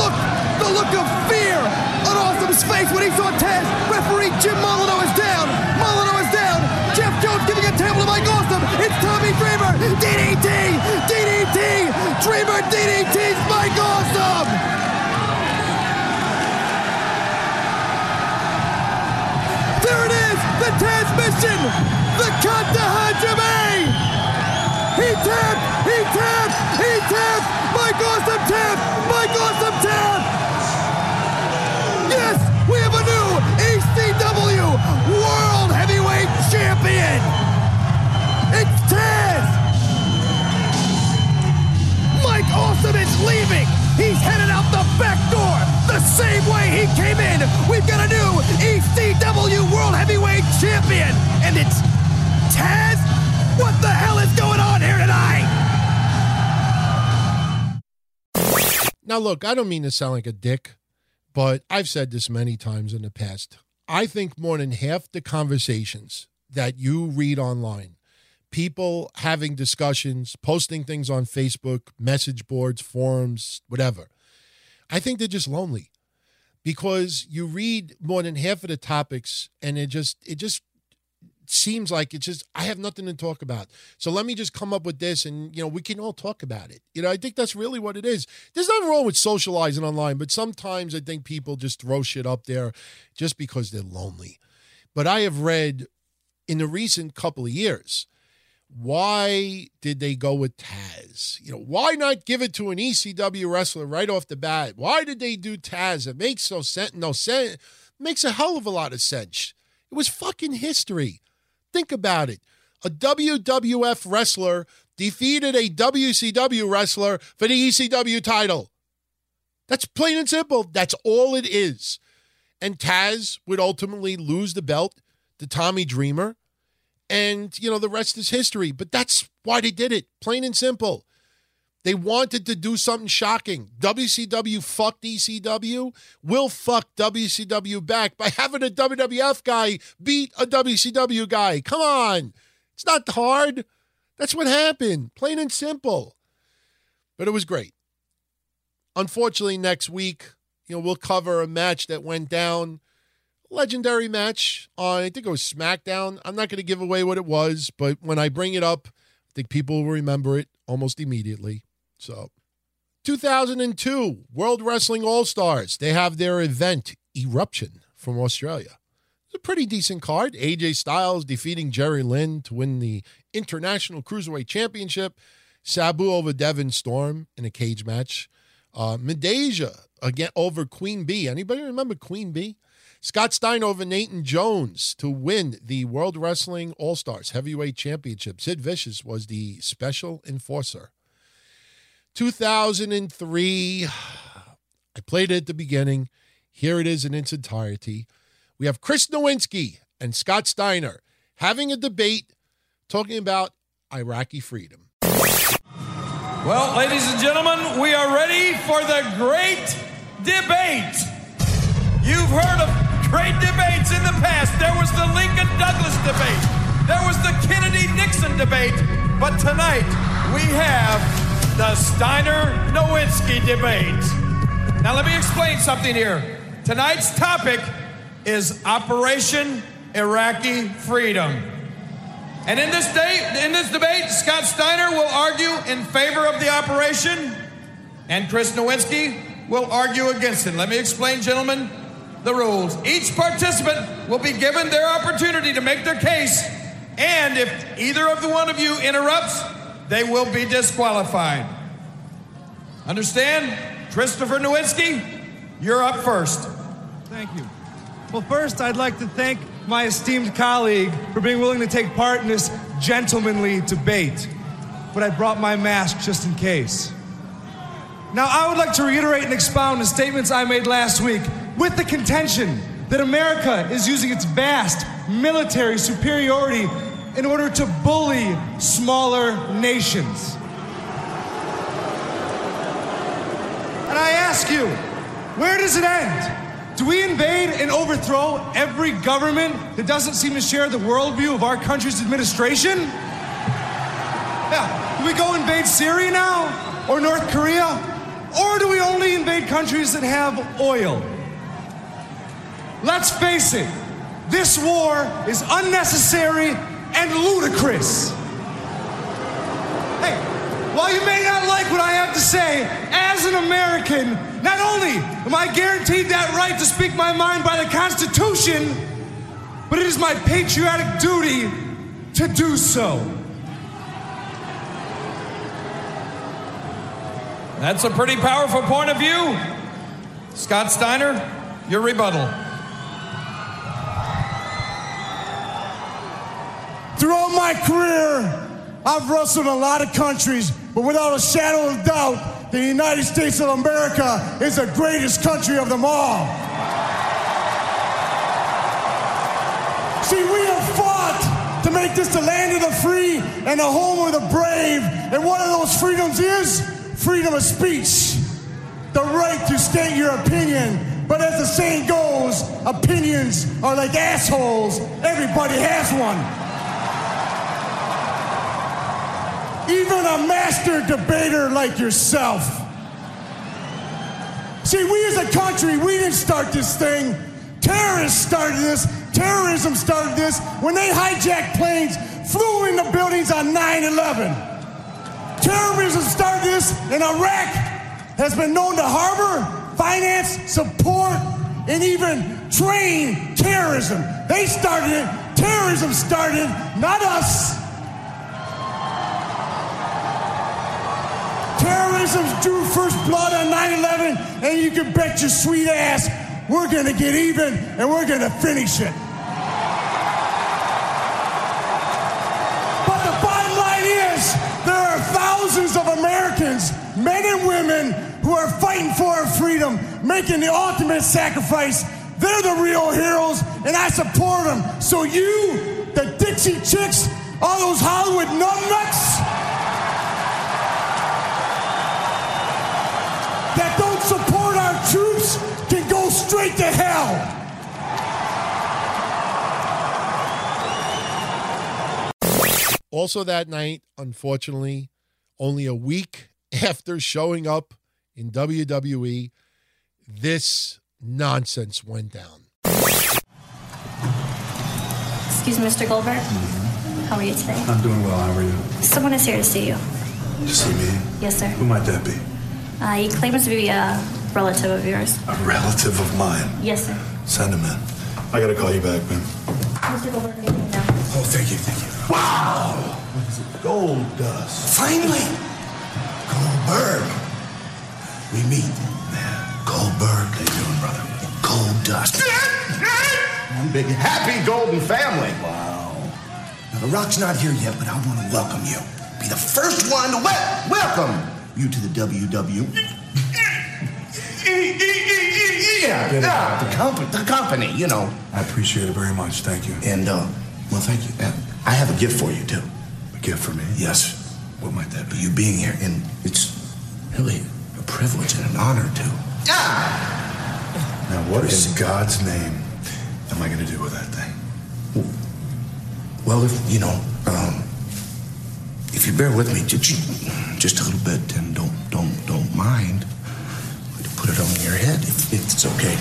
look, the look of fear on Awesome's face when he saw Taz? Referee Jim Molineaux is down. Molineaux is down. Jeff Jones giving a table to Mike Awesome. It's Tommy Dreamer. DDT. DDT. Dreamer DDT's Mike Awesome. There it is. The Taz mission. The Kata Hajime. He tapped. He tapped. He tapped. Mike Awesome tapped. Mike Awesome tapped. Yes, we have a new ECW World Heavyweight Champion. It's Taz. Mike Awesome is leaving. He's headed out the back door the same way he came in. We've got a new ECW World Heavyweight Champion, and it's Taz Now, look, I don't mean to sound like a dick, but I've said this many times in the past. I think more than half the conversations that you read online, people having discussions, posting things on Facebook, message boards, forums, whatever, I think they're just lonely because you read more than half of the topics and it just it just seems like it's just I have nothing to talk about. So let me just come up with this and you know we can all talk about it. You know, I think that's really what it is. There's nothing wrong with socializing online, but sometimes I think people just throw shit up there just because they're lonely. But I have read in the recent couple of years why did they go with Taz? You know, why not give it to an ECW wrestler right off the bat? Why did they do Taz? It makes so sense. No sense. Makes a hell of a lot of sense. It was fucking history. Think about it. A WWF wrestler defeated a WCW wrestler for the ECW title. That's plain and simple. That's all it is. And Taz would ultimately lose the belt to Tommy Dreamer. And, you know, the rest is history. But that's why they did it. Plain and simple. They wanted to do something shocking. WCW fucked ECW. We'll fuck WCW back by having a WWF guy beat a WCW guy. Come on. It's not hard. That's what happened. Plain and simple. But it was great. Unfortunately, next week, you know, we'll cover a match that went down. Legendary match on, I think it was SmackDown. I'm not going to give away what it was, but when I bring it up, I think people will remember it almost immediately. So, 2002 World Wrestling All Stars. They have their event, Eruption, from Australia. It's a pretty decent card. AJ Styles defeating Jerry Lynn to win the International Cruiserweight Championship. Sabu over Devon Storm in a cage match. Uh, again over Queen B. Anybody remember Queen B? Scott Steiner over Nathan Jones to win the World Wrestling All Stars Heavyweight Championship. Sid Vicious was the special enforcer. 2003. I played it at the beginning. Here it is in its entirety. We have Chris Nowinski and Scott Steiner having a debate talking about Iraqi freedom. Well, ladies and gentlemen, we are ready for the great debate. You've heard of great debates in the past. There was the Lincoln Douglas debate, there was the Kennedy Nixon debate, but tonight we have the Steiner Nowinski debate. Now, let me explain something here. Tonight's topic is Operation Iraqi Freedom. And in this, day, in this debate, Scott Steiner will argue in favor of the operation, and Chris Nowinski will argue against it. Let me explain, gentlemen, the rules. Each participant will be given their opportunity to make their case, and if either of the one of you interrupts, they will be disqualified. Understand? Christopher Nowinski, you're up first. Thank you. Well, first, I'd like to thank my esteemed colleague for being willing to take part in this gentlemanly debate. But I brought my mask just in case. Now, I would like to reiterate and expound the statements I made last week with the contention that America is using its vast military superiority in order to bully smaller nations. And I ask you, where does it end? Do we invade and overthrow every government that doesn't seem to share the worldview of our country's administration? Yeah. Do we go invade Syria now? Or North Korea? Or do we only invade countries that have oil? Let's face it, this war is unnecessary and ludicrous. Hey, while you may not like what I have to say, as an American, not only am I guaranteed that right to speak my mind by the Constitution, but it is my patriotic duty to do so. That's a pretty powerful point of view. Scott Steiner, your rebuttal. Throughout my career, I've wrestled a lot of countries, but without a shadow of doubt, the United States of America is the greatest country of them all. See, we have fought to make this the land of the free and the home of the brave. And one of those freedoms is freedom of speech. the right to state your opinion. But as the saying goes, opinions are like assholes. Everybody has one. Even a master debater like yourself. See, we as a country, we didn't start this thing. Terrorists started this. Terrorism started this when they hijacked planes, flew into buildings on 9 11. Terrorism started this, and Iraq has been known to harbor, finance, support, and even train terrorism. They started it. Terrorism started, not us. Terrorism drew first blood on 9 11, and you can bet your sweet ass we're going to get even and we're going to finish it. But the bottom line is there are thousands of Americans, men and women, who are fighting for our freedom, making the ultimate sacrifice. They're the real heroes, and I support them. So you, the Dixie Chicks, all those Hollywood numbnuts troops can go straight to hell. Also, that night, unfortunately, only a week after showing up in WWE, this nonsense went down. Excuse me, Mr. Goldberg. Mm-hmm. How are you today? I'm doing well. How are you? Someone is here to see you. To see me? Yes, sir. Who might that be? Uh, he claims to be a relative of yours. A relative of mine. Yes, sir. Send him in. I gotta call you back, man. Mr. Goldberg, good evening now. Oh, thank you, thank you. Wow! What is it? Gold dust. Finally! Goldberg. We meet. Man. Goldberg. How you doing, brother? Gold dust. One big happy golden family. Wow. Now, The Rock's not here yet, but I want to welcome you. Be the first one to wel- welcome you to the WW. Yeah, yeah, the company, the company, you know. I appreciate it very much. Thank you. And, uh, well, thank you. And I have a gift for you, too. A gift for me? Yes. What might that be? You being here, and it's really a privilege and an honor, too. Ah! Now, what in God's name am I gonna do with that thing? Well, if, you know, um, if you bear with me ju- ju- just a little bit and don't, don't, don't mind, I'm gonna put it on your head if, if it's okay.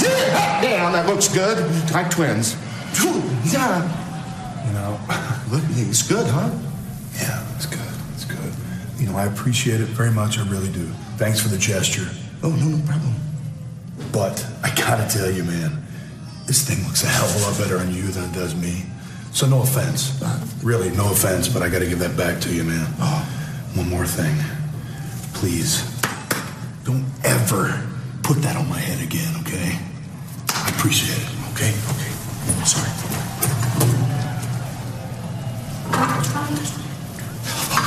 yeah, yeah, that looks good. Like twins. Yeah. You know, Look, it's good, huh? yeah, it's good. It's good. You know, I appreciate it very much. I really do. Thanks for the gesture. Oh, no, no problem. But I gotta tell you, man, this thing looks a hell of a lot better on you than it does me. So no offense. Really, no offense, but I gotta give that back to you, man. Oh. One more thing. Please, don't ever put that on my head again, okay? I appreciate it, okay? Okay. Sorry.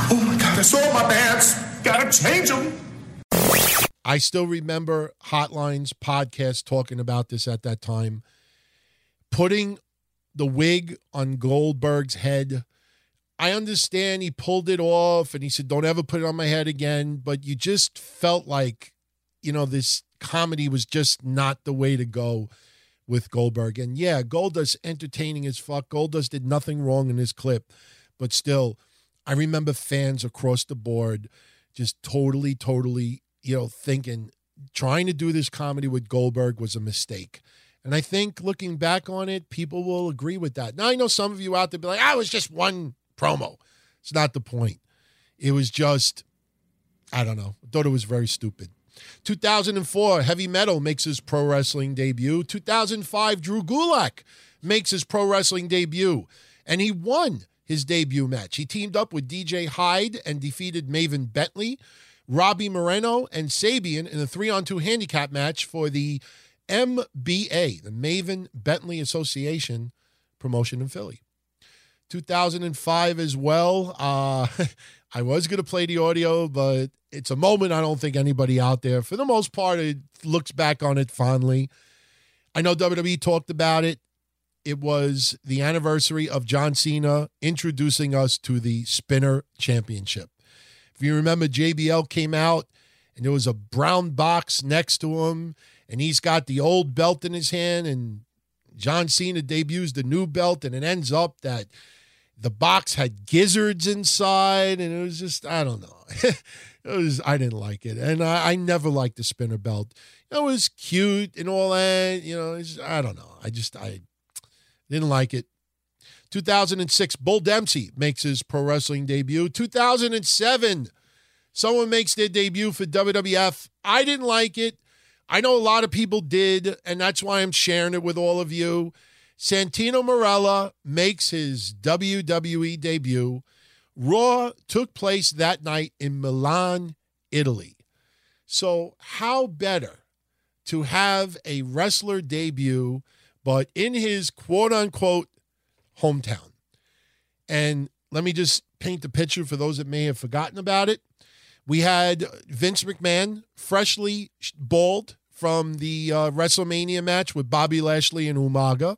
Oh my God, I saw my pants. Gotta change them. I still remember Hotlines podcast talking about this at that time. Putting the wig on Goldberg's head. I understand he pulled it off and he said, Don't ever put it on my head again. But you just felt like, you know, this comedy was just not the way to go with Goldberg. And yeah, Goldust entertaining as fuck. Goldust did nothing wrong in this clip. But still, I remember fans across the board just totally, totally, you know, thinking trying to do this comedy with Goldberg was a mistake. And I think looking back on it, people will agree with that. Now, I know some of you out there be like, ah, I was just one promo. It's not the point. It was just, I don't know. I thought it was very stupid. 2004, Heavy Metal makes his pro wrestling debut. 2005, Drew Gulak makes his pro wrestling debut. And he won his debut match. He teamed up with DJ Hyde and defeated Maven Bentley, Robbie Mireno, and Sabian in a three on two handicap match for the MBA, the Maven Bentley Association promotion in Philly. 2005 as well. Uh, I was going to play the audio, but it's a moment I don't think anybody out there, for the most part, it looks back on it fondly. I know WWE talked about it. It was the anniversary of John Cena introducing us to the Spinner Championship. If you remember, JBL came out and there was a brown box next to him, and he's got the old belt in his hand, and John Cena debuts the new belt, and it ends up that the box had gizzards inside, and it was just I don't know. it was I didn't like it, and I, I never liked the spinner belt. It was cute and all that, you know. I don't know. I just I didn't like it. 2006, Bull Dempsey makes his pro wrestling debut. 2007, someone makes their debut for WWF. I didn't like it. I know a lot of people did, and that's why I'm sharing it with all of you. Santino Marella makes his WWE debut. Raw took place that night in Milan, Italy. So, how better to have a wrestler debut, but in his quote unquote hometown? And let me just paint the picture for those that may have forgotten about it. We had Vince McMahon, freshly bald from the uh, WrestleMania match with Bobby Lashley and Umaga.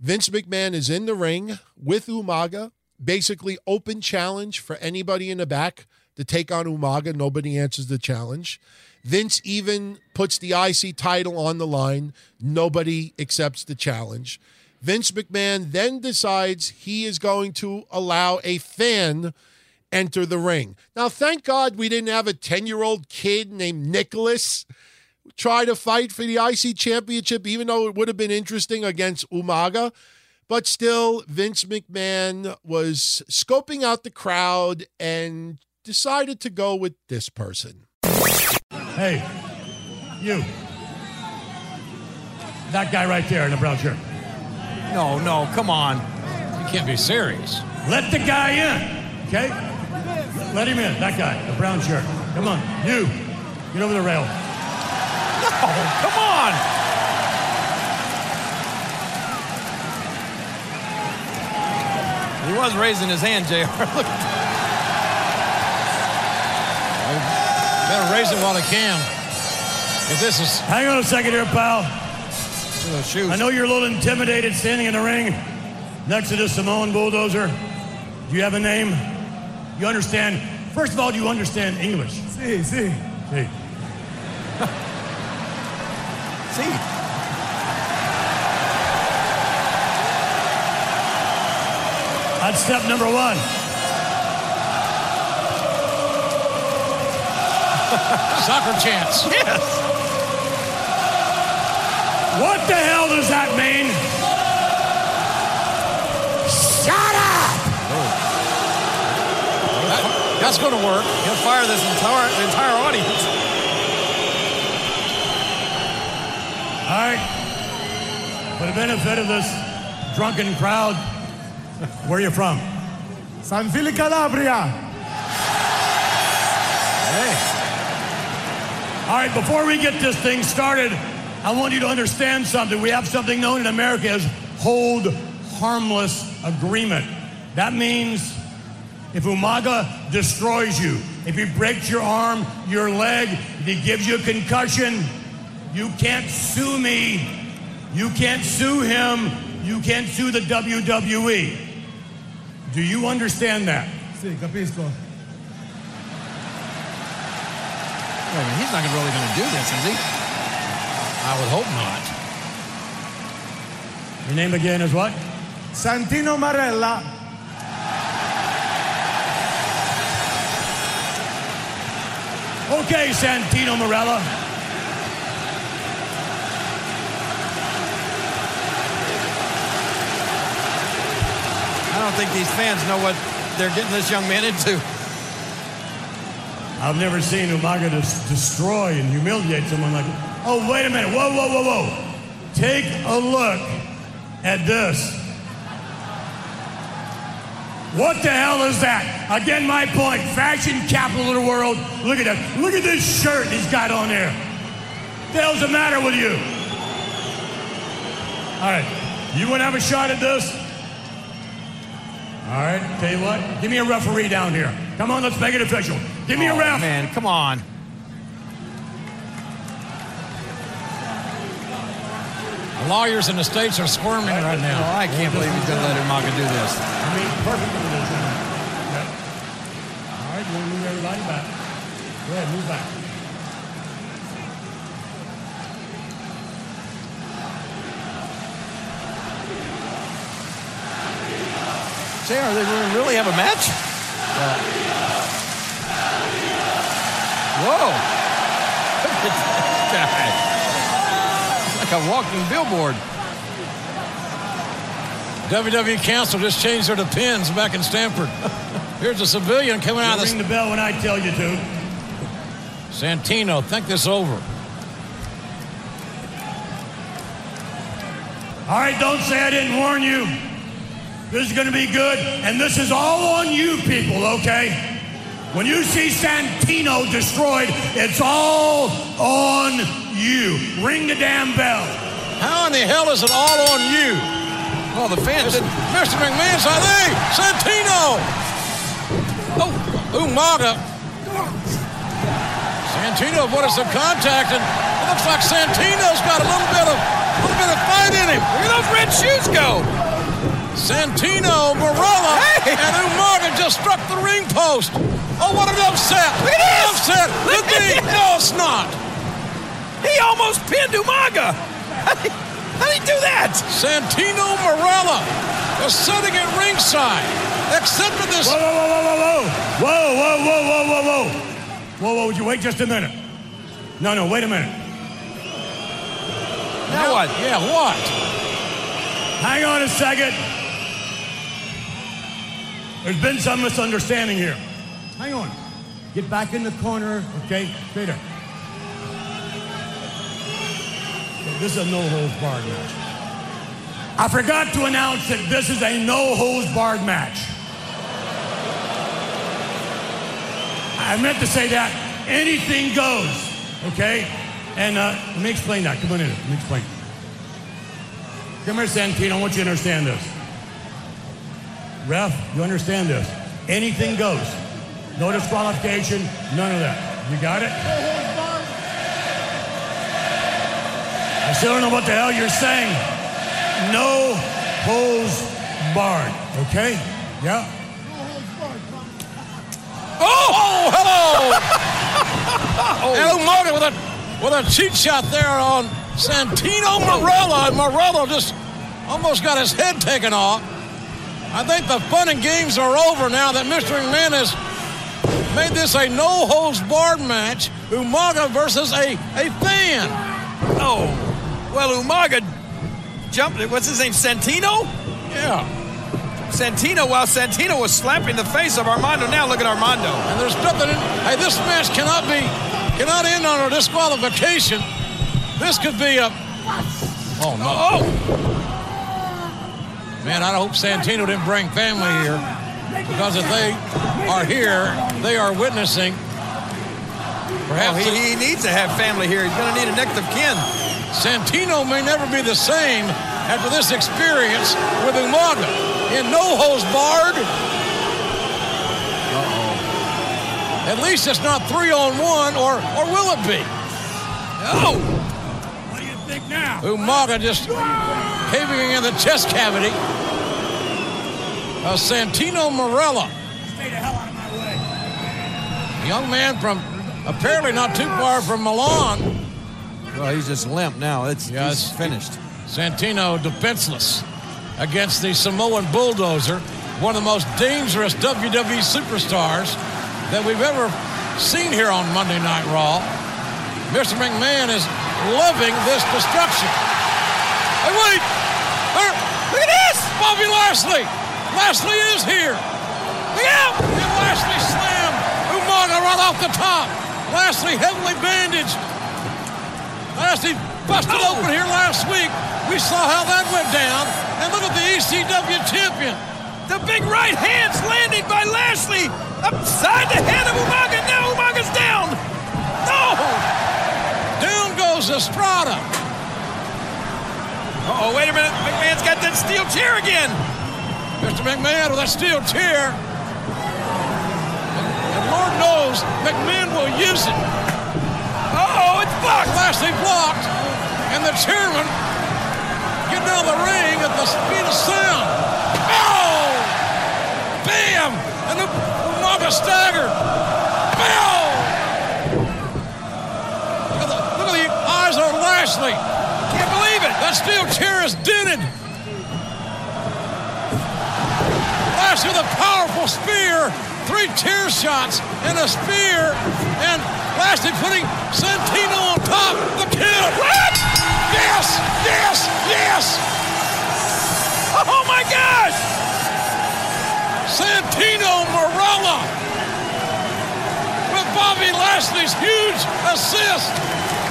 Vince McMahon is in the ring with Umaga, basically open challenge for anybody in the back to take on Umaga. Nobody answers the challenge. Vince even puts the IC title on the line. Nobody accepts the challenge. Vince McMahon then decides he is going to allow a fan enter the ring. Now, thank God we didn't have a 10 year old kid named Nicholas try to fight for the IC championship, even though it would have been interesting against Umaga. But still, Vince McMahon was scoping out the crowd and decided to go with this person. Hey, you. That guy right there in the brown shirt. No, no, come on. You can't be serious. Let the guy in, okay? Let him in, that guy, the brown shirt. Come on, you. Get over the rail. No, come on. He was raising his hand, JR. Look. Better raise it while he can. If this is. Hang on a second here, pal. I know you're a little intimidated standing in the ring next to this Samoan bulldozer. Do you have a name? You understand? First of all, do you understand English? See, see. See. See. That's step number one. Soccer chants. Yes. What the hell does that mean? Shut up! That- that's going to work. He'll fire this entire, entire audience. All right. For the benefit of this drunken crowd, where are you from? San Fili Calabria. Hey. All right, before we get this thing started, I want you to understand something. We have something known in America as hold harmless agreement. That means if Umaga destroys you, if he breaks your arm, your leg, if he gives you a concussion, you can't sue me. You can't sue him. You can't sue the WWE. Do you understand that? Sí, capisco. Wait a minute, he's not really going to do this, is he? I would hope not. Your name again is what? Santino Marella. Okay, Santino Marella. Don't think these fans know what they're getting this young man into. I've never seen Umaga des- destroy and humiliate someone like Oh, wait a minute. Whoa, whoa, whoa, whoa. Take a look at this. What the hell is that? Again, my point. Fashion capital of the world. Look at that. Look at this shirt he's got on there. The hell's the matter with you? All right. You want to have a shot at this? All right. Tell you what. Give me a referee down here. Come on, let's make it official. Give me Oh, a ref. man, come on. The lawyers in the states are squirming right now. Oh, I can't believe he's going to let Umaga do this. I mean, perfect condition. All right, You want to move everybody back? Go ahead, move back. They really have a match? Whoa. Look at guy. Like a walking billboard. WWE Counsel just changed their to pins back in Stamford. Here's a civilian coming out You of ring the... the bell when I tell you to. Santino, think this over. All right, don't say I didn't warn you. This is going to be good, and this is all on you people, okay? When you see Santino destroyed, it's all on you. Ring the damn bell. How in the hell is it all on you? Oh, the fans did. Mr. McMahon's like, hey, Santino! Oh, Umaga. Santino avoided some contact, and it looks like Santino's got a little bit of, a little bit of fight in him. Where those red shoes go? Santino, Marella, and Umaga just struck the ring post. Oh, what an upset! Look at this! upset! Look at No, it's not. He almost pinned Umaga. How did he do that? Santino Marella is sitting at ringside. Except for this. Whoa, whoa, whoa, whoa, whoa, whoa, whoa, whoa, whoa, whoa, whoa. Whoa, whoa, would you wait just a minute? No, no, wait a minute. Now what? Yeah, what? Hang on a second. There's been some misunderstanding here. Hang on. Get back in the corner, okay? Stay there. Okay, This is a no holds barred match. I forgot to announce that this is a no holds barred match. I meant to say that anything goes, okay? And uh, let me explain that. Come on in. Let me explain. Come here, Santino. I want you to understand this. Ref, you understand this. Anything goes. No disqualification, none of that. You got it? I still don't know what the hell you're saying. No holds barred, okay? Yeah? No holds barred. Oh, hello! Oh. And Umaga with a with a cheat shot there on Santino Marella, and Marella just almost got his head taken off. I think the fun and games are over now that Mr. McMahon has made this a no holds barred match. Umaga versus a, a fan. Oh, well, Umaga jumped. What's his name? Santino? Yeah. Santino, while Santino was slapping the face of Armando. Now look at Armando. And there's nothing. In, hey, this match cannot be, cannot end on a disqualification. This could be a. Oh no! Oh. Man, I hope Santino didn't bring family here because if they are here, they are witnessing. Perhaps oh, he, he needs to have family here. He's going to need a next of kin. Santino may never be the same after this experience with Umaga. In no holds barred. Uh-oh. At least it's not three on one, or or will it be? Oh! What do you think now? Umaga just caving in the chest cavity of Santino Marella. Stay the hell out of my way. A young man from apparently not too far from Milan. Well, he's just limp now. It's he's finished. Santino defenseless against the Samoan bulldozer, one of the most dangerous WWE superstars that we've ever seen here on Monday Night Raw. Mr. McMahon is loving this destruction. Hey, wait! Look at this! Bobby Lashley! Lashley is here! Out! And Lashley slammed Umaga right off the top. Lashley heavily bandaged. Lashley busted oh. open here last week. We saw how that went down. And look at the ECW champion. The big right hand's landing by Lashley. Upside the head of Umaga. Now Umaga's down. No! Down goes Estrada. Uh-oh, wait a minute. McMahon's got that steel chair again. Mr. McMahon with that steel chair. And Lord knows McMahon will use it. Uh-oh, it's blocked. Lashley blocked. And the chairman getting out of the ring at the speed of sound. Oh! Bam! And the Umaga a stagger. Bill! Look at, the, look at the eyes of Lashley. Can't believe it. That steel chair is dented. Lashley with a powerful spear. Three chair shots and a spear. And Lashley putting Santino on top. The kid. What? Yes! Yes! Yes! Oh my gosh! Santino Marella with Bobby Lashley's huge assist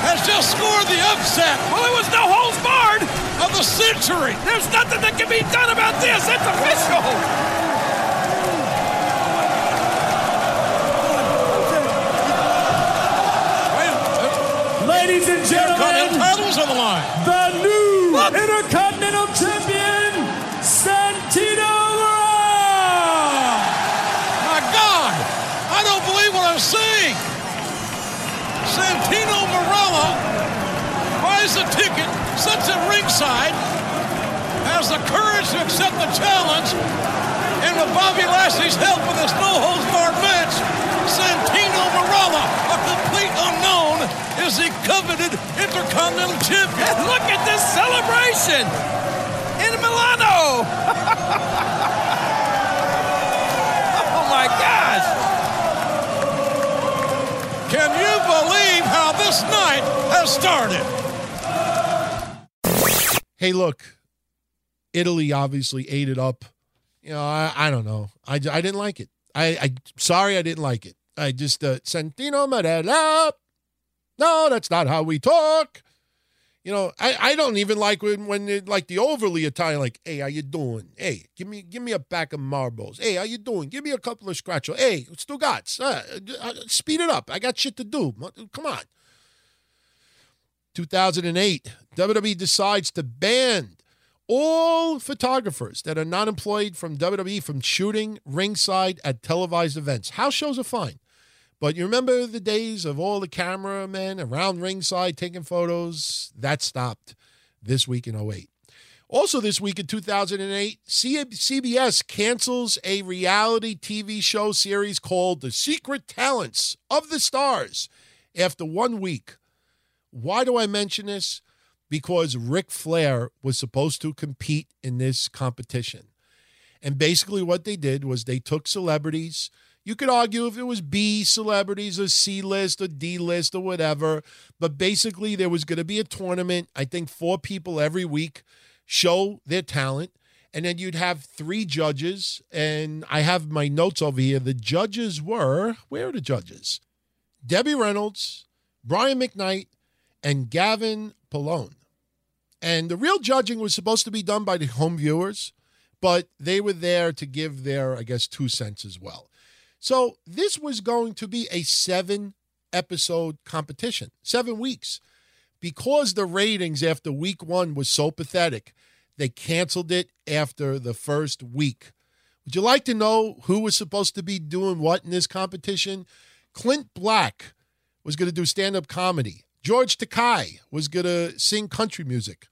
has just scored the upset. Well, it was no holds barred of the century. There's nothing that can be done about this. It's official. Ladies and gentlemen, titles on the line. the new Intercontinental Champion, Santino Marella. My God, I don't believe what I'm seeing. Santino Marella buys a ticket, sits at ringside, has the courage to accept the challenge, and with Bobby Lashley's help with this no holds barred match, Santino Marella, a complete unknown, is the coveted Intercontinental Champion. Look at this celebration in Milano. oh my gosh. Can you believe how this night has started? Hey, look, Italy obviously ate it up. You know, I, I don't know. I, I didn't like it. I, I sorry I didn't like it. I just uh, Santino Marella. No, that's not how we talk. You know, I, I don't even like when when they're like the overly Italian, like, hey, how you doing? Hey, give me give me a pack of marbles. Hey, how you doing? Give me a couple of scratchos. Hey, Stugats, uh, uh, speed it up. I got shit to do. Come on. 2008, WWE decides to ban all photographers that are not employed from WWE from shooting ringside at televised events. House shows are fine. But you remember the days of all the cameramen around ringside taking photos? That stopped this week in 08. Also, this week in 2008, CBS cancels a reality TV show series called The Secret Talents of the Stars after one week. Why do I mention this? Because Ric Flair was supposed to compete in this competition. And basically, what they did was they took celebrities. You could argue if it was B celebrities or C list or D list or whatever, but basically, there was going to be a tournament. I think four people every week show their talent. And then you'd have three judges. And I have my notes over here. The judges were where are the judges? Debbie Reynolds, Brian McKnight, and Gavin Polone. And the real judging was supposed to be done by the home viewers, but they were there to give their, I guess, two cents as well. So this was going to be a seven episode competition, seven weeks. Because the ratings after week one was so pathetic, they canceled it after the first week. Would you like to know who was supposed to be doing what in this competition? Clint Black was going to do stand up comedy. George Takei was going to sing country music.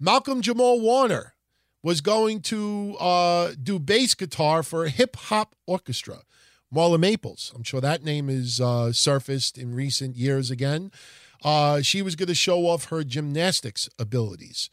Malcolm Jamal Warner was going to uh, do bass guitar for a hip hop orchestra. Marla Maples, I'm sure that name is uh, surfaced in recent years again. Uh, she was going to show off her gymnastics abilities.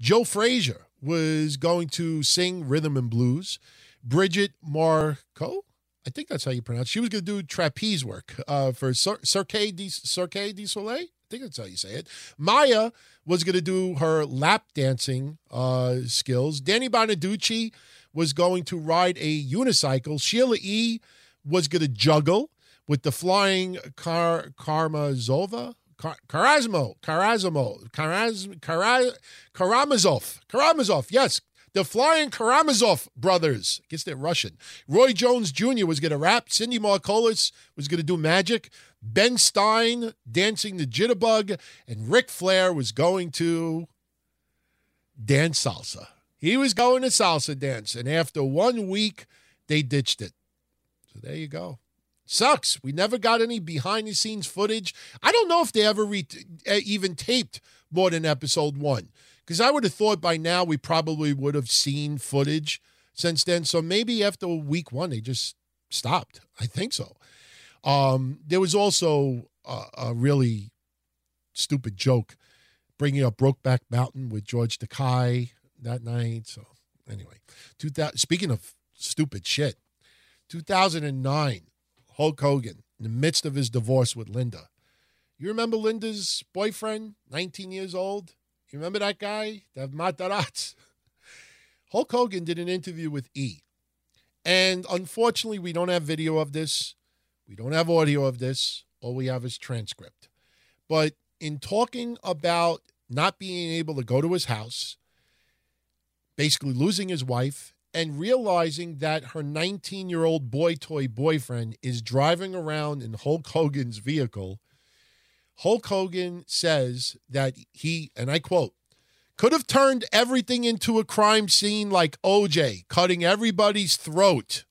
Joe Frazier was going to sing rhythm and blues. Bridget Marco, I think that's how you pronounce. She was going to do trapeze work uh, for Cir- Cirque du Cirque du Soleil. I think that's how you say it. Maya was going to do her lap dancing uh, skills. Danny Bonaduce was going to ride a unicycle. Sheila E. was going to juggle with the flying Kar- Karmazova. Kar- Karazmo, Karazmo, Karaz, Karaz, Karamazov, Karamazov, yes, the Flying Karamazov brothers. I guess they're Russian. Roy Jones Jr. was going to rap. Cindy Margolis was going to do magic. Ben Stein dancing the jitterbug. And Ric Flair was going to dance salsa. He was going to salsa dance. And after one week, they ditched it. So there you go. Sucks. We never got any behind the scenes footage. I don't know if they ever re- uh, even taped more than episode one because I would have thought by now we probably would have seen footage since then. So maybe after week one, they just stopped. I think so. Um, there was also a, a really stupid joke bringing up Brokeback Mountain with George Takei that night. So anyway, 2000, speaking of stupid shit, 2009, Hulk Hogan in the midst of his divorce with Linda. You remember Linda's boyfriend, 19 years old? You remember that guy? That Matarazz? Hulk Hogan did an interview with E. And unfortunately, we don't have video of this. We don't have audio of this. All we have is transcript. But in talking about not being able to go to his house, basically losing his wife, and realizing that her 19 year old boy toy boyfriend is driving around in Hulk Hogan's vehicle, Hulk Hogan says that he, and I quote, could have turned everything into a crime scene like OJ, cutting everybody's throat.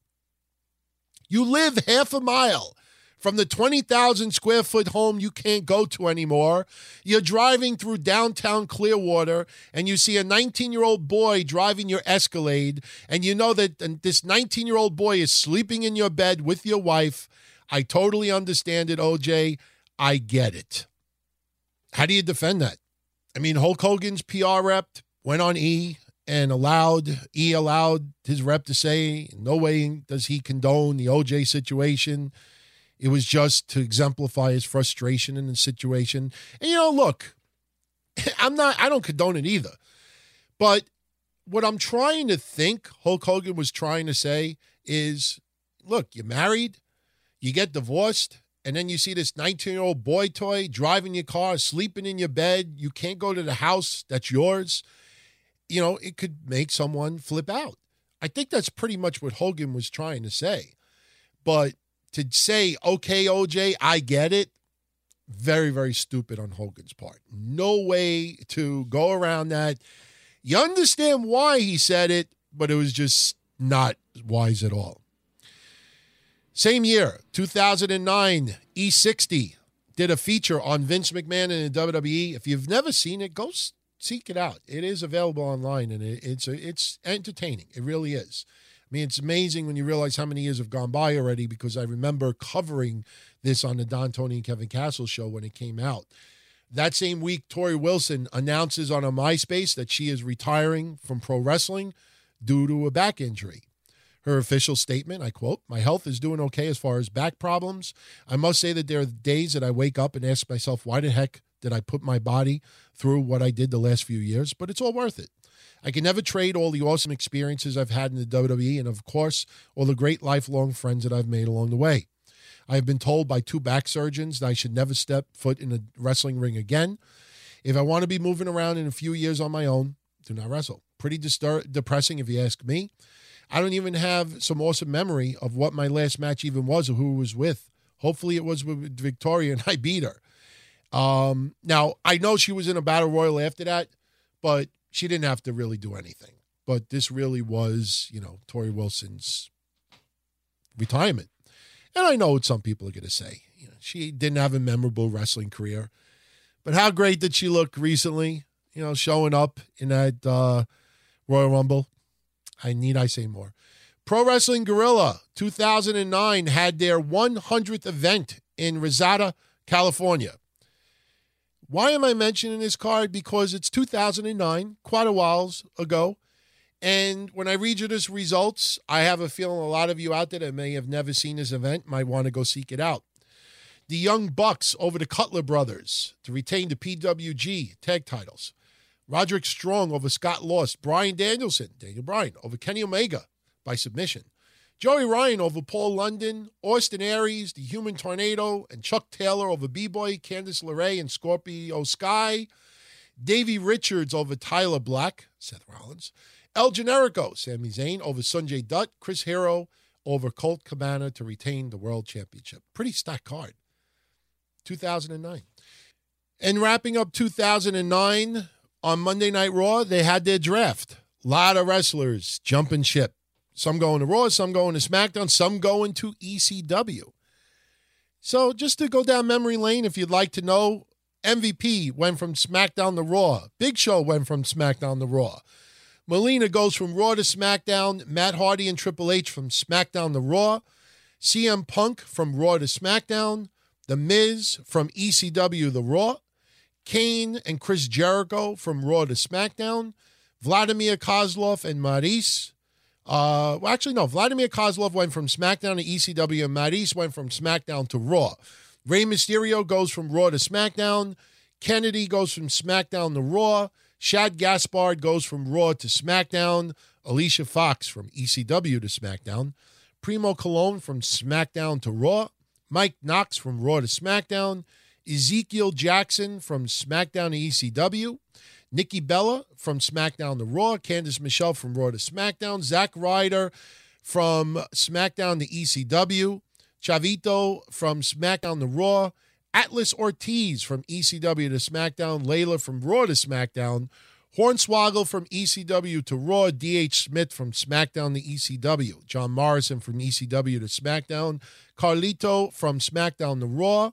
You live half a mile from the 20,000 square foot home you can't go to anymore. You're driving through downtown Clearwater and you see a 19 year old boy driving your Escalade, and you know that this 19 year old boy is sleeping in your bed with your wife. I totally understand it, OJ. I get it. How do you defend that? I mean, Hulk Hogan's PR rep went on E and allowed E allowed his rep to say, no way does he condone the OJ situation. It was just to exemplify his frustration in the situation. And you know, look, I'm not I don't condone it either. But what I'm trying to think Hulk Hogan was trying to say is look, you're married, you get divorced, and then you see this 19 year old boy toy driving your car, sleeping in your bed. You can't go to the house that's yours. You know, it could make someone flip out. I think that's pretty much what Hogan was trying to say. But to say, okay, OJ, I get it, very, very stupid on Hogan's part. No way to go around that. You understand why he said it, but it was just not wise at all. Same year, 2009, E60 did a feature on Vince McMahon in the WWE. If you've never seen it, go seek it out. It is available online, and it's it's entertaining. It really is. I mean, it's amazing when you realize how many years have gone by already. Because I remember covering this on the Don Tony and Kevin Castle show when it came out. That same week, Torrie Wilson announces on a MySpace that she is retiring from pro wrestling due to a back injury. Her official statement, I quote, My health is doing okay as far as back problems. I must say that there are days that I wake up and ask myself, why the heck did I put my body through what I did the last few years? But it's all worth it. I can never trade all the awesome experiences I've had in the WWE and, of course, all the great lifelong friends that I've made along the way. I have been told by two back surgeons that I should never step foot in a wrestling ring again. If I want to be moving around in a few years on my own, do not wrestle. Pretty distur- depressing if you ask me. I don't even have some awesome memory of what my last match even was or who was with. Hopefully, it was with Victoria and I beat her. Um, now, I know she was in a battle royal after that, but she didn't have to really do anything. But this really was, you know, Torrie Wilson's retirement. And I know what some people are going to say. You know, she didn't have a memorable wrestling career. But how great did she look recently? You know, showing up in that uh, Royal Rumble. I need I say more. Pro Wrestling Guerrilla 2009 had their 100th event in Reseda, California. Why am I mentioning this card? Because it's 2009, quite a while ago. And when I read you this results, I have a feeling a lot of you out there that may have never seen this event might want to go seek it out. The Young Bucks over the Cutler Brothers to retain the PWG tag titles. Roderick Strong over Scott Lost. Bryan Danielson, Daniel Bryan, over Kenny Omega by submission. Joey Ryan over Paul London. Austin Aries, the Human Tornado, and Chuck Taylor over B-Boy, Candice LeRae, and Scorpio Sky. Davey Richards over Tyler Black, Seth Rollins. El Generico, Sami Zayn over Sonjay Dutt. Chris Hero over Colt Cabana to retain the World Championship. Pretty stacked card. 2009. And wrapping up 2009, on Monday Night Raw, they had their draft. A lot of wrestlers jumping ship. Some going to Raw, some going to SmackDown, some going to ECW. So just to go down memory lane, if you'd like to know, MVP went from SmackDown to Raw. Big Show went from SmackDown to Raw. Melina goes from Raw to SmackDown. Matt Hardy and Triple H from SmackDown to Raw. CM Punk from Raw to SmackDown, The Miz from ECW The Raw, Kane and Chris Jericho from Raw to SmackDown, Vladimir Kozlov and Maryse. Uh, well, actually, no. Vladimir Kozlov went from SmackDown to ECW, and Maryse went from SmackDown to Raw. Rey Mysterio goes from Raw to SmackDown. Kennedy goes from SmackDown to Raw. Shad Gaspard goes from Raw to SmackDown. Alicia Fox from ECW to SmackDown. Primo Colón from SmackDown to Raw. Mike Knox from Raw to SmackDown. Ezekiel Jackson from SmackDown to ECW. Nikki Bella from SmackDown to Raw. Candice Michelle from Raw to SmackDown. Zack Ryder from SmackDown to ECW. Chavito from SmackDown to Raw. Atlas Ortiz from ECW to SmackDown. Layla from Raw to SmackDown. Hornswoggle from ECW to Raw. D.H. Smith from SmackDown to ECW. John Morrison from ECW to SmackDown. Carlito from SmackDown to Raw.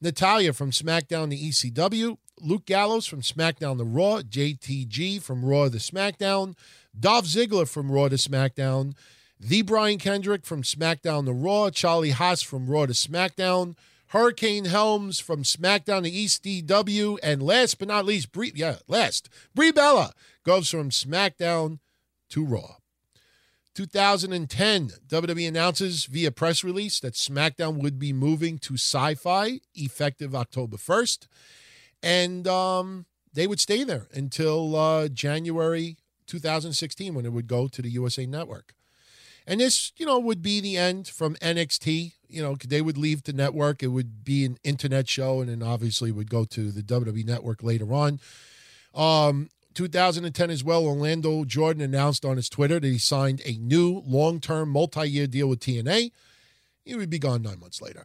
Natalya from SmackDown to ECW. Luke Gallows from SmackDown to Raw. JTG from Raw to SmackDown. Dolph Ziggler from Raw to SmackDown. The Brian Kendrick from SmackDown to Raw. Charlie Haas from Raw to SmackDown. Hurricane Helms from SmackDown to ECW. And last but not least, Brie, yeah, last, Brie Bella goes from SmackDown to Raw. 2010, WWE announces via press release that SmackDown would be moving to sci fi effective October 1st. And um, they would stay there until uh, January 2016 when it would go to the USA Network. And this, you know, would be the end from NXT. You know, they would leave the network. It would be an internet show, and then obviously would go to the WWE Network later on. Um, 2010 as well, Orlando Jordan announced on his Twitter that he signed a new long-term multi-year deal with TNA. He would be gone nine months later.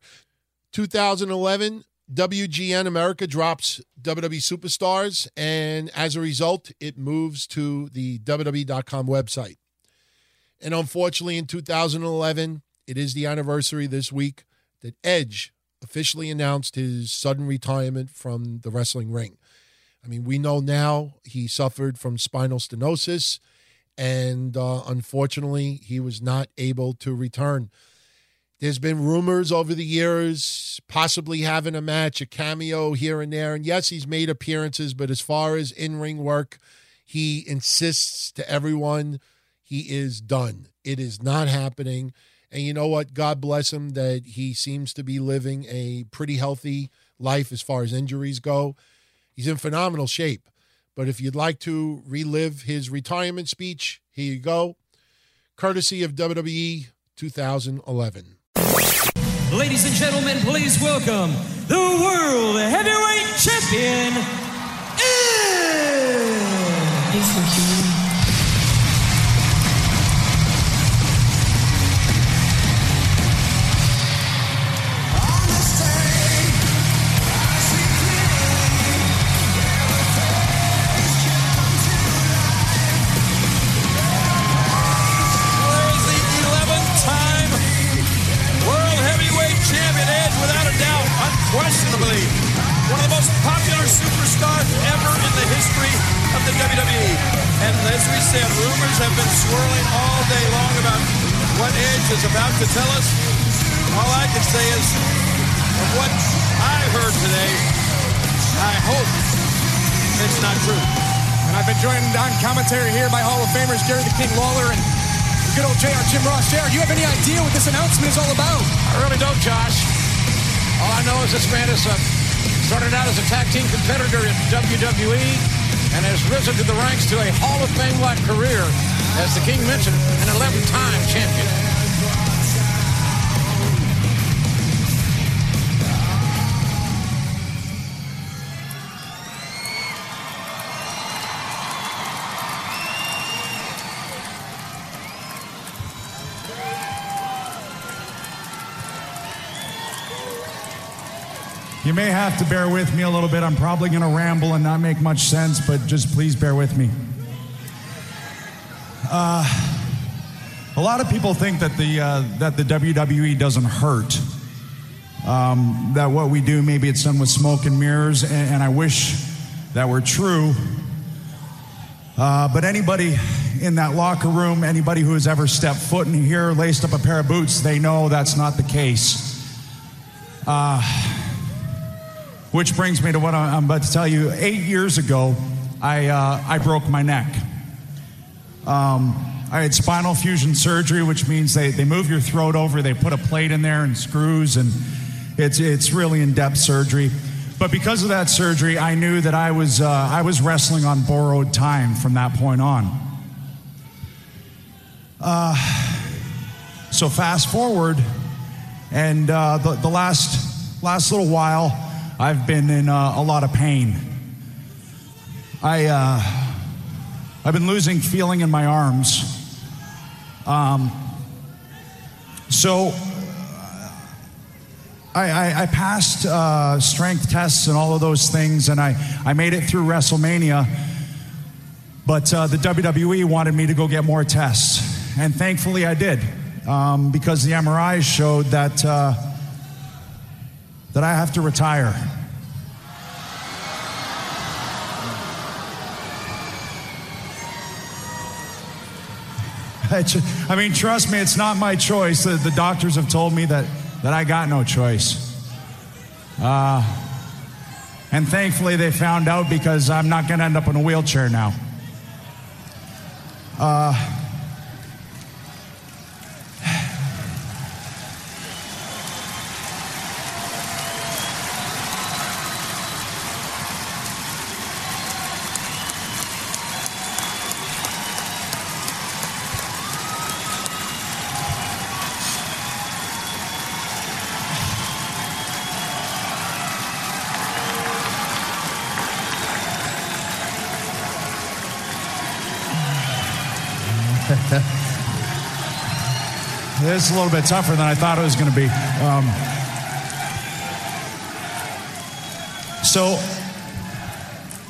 2011, WGN America drops WWE Superstars, and as a result, it moves to the WWE.com website. And unfortunately, in 2011, it is the anniversary this week that Edge officially announced his sudden retirement from the wrestling ring. I mean, we know now he suffered from spinal stenosis, and uh, unfortunately, he was not able to return. There's been rumors over the years, possibly having a match, a cameo here and there. And yes, he's made appearances, but as far as in ring work, he insists to everyone he is done. It is not happening. And you know what? God bless him that he seems to be living a pretty healthy life as far as injuries go. He's in phenomenal shape. But if you'd like to relive his retirement speech, here you go. Courtesy of WWE 2011. Ladies and gentlemen, please welcome the World Heavyweight Champion, Edge. Superstars ever in the history of the WWE. And as we said, rumors have been swirling all day long about what Edge is about to tell us. All I can say is, of what I heard today, I hope it's not true. And I've been joined on commentary here by Hall of Famers Jerry the King Lawler and good old JR Jim Ross. JR, you have any idea what this announcement is all about? I really don't, Josh. All I know is this man is uh, started out as a tag team competitor in WWE and has risen to the ranks to a Hall of Fame-like career, as the King mentioned, an 11-time champion. You may have to bear with me a little bit. I'm probably going to ramble and not make much sense, but just please bear with me. Uh, a lot of people think that the uh, that the WWE doesn't hurt. Um, that what we do maybe it's done with smoke and mirrors, and, and I wish that were true. Uh, but anybody in that locker room, anybody who has ever stepped foot in here, laced up a pair of boots, they know that's not the case. Uh, which brings me to what I'm about to tell you. Eight years ago, I, uh, I broke my neck. Um, I had spinal fusion surgery, which means they, they move your throat over, they put a plate in there and screws, and it's, it's really in depth surgery. But because of that surgery, I knew that I was, uh, I was wrestling on borrowed time from that point on. Uh, so fast forward, and uh, the, the last, last little while, I've been in uh, a lot of pain. I, uh, I've been losing feeling in my arms. Um, so I, I, I passed uh, strength tests and all of those things, and I, I made it through WrestleMania. But uh, the WWE wanted me to go get more tests, and thankfully I did, um, because the MRIs showed that uh, that I have to retire. I mean, trust me, it's not my choice. The, the doctors have told me that, that I got no choice. Uh, and thankfully, they found out because I'm not going to end up in a wheelchair now. Uh, This is a little bit tougher than I thought it was going to be. Um, so,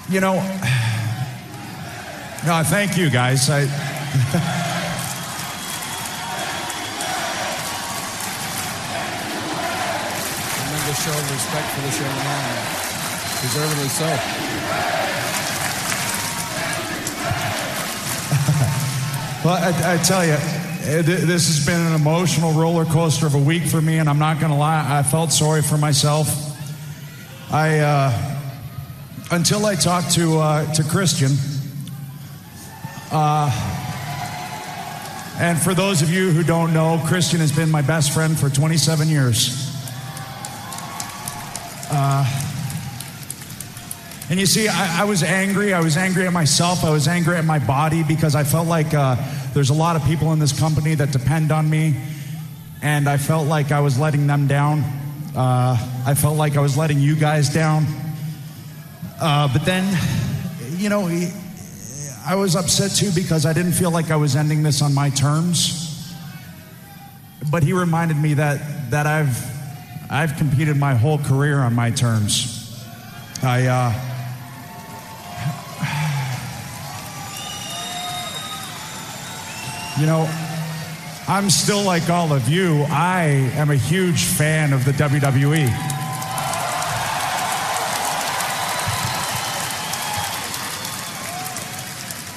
you know, no, thank you guys. I, show of respect for this young man. Deservedly so. well, I, I tell you, this has been an emotional roller coaster of a week for me, and I'm not going to lie, I felt sorry for myself. I, uh, until I talked to, uh, to Christian, uh, and for those of you who don't know, Christian has been my best friend for 27 years. Uh, and you see, I, I was angry. I was angry at myself. I was angry at my body because I felt like uh, there's a lot of people in this company that depend on me. And I felt like I was letting them down. Uh, I felt like I was letting you guys down. Uh, but then, you know, I was upset too because I didn't feel like I was ending this on my terms. But he reminded me that, that I've, I've competed my whole career on my terms. I, You know, I'm still like all of you. I am a huge fan of the. WWE.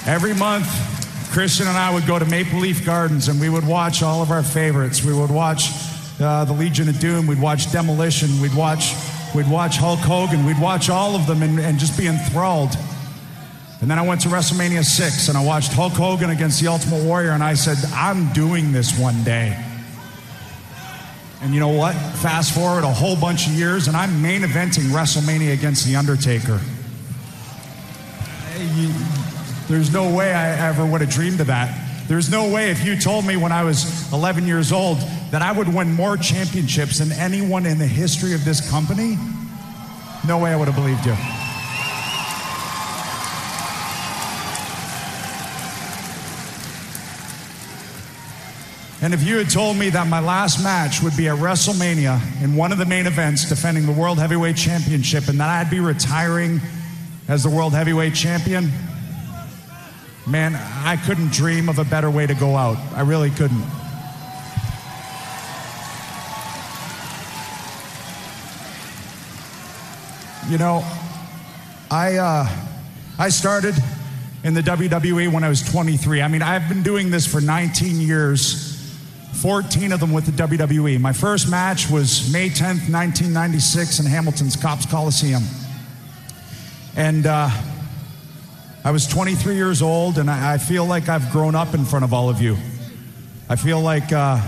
Every month, Christian and I would go to Maple Leaf Gardens and we would watch all of our favorites. We would watch uh, the Legion of Doom. We'd watch Demolition. We'd watch, we'd watch Hulk Hogan. We'd watch all of them and, and just be enthralled. And then I went to WrestleMania 6 and I watched Hulk Hogan against the Ultimate Warrior and I said, I'm doing this one day. And you know what? Fast forward a whole bunch of years and I'm main eventing WrestleMania against The Undertaker. There's no way I ever would have dreamed of that. There's no way if you told me when I was 11 years old that I would win more championships than anyone in the history of this company, no way I would have believed you. And if you had told me that my last match would be at WrestleMania in one of the main events defending the World Heavyweight Championship and that I'd be retiring as the World Heavyweight Champion, man, I couldn't dream of a better way to go out. I really couldn't. You know, I uh, I started in the WWE when I was 23. I mean, I've been doing this for 19 years. 14 of them with the WWE. My first match was May 10th, 1996, in Hamilton's Copps Coliseum. And uh, I was 23 years old, and I, I, feel like I've grown up in front of all of you. I feel like uh,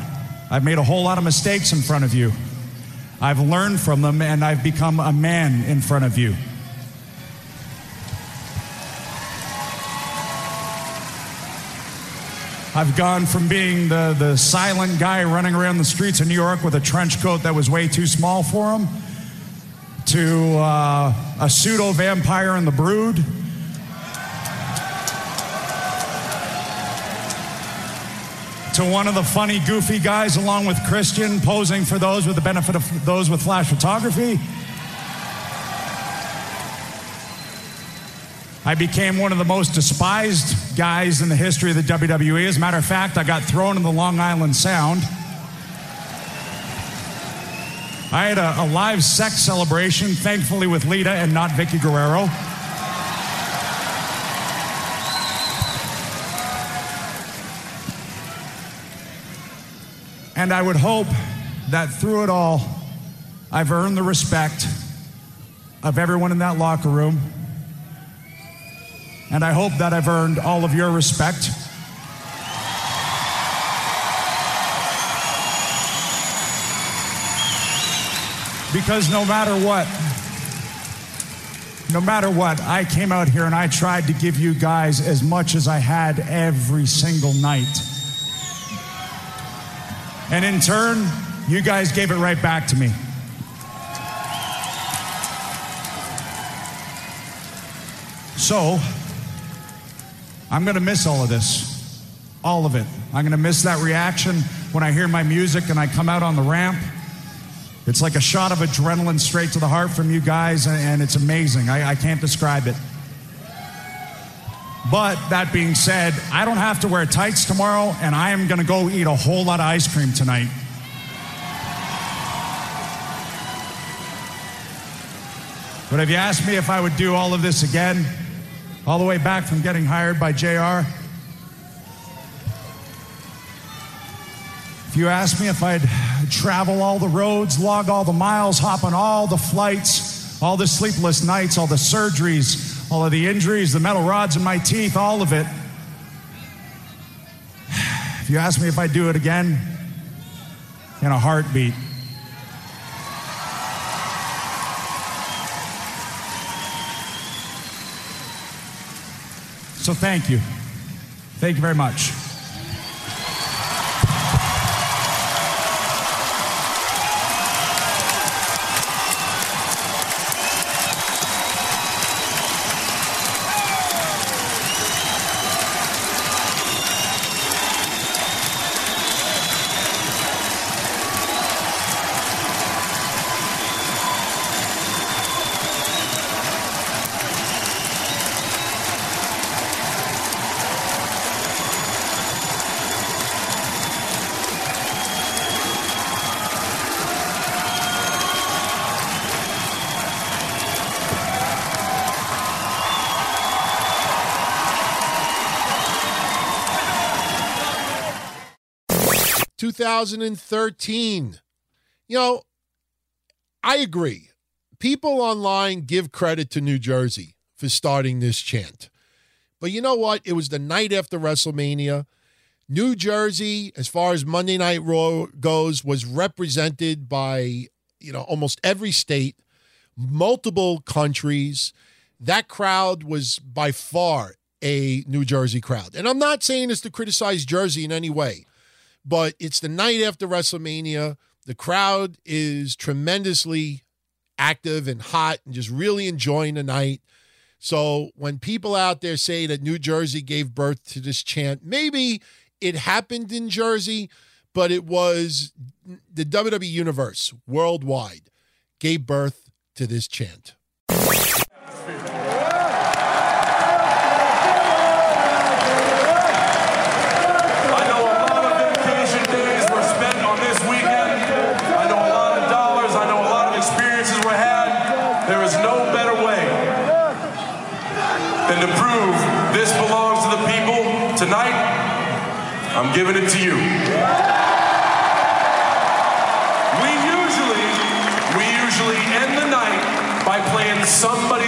I've made a whole lot of mistakes in front of you. I've learned from them, and I've become a man in front of you. I've gone from being the, the silent guy running around the streets of New York with a trench coat that was way too small for him to uh, a pseudo vampire in the brood. To one of the funny, goofy guys, along with Christian, posing for those with the benefit of those with flash photography. I became one of the most despised guys in the history of the WWE. As a matter of fact, I got thrown in the Long Island Sound. I had a, a live sex celebration, thankfully with Lita and not Vickie Guerrero. And I would hope that through it all, I've earned the respect of everyone in that locker room and I hope that I've earned all of your respect. Because no matter what, no matter what, I came out here and I tried to give you guys as much as I had every single night. And in turn, you guys gave it right back to me. So, I'm going to miss all of this. All of it. I'm going to miss that reaction when I hear my music and I come out on the ramp. It's like a shot of adrenaline straight to the heart from you guys, and it's amazing. I, I can't describe it. But that being said, I don't have to wear tights tomorrow, and I am going to go eat a whole lot of ice cream tonight. But if you asked me if I would do all of this again, all the way back from getting hired by JR. If you asked me if I'd travel all the roads, log all the miles, hop on all the flights, all the sleepless nights, all the surgeries, all of the injuries, the metal rods in my teeth, all of it. If you ask me if I'd do it again, in a heartbeat, So thank you. Thank you very much. 2013. You know, I agree. People online give credit to New Jersey for starting this chant. But you know what? It was the night after WrestleMania. New Jersey, as far as Monday Night Raw goes, was represented by, you know, almost every state, multiple countries. That crowd was by far a New Jersey crowd. And I'm not saying this to criticize Jersey in any way but it's the night after WrestleMania. The crowd is tremendously active and hot and just really enjoying the night. So when people out there say that New Jersey gave birth to this chant, maybe it happened in Jersey, but it was the WWE Universe worldwide gave birth to this chant. Tonight, I'm giving it to you. We usually, we usually end the night by playing somebody's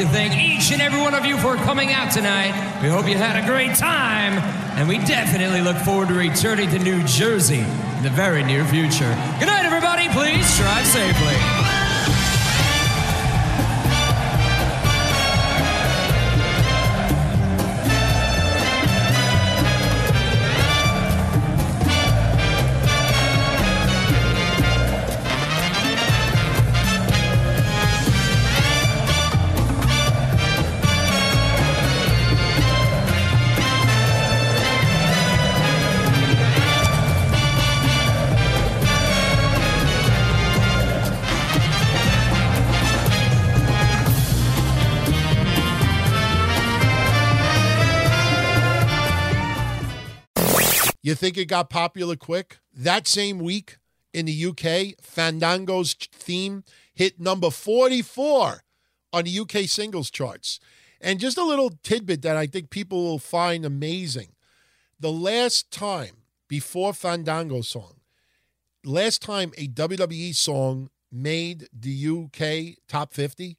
to thank each and every one of you for coming out tonight. We hope you had a great time, and we definitely look forward to returning to New Jersey in the very near future. Good night, everybody. Please drive safely. Think it got popular quick? That same week in the UK, Fandango's theme hit number 44 on the UK singles charts. And just a little tidbit that I think people will find amazing. The last time before Fandango song, last time a WWE song made the UK top 50,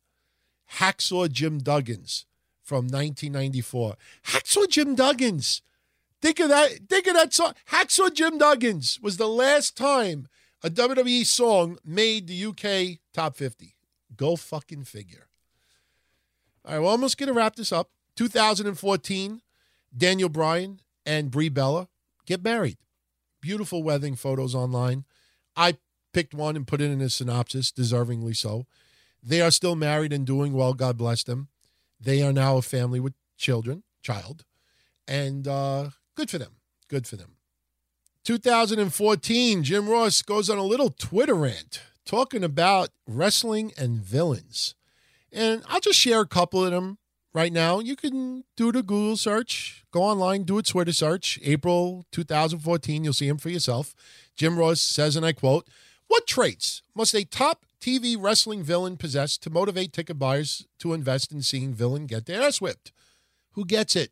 Hacksaw Jim Duggins from 1994. Hacksaw Jim Duggins. Think of that. Think of that song. Hacksaw Jim Duggins was the last time a WWE song made the UK top 50. Go fucking figure. All right, we're almost going to wrap this up. 2014, Daniel Bryan and Brie Bella get married. Beautiful wedding photos online. I picked one and put it in a synopsis, deservingly so. They are still married and doing well. God bless them. They are now a family with children, child, and uh, good for them. Good for them. 2014, Jim Ross goes on a little Twitter rant talking about wrestling and villains. And I'll just share a couple of them right now. You can do the Google search, go online, do a Twitter search. April 2014, you'll see him for yourself. Jim Ross says, and I quote, What traits must a top TV wrestling villain possess to motivate ticket buyers to invest in seeing villain get their ass whipped? Who gets it?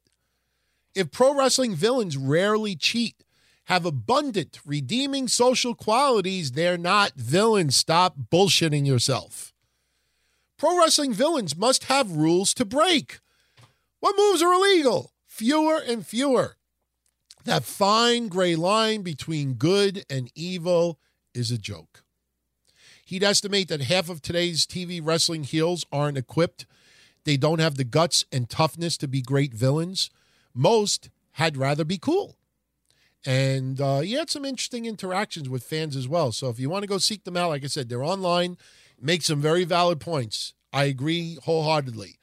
If pro wrestling villains rarely cheat, have abundant redeeming social qualities, they're not villains. Stop bullshitting yourself. Pro wrestling villains must have rules to break. What moves are illegal? Fewer and fewer. That fine gray line between good and evil is a joke. He'd estimate that half of today's TV wrestling heels aren't equipped. They don't have the guts and toughness to be great villains. Most had rather be cool. And uh, he had some interesting interactions with fans as well. So if you want to go seek them out, like I said, they're online, make some very valid points. I agree wholeheartedly.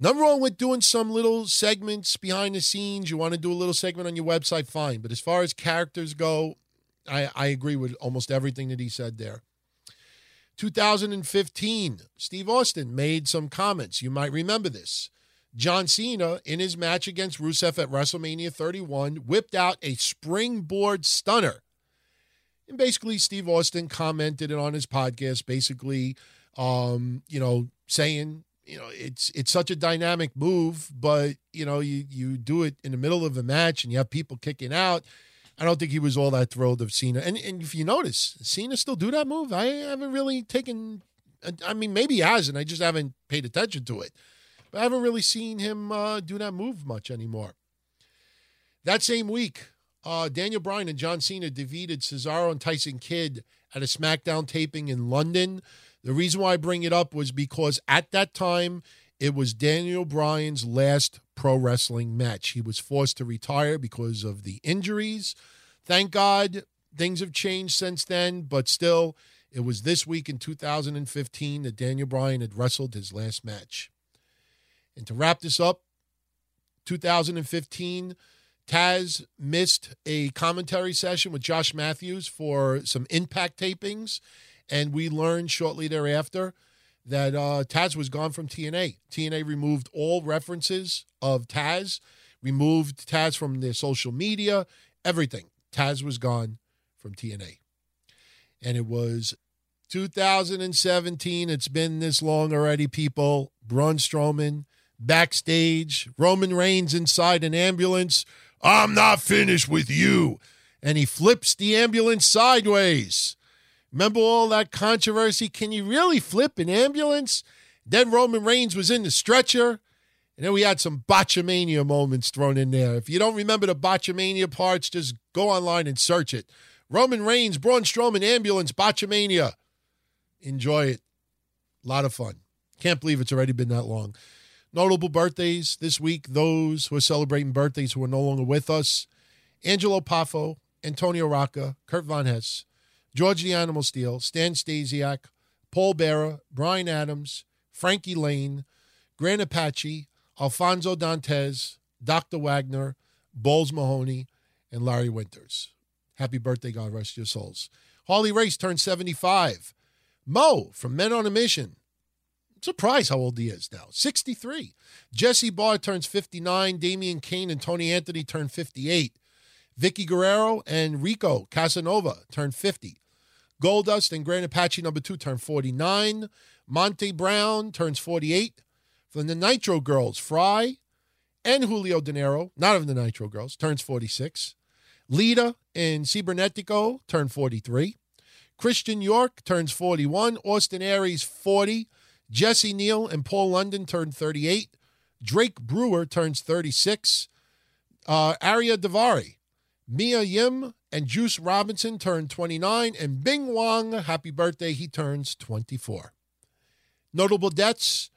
Nothing wrong with doing some little segments behind the scenes. You want to do a little segment on your website, fine. But as far as characters go, I, I agree with almost everything that he said there. 2015, Steve Austin made some comments. You might remember this. John Cena, in his match against Rusev at WrestleMania 31, whipped out a springboard stunner. And basically, Steve Austin commented it on his podcast, basically, um, you know, saying, you know, it's it's such a dynamic move, but you know, you you do it in the middle of a match and you have people kicking out. I don't think he was all that thrilled of Cena. And and if you notice, Cena still do that move. I haven't really taken. I mean, maybe he hasn't. I just haven't paid attention to it. But I haven't really seen him uh, do that move much anymore. That same week, uh, Daniel Bryan and John Cena defeated Cesaro and Tyson Kidd at a SmackDown taping in London. The reason why I bring it up was because at that time, it was Daniel Bryan's last pro wrestling match. He was forced to retire because of the injuries. Thank God things have changed since then, but still, it was this week in 2015 that Daniel Bryan had wrestled his last match. And to wrap this up, 2015, Taz missed a commentary session with Josh Matthews for some impact tapings. And we learned shortly thereafter that uh, Taz was gone from TNA. TNA removed all references of Taz, removed Taz from their social media, everything. Taz was gone from TNA. And it was 2017. It's been this long already, people. Braun Strowman backstage, Roman Reigns inside an ambulance. I'm not finished with you. And he flips the ambulance sideways. Remember all that controversy? Can you really flip an ambulance? Then Roman Reigns was in the stretcher. And then we had some botchamania moments thrown in there. If you don't remember the botchamania parts, just go online and search it. Roman Reigns, Braun Strowman, ambulance, botchamania. Enjoy it. A lot of fun. Can't believe it's already been that long. Notable birthdays this week, those who are celebrating birthdays who are no longer with us Angelo Poffo, Antonio Rocca, Kurt Von Hess, George the Animal Steele, Stan Stasiak, Paul Bearer, Brian Adams, Frankie Lane, Gran Apache, Alfonso Dantes, Dr. Wagner, Balls Mahoney, and Larry Winters. Happy birthday, God rest your souls. Harley Race turned 75. Mo from Men on a Mission. Surprised how old he is now. 63. Jesse Barr turns 59. Damian Kane and Tony Anthony turn 58. Vickie Guerrero and Rico Casanova turn 50. Goldust and Gran Apache number two turn 49. Monte Brown turns 48. From the Nitro Girls, Fry and Julio Dinero, not of the Nitro Girls, turns 46. Lita and Cibernetico turn 43. Christian York turns 41. Austin Aries, 40. Jesse Neal and Paul London turn 38. Drake Brewer turns 36. Uh, Ariya Daivari, Mia Yim, and Juice Robinson turn 29. And Bing Wong, happy birthday, he turns 24. Notable deaths.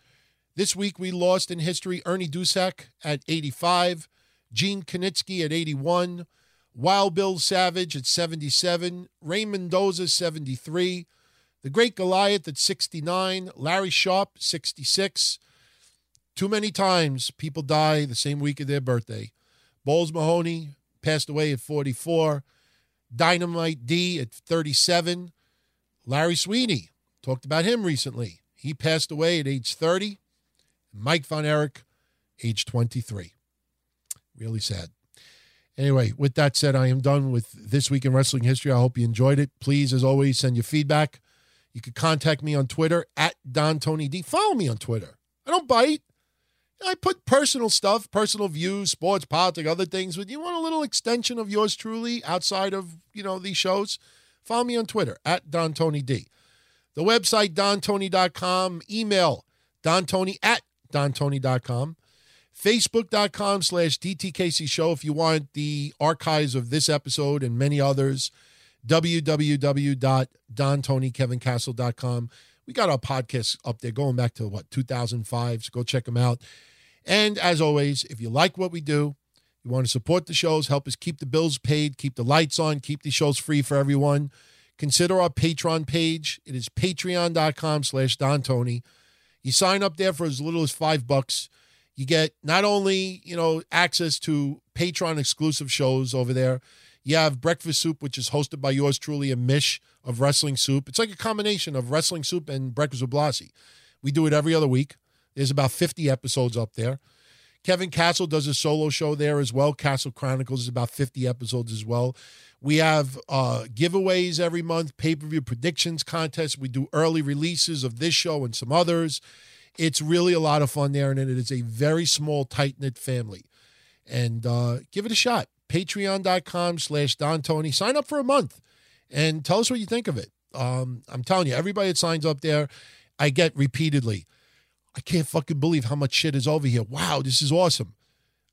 This week we lost in history Ernie Dusek at 85, Gene Kiniski at 81, Wild Bill Savage at 77, Ray Mendoza 73, the Great Goliath at 69, Larry Sharpe 66. Too many times people die the same week of their birthday. Balls Mahoney passed away at 44, Dynamite D at 37, Larry Sweeney, talked about him recently. He passed away at age 30. Mike Von Erich, age 23. Really sad. Anyway, with that said, I am done with This Week in Wrestling History. I hope you enjoyed it. Please, as always, send your feedback. You can contact me on Twitter at Don Tony D. Follow me on Twitter. I don't bite. I put personal stuff, personal views, sports, politics, other things. But you want a little extension of yours truly outside of, you know, these shows? Follow me on Twitter at Don Tony D. The website, dontony.com. Email, dontony at dontony.com. Facebook.com slash DTKC Show if you want the archives of this episode and many others. www.dontonykevincastle.com. We got our podcasts up there going back to what, 2005. So go check them out. And as always, if you like what we do, you want to support the shows, help us keep the bills paid, keep the lights on, keep the shows free for everyone, consider our Patreon page. It is patreon.com slash Don Tony. You sign up there for as little as five bucks. You get not only, you know, access to Patreon exclusive shows over there. You have Breakfast Soup, which is hosted by yours truly, a Mish of Wrestling Soup. It's like a combination of Wrestling Soup and Breakfast with Blasi. We do it every other week. There's about 50 episodes up there. Kevin Castle does a solo show there as well. Castle Chronicles is about 50 episodes as well. We have uh, giveaways every month, pay per view predictions contests. We do early releases of this show and some others. It's really a lot of fun there, and it is a very small, tight knit family. And uh, give it a shot. Patreon.com slash Don Tony. Sign up for a month and tell us what you think of it. Um, I'm telling you, everybody that signs up there, I get repeatedly, I can't fucking believe how much shit is over here. Wow, this is awesome.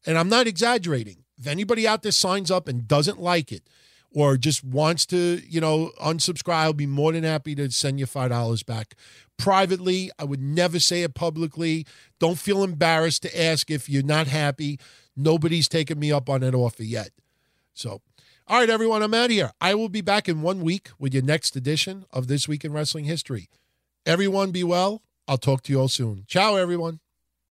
And I'm not exaggerating. If anybody out there signs up and doesn't like it or just wants to, you know, unsubscribe, I'll be more than happy to send you $5 back. Privately, I would never say it publicly. Don't feel embarrassed to ask if you're not happy. Nobody's taken me up on an offer yet. So, all right, everyone, I'm out of here. I will be back in one week with your next edition of This Week in Wrestling History. Everyone be well. I'll talk to you all soon. Ciao, everyone.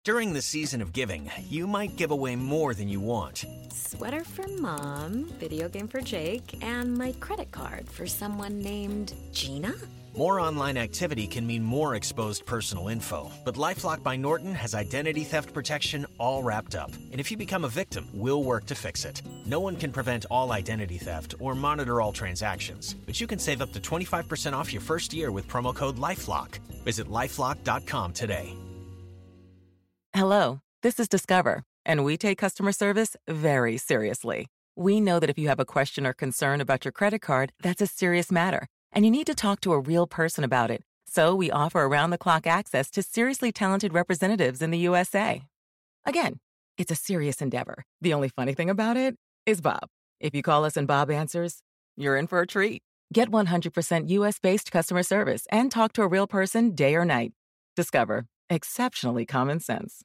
During the season of giving, you might give away more than you want. Sweater for mom, video game for Jake, and my credit card for someone named Gina? More online activity can mean more exposed personal info, but Lifelock by Norton has identity theft protection all wrapped up. And if you become a victim, we'll work to fix it. No one can prevent all identity theft or monitor all transactions, but you can save up to 25% off your first year with promo code LifeLock. Visit lifelock.com today. Hello, this is Discover, and we take customer service very seriously. We know that if you have a question or concern about your credit card, that's a serious matter, and you need to talk to a real person about it. So we offer around the clock access to seriously talented representatives in the USA. Again, it's a serious endeavor. The only funny thing about it is Bob. If you call us and Bob answers, you're in for a treat. Get 100% US based customer service and talk to a real person day or night. Discover exceptionally common sense.